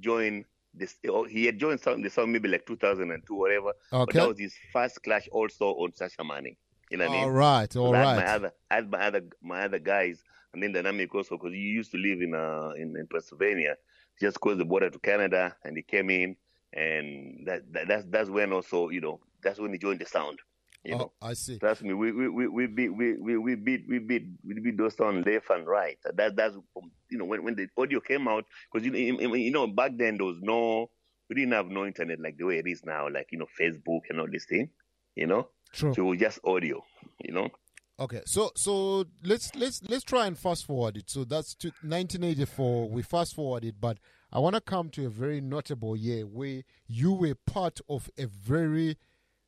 joined this. oh, He had joined some the song maybe like 2002 whatever. But Okay. that was his first clash also on Shashamani. You know what I mean? All right, all So I had right. My other, I had my other, my other guys, and then Dynamic also because he used to live in uh in, in Pennsylvania, just crossed the border to Canada, and he came in, and that, that that's that's when also you know that's when he joined the sound. You Oh, know, I see. trust me, we we we we beat we we we beat we beat we beat those sound left and right. That that's um, you know when when the audio came out because you know you know back then there was no we didn't have no internet like the way it is now, like you know Facebook and all this thing, you know. True. So it was just audio, you know. Okay, so so let's let's let's try and fast forward it. So that's to 1984. We fast forward it, but I want to come to a very notable year where you were part of a very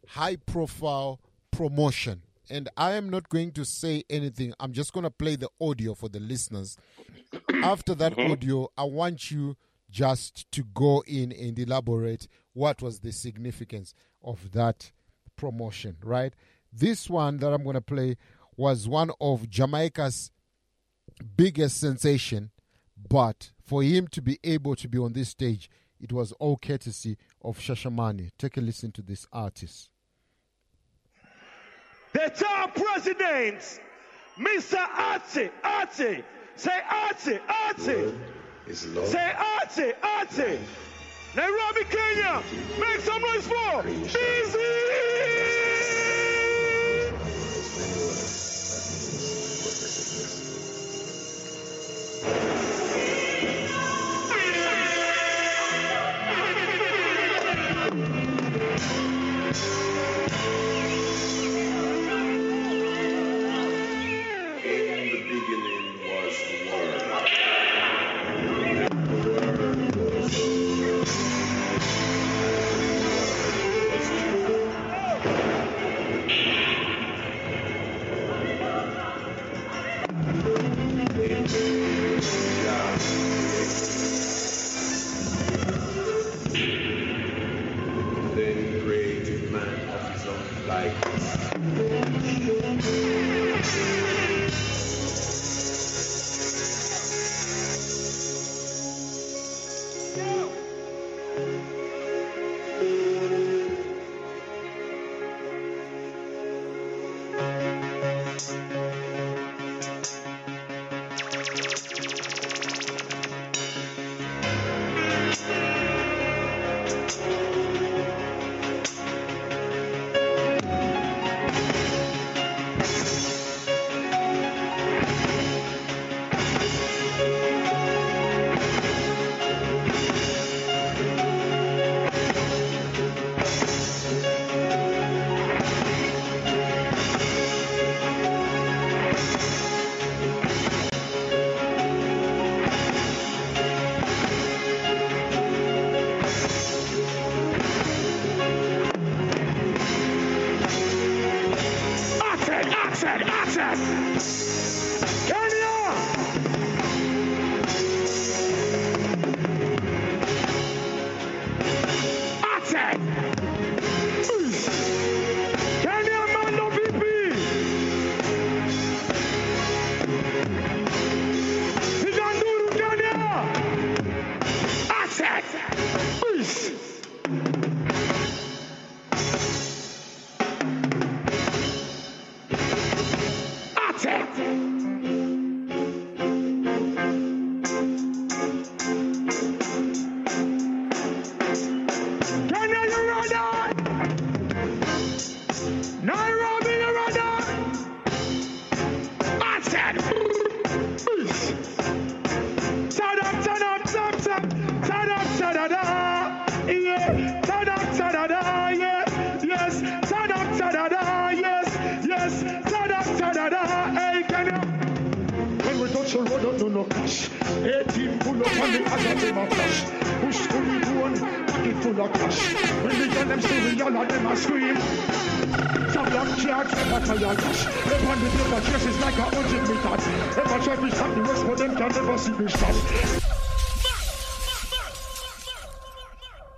high profile promotion. And I am not going to say anything. I'm just going to play the audio for the listeners. After that mm-hmm. audio, I want you just to go in and elaborate what was the significance of that promotion, right? This one that I'm going to play was one of Jamaica's biggest sensation, but for him to be able to be on this stage, it was all courtesy of Shashamani. Take a listen to this artist. The top president, Mr. Archie, Archie. Say Archie, Archie. Say Archie, Archie. Nairobi, Kenya. Make some noise for Busy.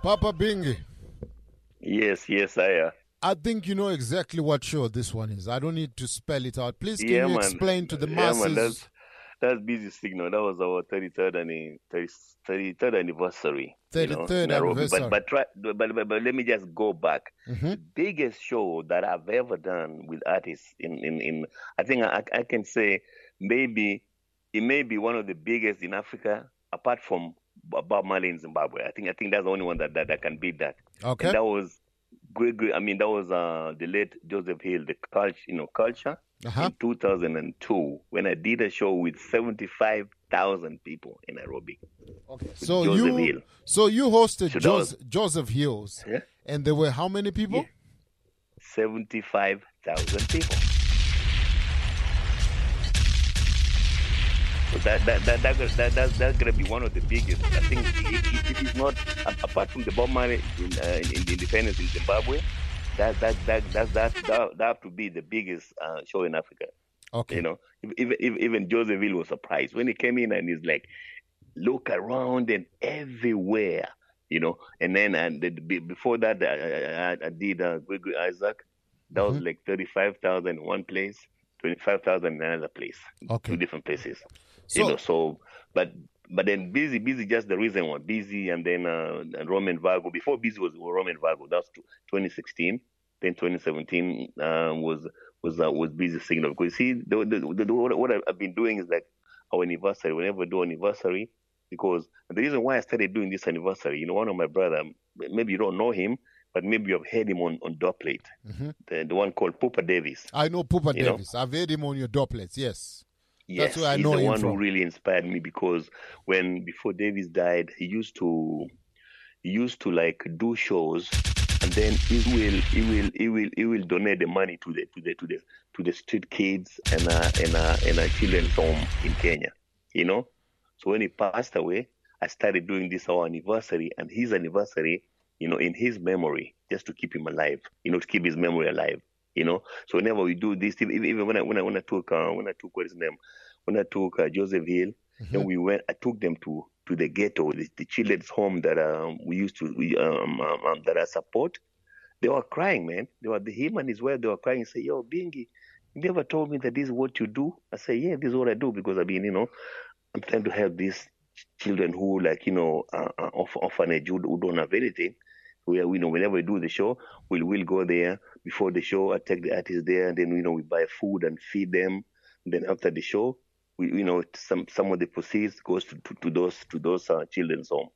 Papa Bingi. Yes, yes, I. Uh, I think you know exactly what show this one is. I don't need to spell it out. Please, can yeah, you man. explain to the yeah, masses? Man, that's, that's busy signal. That was our 33rd, and 33rd anniversary. you know, 33rd anniversary. But, but, try, but, but, but let me just go back. Mhm. Biggest show that I've ever done with artists in, in, in I think I, I can say maybe it may be one of the biggest in Africa, apart from Bob Marley in Zimbabwe. I think I think that's the only one that, that, that can beat that. Okay. And that was great, great. I mean, that was uh, the late Joseph Hill, the culture, you know, culture Uh-huh. in 2002 when I did a show with 75,000 people in Nairobi. Okay. So Joseph you, Hill. so you hosted So that Jos- was- Joseph Hills, Yeah. and there were how many people? 75,000 people. So that that that that that, that that's gonna be one of the biggest. I think it, it, is not apart from the Bob Marley in, uh, in the independence in Zimbabwe. That that that that that that, that have to be the biggest uh, show in Africa. Okay. You know, even even, Joseph was surprised when he came in and he's like, look around and everywhere. You know, and then and the, before that, I, I, I did uh, Gregory Isaac. That was like thirty-five thousand in one place, twenty-five thousand in another place, Okay. two different places. So- you know, so but but then busy, busy, just the reason why busy, and then uh, and Romain Virgo. Before busy was Romain Virgo. That's 2016. Then 2017 uh, was was uh, was busy signal. Because see, the, the, the, what what I've been doing is like our anniversary. Whenever we do anniversary, because the reason why I started doing this anniversary, you know, one of my brother, maybe you don't know him, but maybe you've heard him on on dub plate, Mhm. the, the one called Poopa Davis. I know Poopa You know? Davis. I've heard him on your dub plates. Yes. Yes, That's where I he's know the him one from. who really inspired me because when before Davis died, he used to he used to like do shows and then he will he will he will he will donate the money to the to the to the to the street kids and uh and uh and a children's home in Kenya. You know? So when he passed away, I started doing this our anniversary and his anniversary, you know, in his memory, just to keep him alive, you know, to keep his memory alive. You know, so whenever we do this, even even when I when I when I took uh, when I took what is his name, when I took uh, Joseph Hill, then we went. I took them to to the ghetto, the, the children's home that um, we used to we um, um, um that I support. They were crying, man. They were the him and his wife. They were crying. and Say, "Yo, Bingi, you never told me that this is what you do." I say, "Yeah, this is what I do because I mean, you know, I'm trying to help these children who, like, you know, uh, uh, orph- orphanage who, who don't have anything. We, you know, whenever we do the show, we'll we'll go there before the show. I take the artists there, and then you know we buy food and feed them. Then after the show, we you know some some of the proceeds goes to, to, to those to those uh, children's home.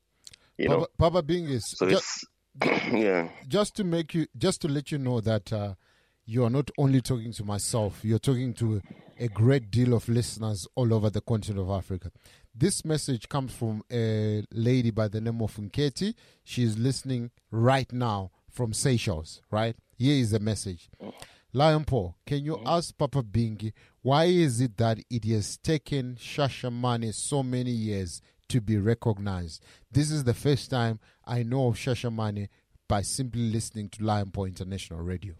You know, Papa, Papa Bingis. so ju- it's yeah. just to make you just to let you know that uh, you are not only talking to myself you're talking to a great deal of listeners all over the continent of africa this message comes from a lady by the name of Nketi. is listening right now from Seychelles, right? Here is the message. Lion Paw, can you mm-hmm. ask Papa Bingi why is it that it has taken Shashamani so many years to be recognized? This is the first time I know of Shashamani by simply listening to Lion Paw International Radio.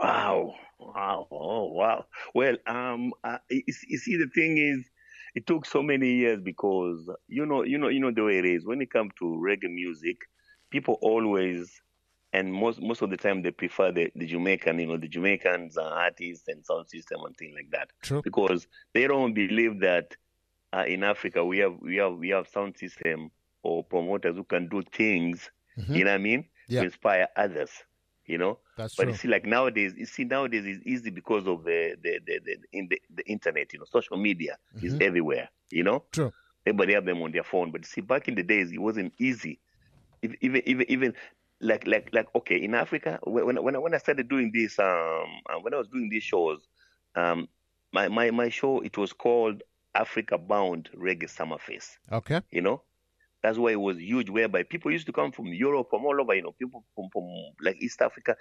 Wow. Wow. Oh, wow. Well, um, uh, you, you see, the thing is, it took so many years because you know, you know, you know the way it is. When it comes to reggae music, people always, and most most of the time, they prefer the, the Jamaican. You know, the Jamaicans are artists and sound system and things like that. True. Because they don't believe that uh, in Africa we have we have we have sound system or promoters who can do things. Mhm. You know what I mean? Yeah. To inspire others. You know. That's but true. you see, like nowadays, you see nowadays it's easy because of the the the, the, in the, the internet. You know, social media is Mhm. everywhere. You know. True. Everybody have them on their phone. But see, back in the days, it wasn't easy. If- Even even even like like like okay, in Africa, when when when I- when I started doing this, um, uh, when I was doing these shows, um, my my my show it was called Africa Bound Reggae Summerfest Okay. you know. That's why it was huge. Whereby people used to come from Europe, from all over. You know, people from, from like East Africa.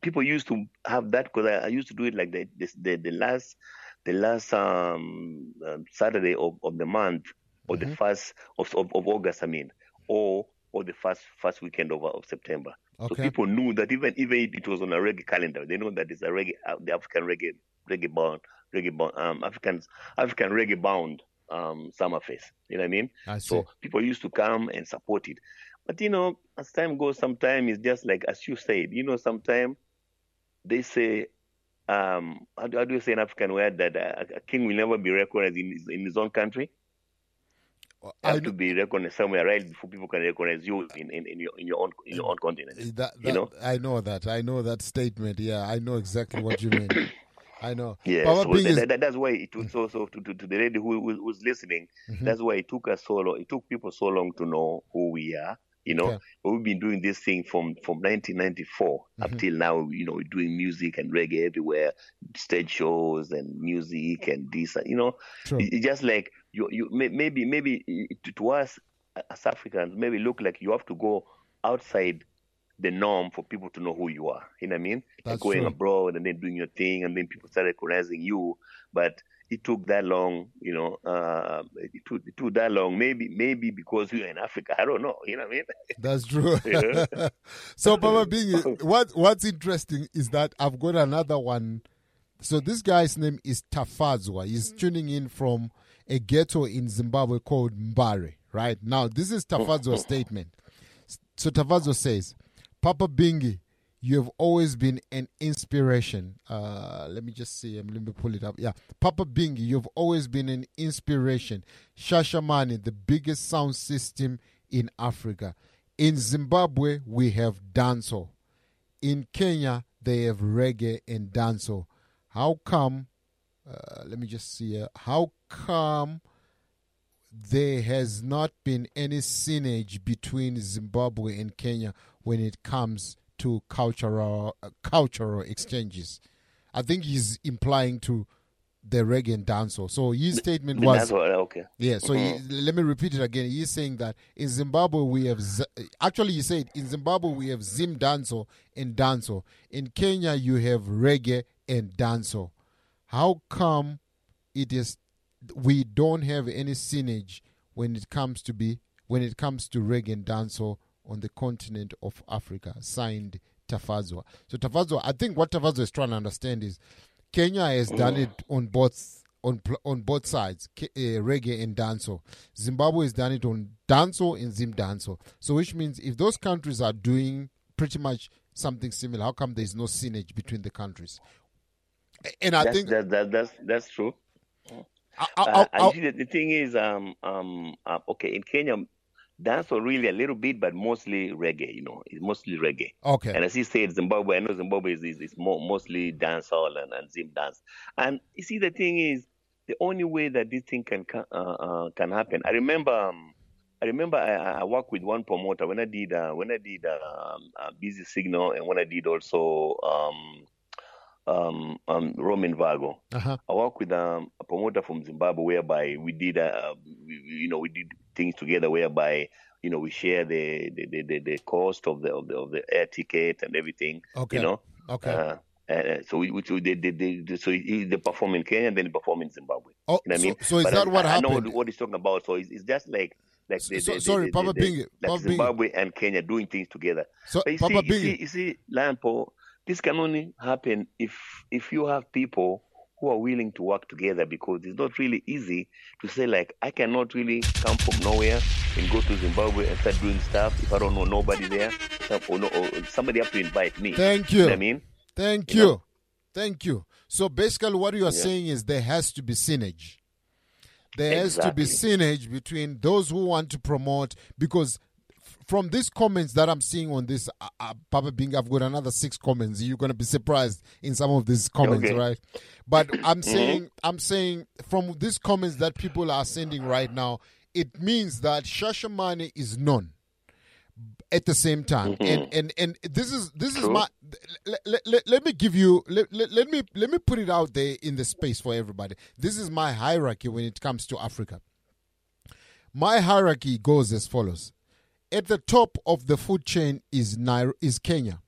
People used to have that because I, I used to do it like the this, the, the last the last um, um, Saturday of, of the month or the first of, of, of August. I mean, or or the first first weekend of, of September. So people knew that even even if it was on a reggae calendar, they know that it's a reggae uh, the African reggae reggae bound reggae bound um African African reggae bound um summer fest. You know what I mean? I So people used to come and support it. But you know, as time goes, sometimes it's just like as you said, you know, sometimes they say um how do, how do you say in African word that uh, a king will never be recognized in his, in his own country? You have to be recognized somewhere, right, before people can recognize you in, in, in your in your own in your own continent. That, you know, I know that. I know that statement. Yeah, I know exactly what you mean. I know. Yeah, Papa so that, is- that- that's why it took so so to, to, to the lady who, who who's listening. Mhm. That's why it took us so long. It took people so long to know who we are. You know, Okay. we've been doing this thing from from 1994 up Mhm. till now. You know, doing music and reggae everywhere, stage shows and music and this. You know. It- it's just like you you maybe maybe to, to us as Africans maybe look like you have to go outside the norm for people to know who you are. You know what I mean? That's going true. abroad and then doing your thing, and then people start recognizing you. But it took that long, you know. Uh, it, took, it took that long. Maybe maybe because we are in Africa. I don't know. You know what I mean? That's true. So, Papa Bing, what what's interesting is that I've got another one. So this guy's name is Tafazwa. He's tuning in from a ghetto in Zimbabwe called Mbare. Right now, this is Tafazwa's statement. So Tafazwa says, "Papa Bingi, you have always been an inspiration. Uh, let me just see. um, Let me pull it up. Yeah, Papa Bingi, you've always been an inspiration. Shashamani, the biggest sound system in Africa. In Zimbabwe, we have dancehall. In Kenya, they have reggae and dancehall. How come? Uh, let me just see. Uh, how come there has not been any synergy between Zimbabwe and Kenya when it comes to cultural uh, cultural exchanges? I think he's implying to the reggae and dancehall. So his statement was dancehall, okay. Yeah. So he, Mhm. let me repeat it again. He's saying that in Zimbabwe we have Z- actually he said in Zimbabwe we have Zim dancehall and dancehall. In Kenya you have reggae and dancehall. How come it is we don't have any synergy when it comes to be when it comes to reggae and dancehall on the continent of Africa? Signed Tafazwa. So Tafazwa, I think what Tafazwa is trying to understand is Kenya has done it on both on on both sides, K- uh, reggae and dancehall. Zimbabwe has done it on dancehall and Zim dancehall. So which means if those countries are doing pretty much something similar, how come there is no synergy between the countries? And I that's, think that, that, that's that's true. I- Uh, I- I see the thing is, um, um, uh, okay, in Kenya, dancehall really a little bit, but mostly reggae. You know, it's mostly reggae. Okay. And as he said, Zimbabwe, I know Zimbabwe is is, is more, mostly dancehall and, and Zim dance. And you see, the thing is, the only way that this thing can ca- uh, uh, can happen. I remember. Um, I remember I, I I worked with one promoter when I did uh, when I did um, uh, Busy Signal and when I did also um, um, um, Romain Virgo. Uh-huh. I work with um, a promoter from Zimbabwe, whereby we did, uh, we, we- you know, we did things together, whereby you know we share the the, the, the, cost of the, of the of the air ticket and everything. Okay. You know. Okay. Uh, uh, so we, we so they, they, they, so he, they perform in Kenya, and then they perform in Zimbabwe. Oh, you know what I so- mean? so is But that I, what I know happened? what, what he's talking about. So it's, it's just like like So- the, sorry, Papa the, like Papa. Zimbabwe and Kenya doing things together. So, but you Papa see, you see, you see, Lampo, this can only happen if if you have people who are willing to work together because it's not really easy to say like I cannot really come from nowhere and go to Zimbabwe and start doing stuff if I don't know nobody there or, no, or somebody have to invite me. Thank know you. what I mean, Thank You you. know? Thank you. So basically, what you are Yeah. saying is there has to be synergy. There has to be synergy between those who want to promote because from these comments that I'm seeing on this, uh, uh, Papa Bing, I've got another six comments. You're gonna be surprised in some of these comments, Okay. right? But I'm Mhm. saying, I'm saying from these comments that people are sending right now, it means that Shashamani is known at the same time and and and this is this is my let, let, let me give you let, let, let me let me put it out there in the space for everybody this is my hierarchy when it comes to africa My hierarchy goes as follows. At the top of the food chain is Nair- is Kenya,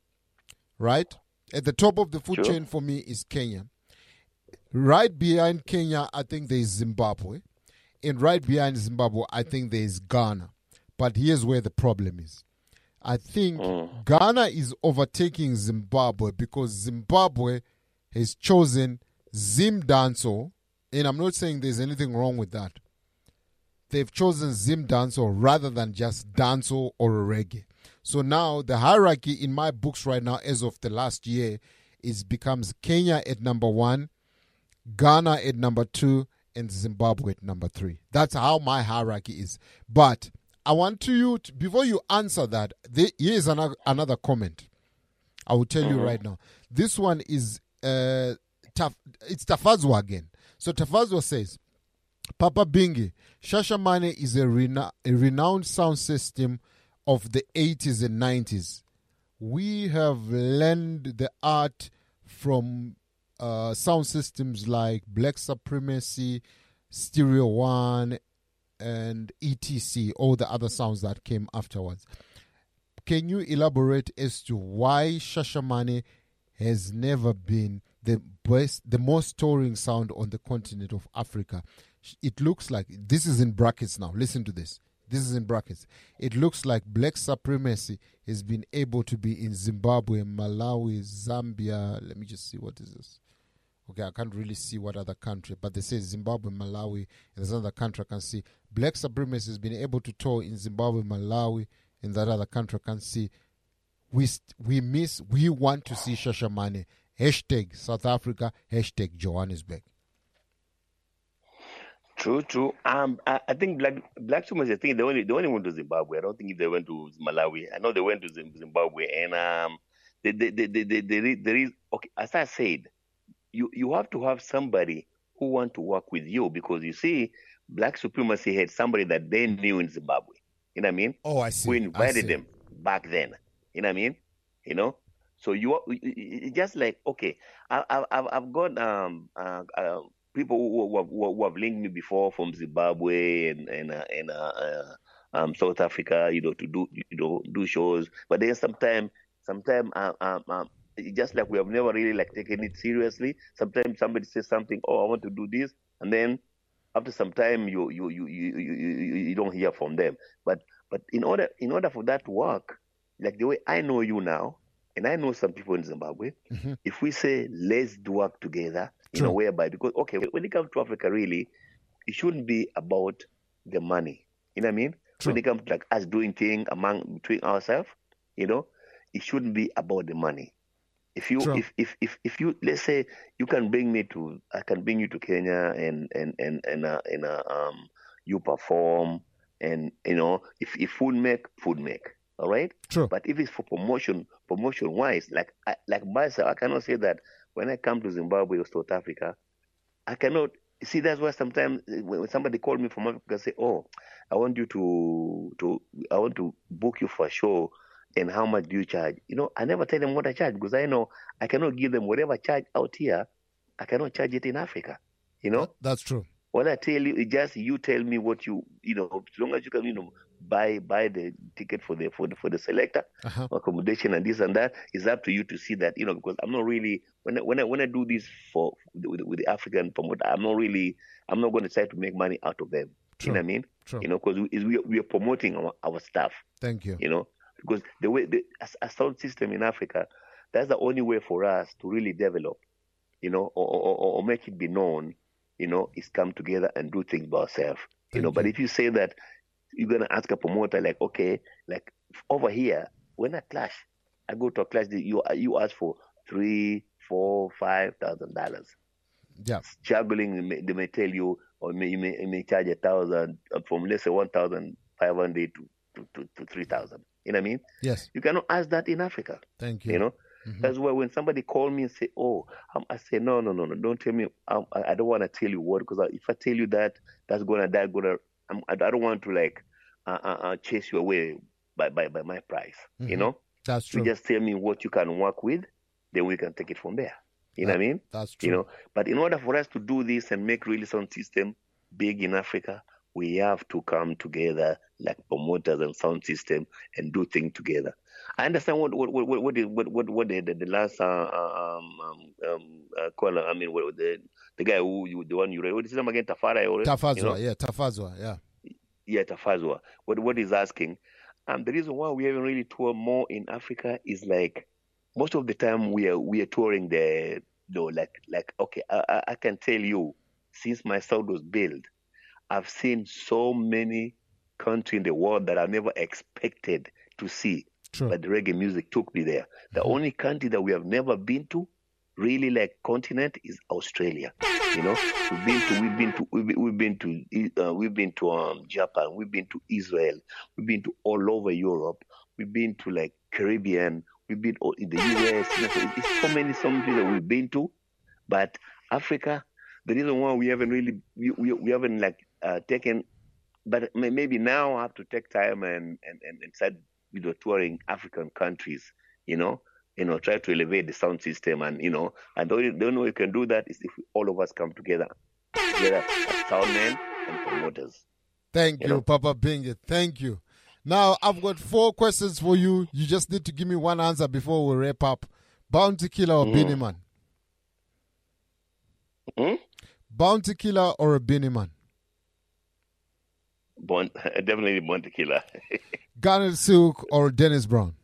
right? At the top of the food Sure. chain for me is Kenya. Right behind Kenya, I think there is Zimbabwe. And right behind Zimbabwe, I think there is Ghana. But here's where the problem is. I think hmm. Ghana is overtaking Zimbabwe because Zimbabwe has chosen Zim dancehall, and I'm not saying there's anything wrong with that. They've chosen Zim dancehall rather than just dancehall or reggae. So now the hierarchy in my books right now, as of the last year, is becomes Kenya at number one, Ghana at number two, and Zimbabwe at number three. That's how my hierarchy is. But I want to you to, before you answer that. There, here is another another comment. I will tell you Mhm. right now. This one is uh, Taf, it's Tafazwa again. So Tafazwa says, Papa Bingi, Shashamani is a, rena- a renowned sound system of the 80s and 90s. We have learned the art from uh, sound systems like Black Supremacy, Stereo One, and ETC, all the other sounds that came afterwards. Can you elaborate as to why Shashamani has never been the best, the most touring sound on the continent of Africa? It looks like this is in brackets now. Listen to this. This is in brackets. It looks like black supremacy has been able to be in Zimbabwe, Malawi, Zambia. Let me just see what is this. Okay, I can't really see what other country, but they say Zimbabwe, Malawi, there's another country I can see. Black supremacy has been able to tour in Zimbabwe, Malawi, and that other country I can see. We st- we miss. We want to see Shashamani. Hashtag South Africa. Hashtag Johannesburg. True, true. Um, I, I think Black Black Supremacy. I think they only they only went to Zimbabwe. I don't think if they went to Malawi. I know they went to Zim- Zimbabwe, and um, they they they they, they, there is- there is okay. As I said, you you have to have somebody who want to work with you because you see, Black Supremacy had somebody that they knew in Zimbabwe. You know what I mean? Oh, I see. Who invited see. them back then. You know what I mean? You know. So you just like okay, I, I, I've I've got um uh, uh, people who, who, have, who have linked me before from Zimbabwe and and uh, and uh, uh, um South Africa, you know, to do you know do shows. But then sometimes sometimes um, um, um just like we have never really like taken it seriously. Sometimes somebody says something, oh I want to do this, and then after some time you you you you you, you, you don't hear from them. But but in order in order for that to work, like the way I know you now, and I know some people in Zimbabwe, if we say let's work together, you know, whereby because okay, when it comes to Africa, really, it shouldn't be about the money. You know what I mean? When it comes to like us doing things among between ourselves, you know, it shouldn't be about the money. If you True. if, if if if you let's say you can bring me to I can bring you to Kenya and and and and uh, and uh, um you perform and you know if if food make food make all right True. but if it's for promotion promotion wise like I, like myself I cannot say that when I come to Zimbabwe or South Africa I cannot see that's why sometimes uh, when somebody call me from Africa say oh I want you to to I want to book you for a show and how much do you charge you know I never tell them what I charge because I know I cannot give them whatever I charge out here I cannot charge it in Africa you know That's true. what I tell you just you tell me what you you know as long as you can you know buy buy the ticket for the for the for the selector Uh-huh. accommodation and this and that it's up to you to see that you know because I'm not really when I, when I when I do this for with, with the African promoter I'm not really I'm not going to try to make money out of them you know what I mean True. you know because we, we we are promoting our, our stuff Thank you. you know because the way the a, sound system in Africa that's the only way for us to really develop you know or or, or- or make it be known you know is come together and do things by ourselves you know but if you say that you're gonna ask a promoter like okay like over here when I clash I go to a clash you you ask for three four five thousand dollars Yeah. juggling they may, they may tell you or may, you may, you may charge a thousand uh, from let's say one thousand five hundred to to, to, to three thousand you know what I mean Yes. you cannot ask that in Africa Thank you. you know Mhm. that's why when somebody call me and say oh um, I say no no no no don't tell me um, I, I don't want to tell you what because if I tell you that that's gonna that gonna I'm, I don't want to like uh, uh, uh, chase you away by, by, by my price you Mhm. know That's true. you just tell me what you can work with then we can take it from there you know what I mean That's true. you know but in order for us to do this and make really sound system big in Africa we have to come together like promoters and sound system and do things together. I understand what what what what the, what what, what the, the, the last uh, um um, um uh, caller. I mean, what, the the guy who you the one you read. What is his name again? Tafara. or- Tafazwa, you know? yeah, Tafazwa, yeah. yeah, Tafazwa. What what he's asking, and the reason why we haven't really toured more in Africa is like most of the time we are we are touring the no like like okay, I, I- I can tell you since my sound was built, I've seen so many countries in the world that I never expected to see. True. But the reggae music took me there. The mm-hmm. only country that we have never been to, really like continent, is Australia. You know, we've been to we've been to we've been, to uh, we've been to um, Japan, we've been to Israel, we've been to all over Europe, we've been to like Caribbean, we've been in the US. So it's so many places that we've been to, but Africa, the reason why we haven't really we, we, we haven't like uh, taken, but maybe now I have to take time and and and, and start you know touring African countries. You know, you know, try to elevate the sound system and you know, and the only, the only way we can do that is if all of us come together, together as soundmen and promoters. Thank You you, know? Papa Bingy. Thank you. Now, I've got four questions for you. You just need to give me one answer before we wrap up. Bounty Killer or Mhm. Beenie Man? Hmm? Bounty Killer or a Beenie Man? Bon, definitely Bounty killer. Garnet Silk or Dennis Brown?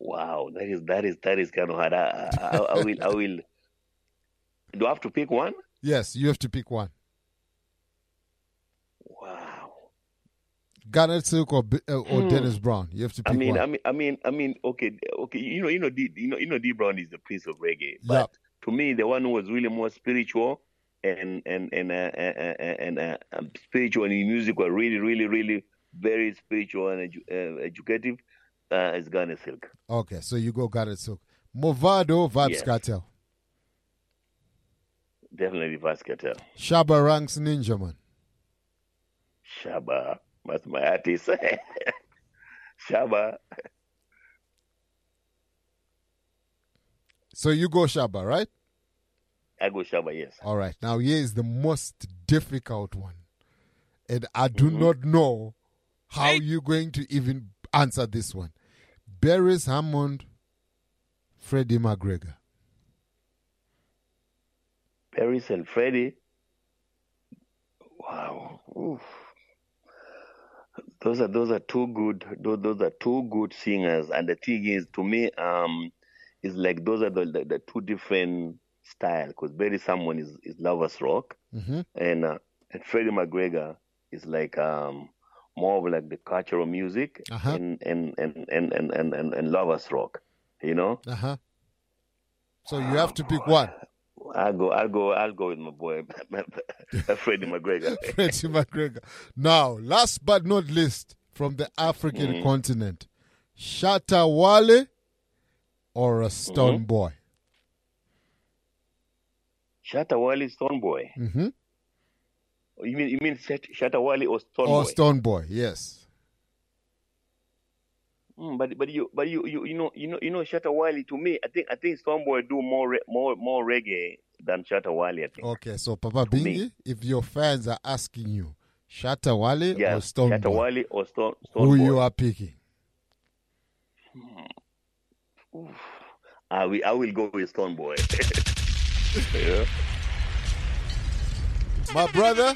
Wow, that is that is that is kind of hard. I, I, I, will I will. Do I have to pick one? Yes, you have to pick one. Wow. Garnet Silk or, uh, or Hmm. Dennis Brown? You have to pick I mean, one. I mean, I mean, I mean. Okay, okay. You know, you know, D, you know, you know, D Brown is the prince of reggae. But Yeah. to me, the one who was really more spiritual and and and uh, uh, uh, and uh, um, spiritual and music were really, really, really very spiritual and edu- uh, educative. Uh, is Garnet Silk. Okay, so you go Garnet Silk. Mavado Vybz Yes. Kartel. Definitely Vybz Kartel. Shabba Ranks Ninja Man. Shabba. That's my artist. Shabba. So you go Shabba, right? I go Shabba, yes. All right. Now here is the most difficult one. And I do Mm-hmm. not know how you're going to even answer this one. Beres Hammond, Freddie McGregor. Beres and Freddie. Wow. Oof. Those are those are two good those, those are two good singers and the thing is to me um it's like those are the the, the two different style because Beres Hammond is, is lovers rock Mm-hmm. and uh, and Freddie McGregor is like um more of like the cultural music Uh-huh. and, and, and, and, and, and, and, and lovers rock, you know? Uh huh. So you have to pick one. I'll go I'll go I'll go with my boy Freddie McGregor. Freddie McGregor. Now, last but not least, from the African Mhm. continent, Shatta Wale or a Stone Mhm. Boy? Shatta Wale Stonebwoy. Mm-hmm. You mean you mean Shat- Shatta Wale or Stone Or Boy? Stonebwoy, yes. Mm, but but you but you you you know you know you know Shatta Wale to me I think I think Stonebwoy do more more more reggae than Shatta Wale I think. Okay, so Papa To me. If your fans are asking you, Shatta Wale Yeah, or Stone Shatta Boy, or Stone Stone who Boy. you are picking? I will I will go with Stonebwoy. yeah. My brother,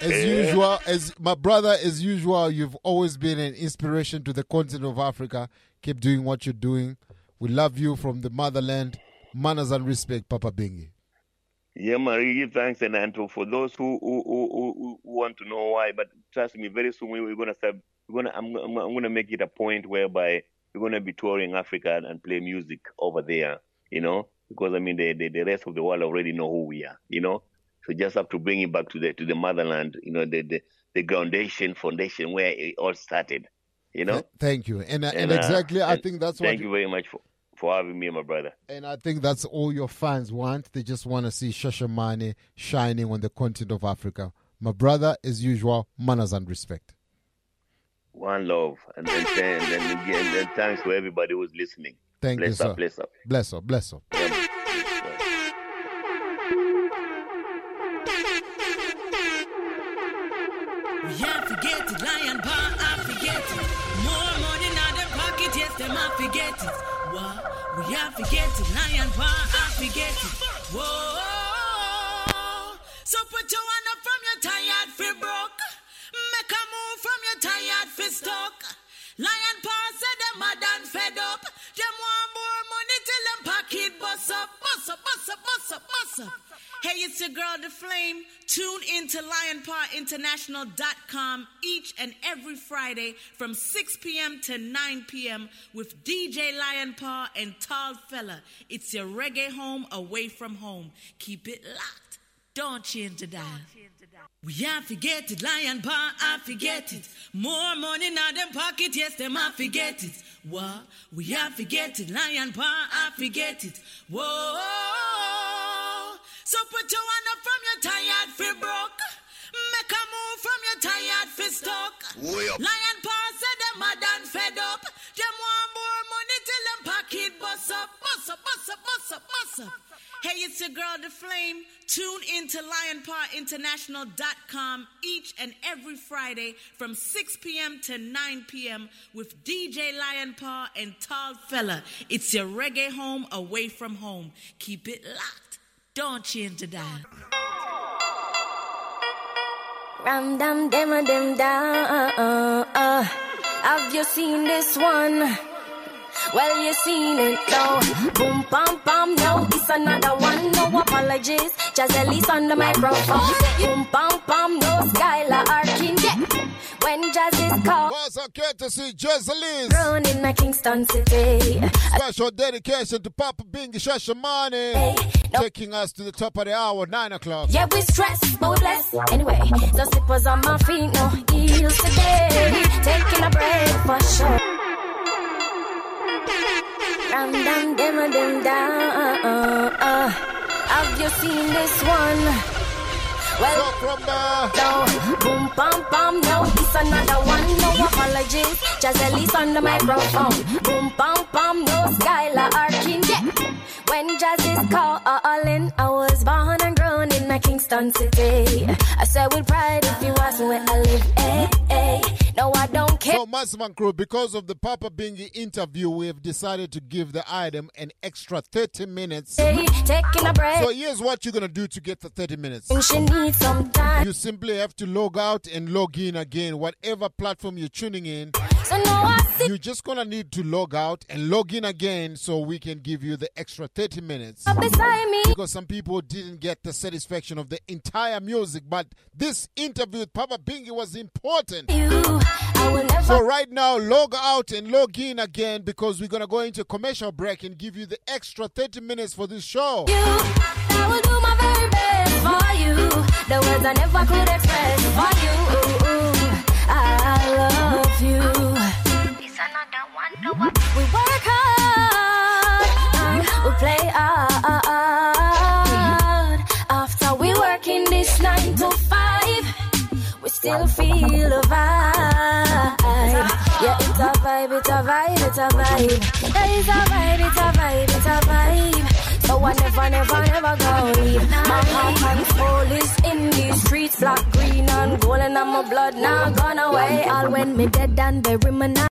as Yeah. usual, as my brother, as usual, you've always been an inspiration to the continent of Africa. Keep doing what you're doing. We love you from the motherland. Manners and respect, Papa Bingi. Yeah, Marie, thanks and, and for those who who, who who want to know why, but trust me, very soon we- we're gonna start. We're gonna I'm, I'm, I'm gonna make it a point whereby we're gonna be touring Africa and play music over there. You know, because I mean the, the the rest of the world already know who we are. You know, so just have to bring it back to the to the motherland. You know, the the the foundation foundation where it all started. You know. Thank you. And, and, And, uh, exactly, I and think that's what Thank you very much for for having me, my brother. And I think that's all your fans want. They just want to see Shashamani shining on the continent of Africa. My brother, as usual, manners and respect. One love, and and, and, and again, and thanks to everybody who's listening. Thank bless you, sir. up, bless up. Bless up, bless up. Yeah, Have forget it. Lion paw, I forget it. Whoa. So put your hand up from your tired fi broke. Make a move from your tired fi stuck. Lion paw said them mad and fed up. Them want them bust up, bust up, bust up, bust up, bust up. Hey, it's your girl, The Flame. Tune in to LionPawInternational.com each and every Friday from 6 p.m. to 9 p.m. with DJ Lion Paw and Tall Fella. It's your reggae home away from home. Keep it locked. Don't you, change the dial. We have forget it, lion paw, I forget it. More money now them pocket, yes, them I forget it. What? We have forget it, lion paw, I forget it. Whoa. So put your hand up from your tired fi broke. Make a move from your tired fi stuck. Lion paw said them mad and fed up. Them want more money till them pocket bust up, bust up, bust up, bust up, bust up. Hey, it's your girl, The Flame. Tune in to LionPawInternational.com each and every Friday from 6 p.m. to 9 p.m. with DJ Lion Paw and Tall Fella. It's your reggae home away from home. Keep it locked. Don't change the dial. Ram dam dem a dem down. Uh, have you seen this one? Well, you seen it now. Boom, pam, pam, no, it's another one. No apologies. Just at least on the microphone. Boom, pam, pam, no, Skylar Arkin. Yeah. When jazz is called. Was a courtesy, Jezzalis. Grown in my Kingston City. Special dedication to Papa Bingy Shashamani. Taking us to the top of the hour, 9 o'clock. Yeah, we stress, but we bless. Anyway, the slippers on my feet, no heels today. Taking a break for sure. Dam dem a dem down. Uh, have you seen this one? Well, no, boom, pam, pam, no, it's another one, no apologies. Just at least on the microphone. Boom, pam, pam, no, Skylar Arkin, yeah. When jazz is calling, I was born and grown in my Kingston city. I said with pride if you ask me where I live, eh, eh. No, I don't care. So, Massman Crew, because of the Papa Bingy interview, we have decided to give the item an extra 30 minutes. Hey, taking a break. So, here's what you're going to do to get the 30 minutes. She needs some time. You simply have to log out and log in again, whatever platform you're tuning in. So now I see You're just to need to log out and log in again so we can give you the extra 30 minutes. Because some people didn't get the satisfaction of the entire music, but this interview with Papa Bingy was important. You. So right now, log out and log in again because we're gonna go into commercial break and give you the extra 30 minutes for this show. I will do my very best for you. The words I never could express for you. I love you. We work hard, we play hard. After we work in this nine to five, we still feel a vibe. Yeah, it's a vibe, it's a vibe, it's a vibe. Yeah, it's a vibe, it's a vibe, it's a vibe. So I never, never, never go leave. My heart and soul is in these streets, black, green, and gold, and I'm my blood now gone away. All when me dead and bury me now.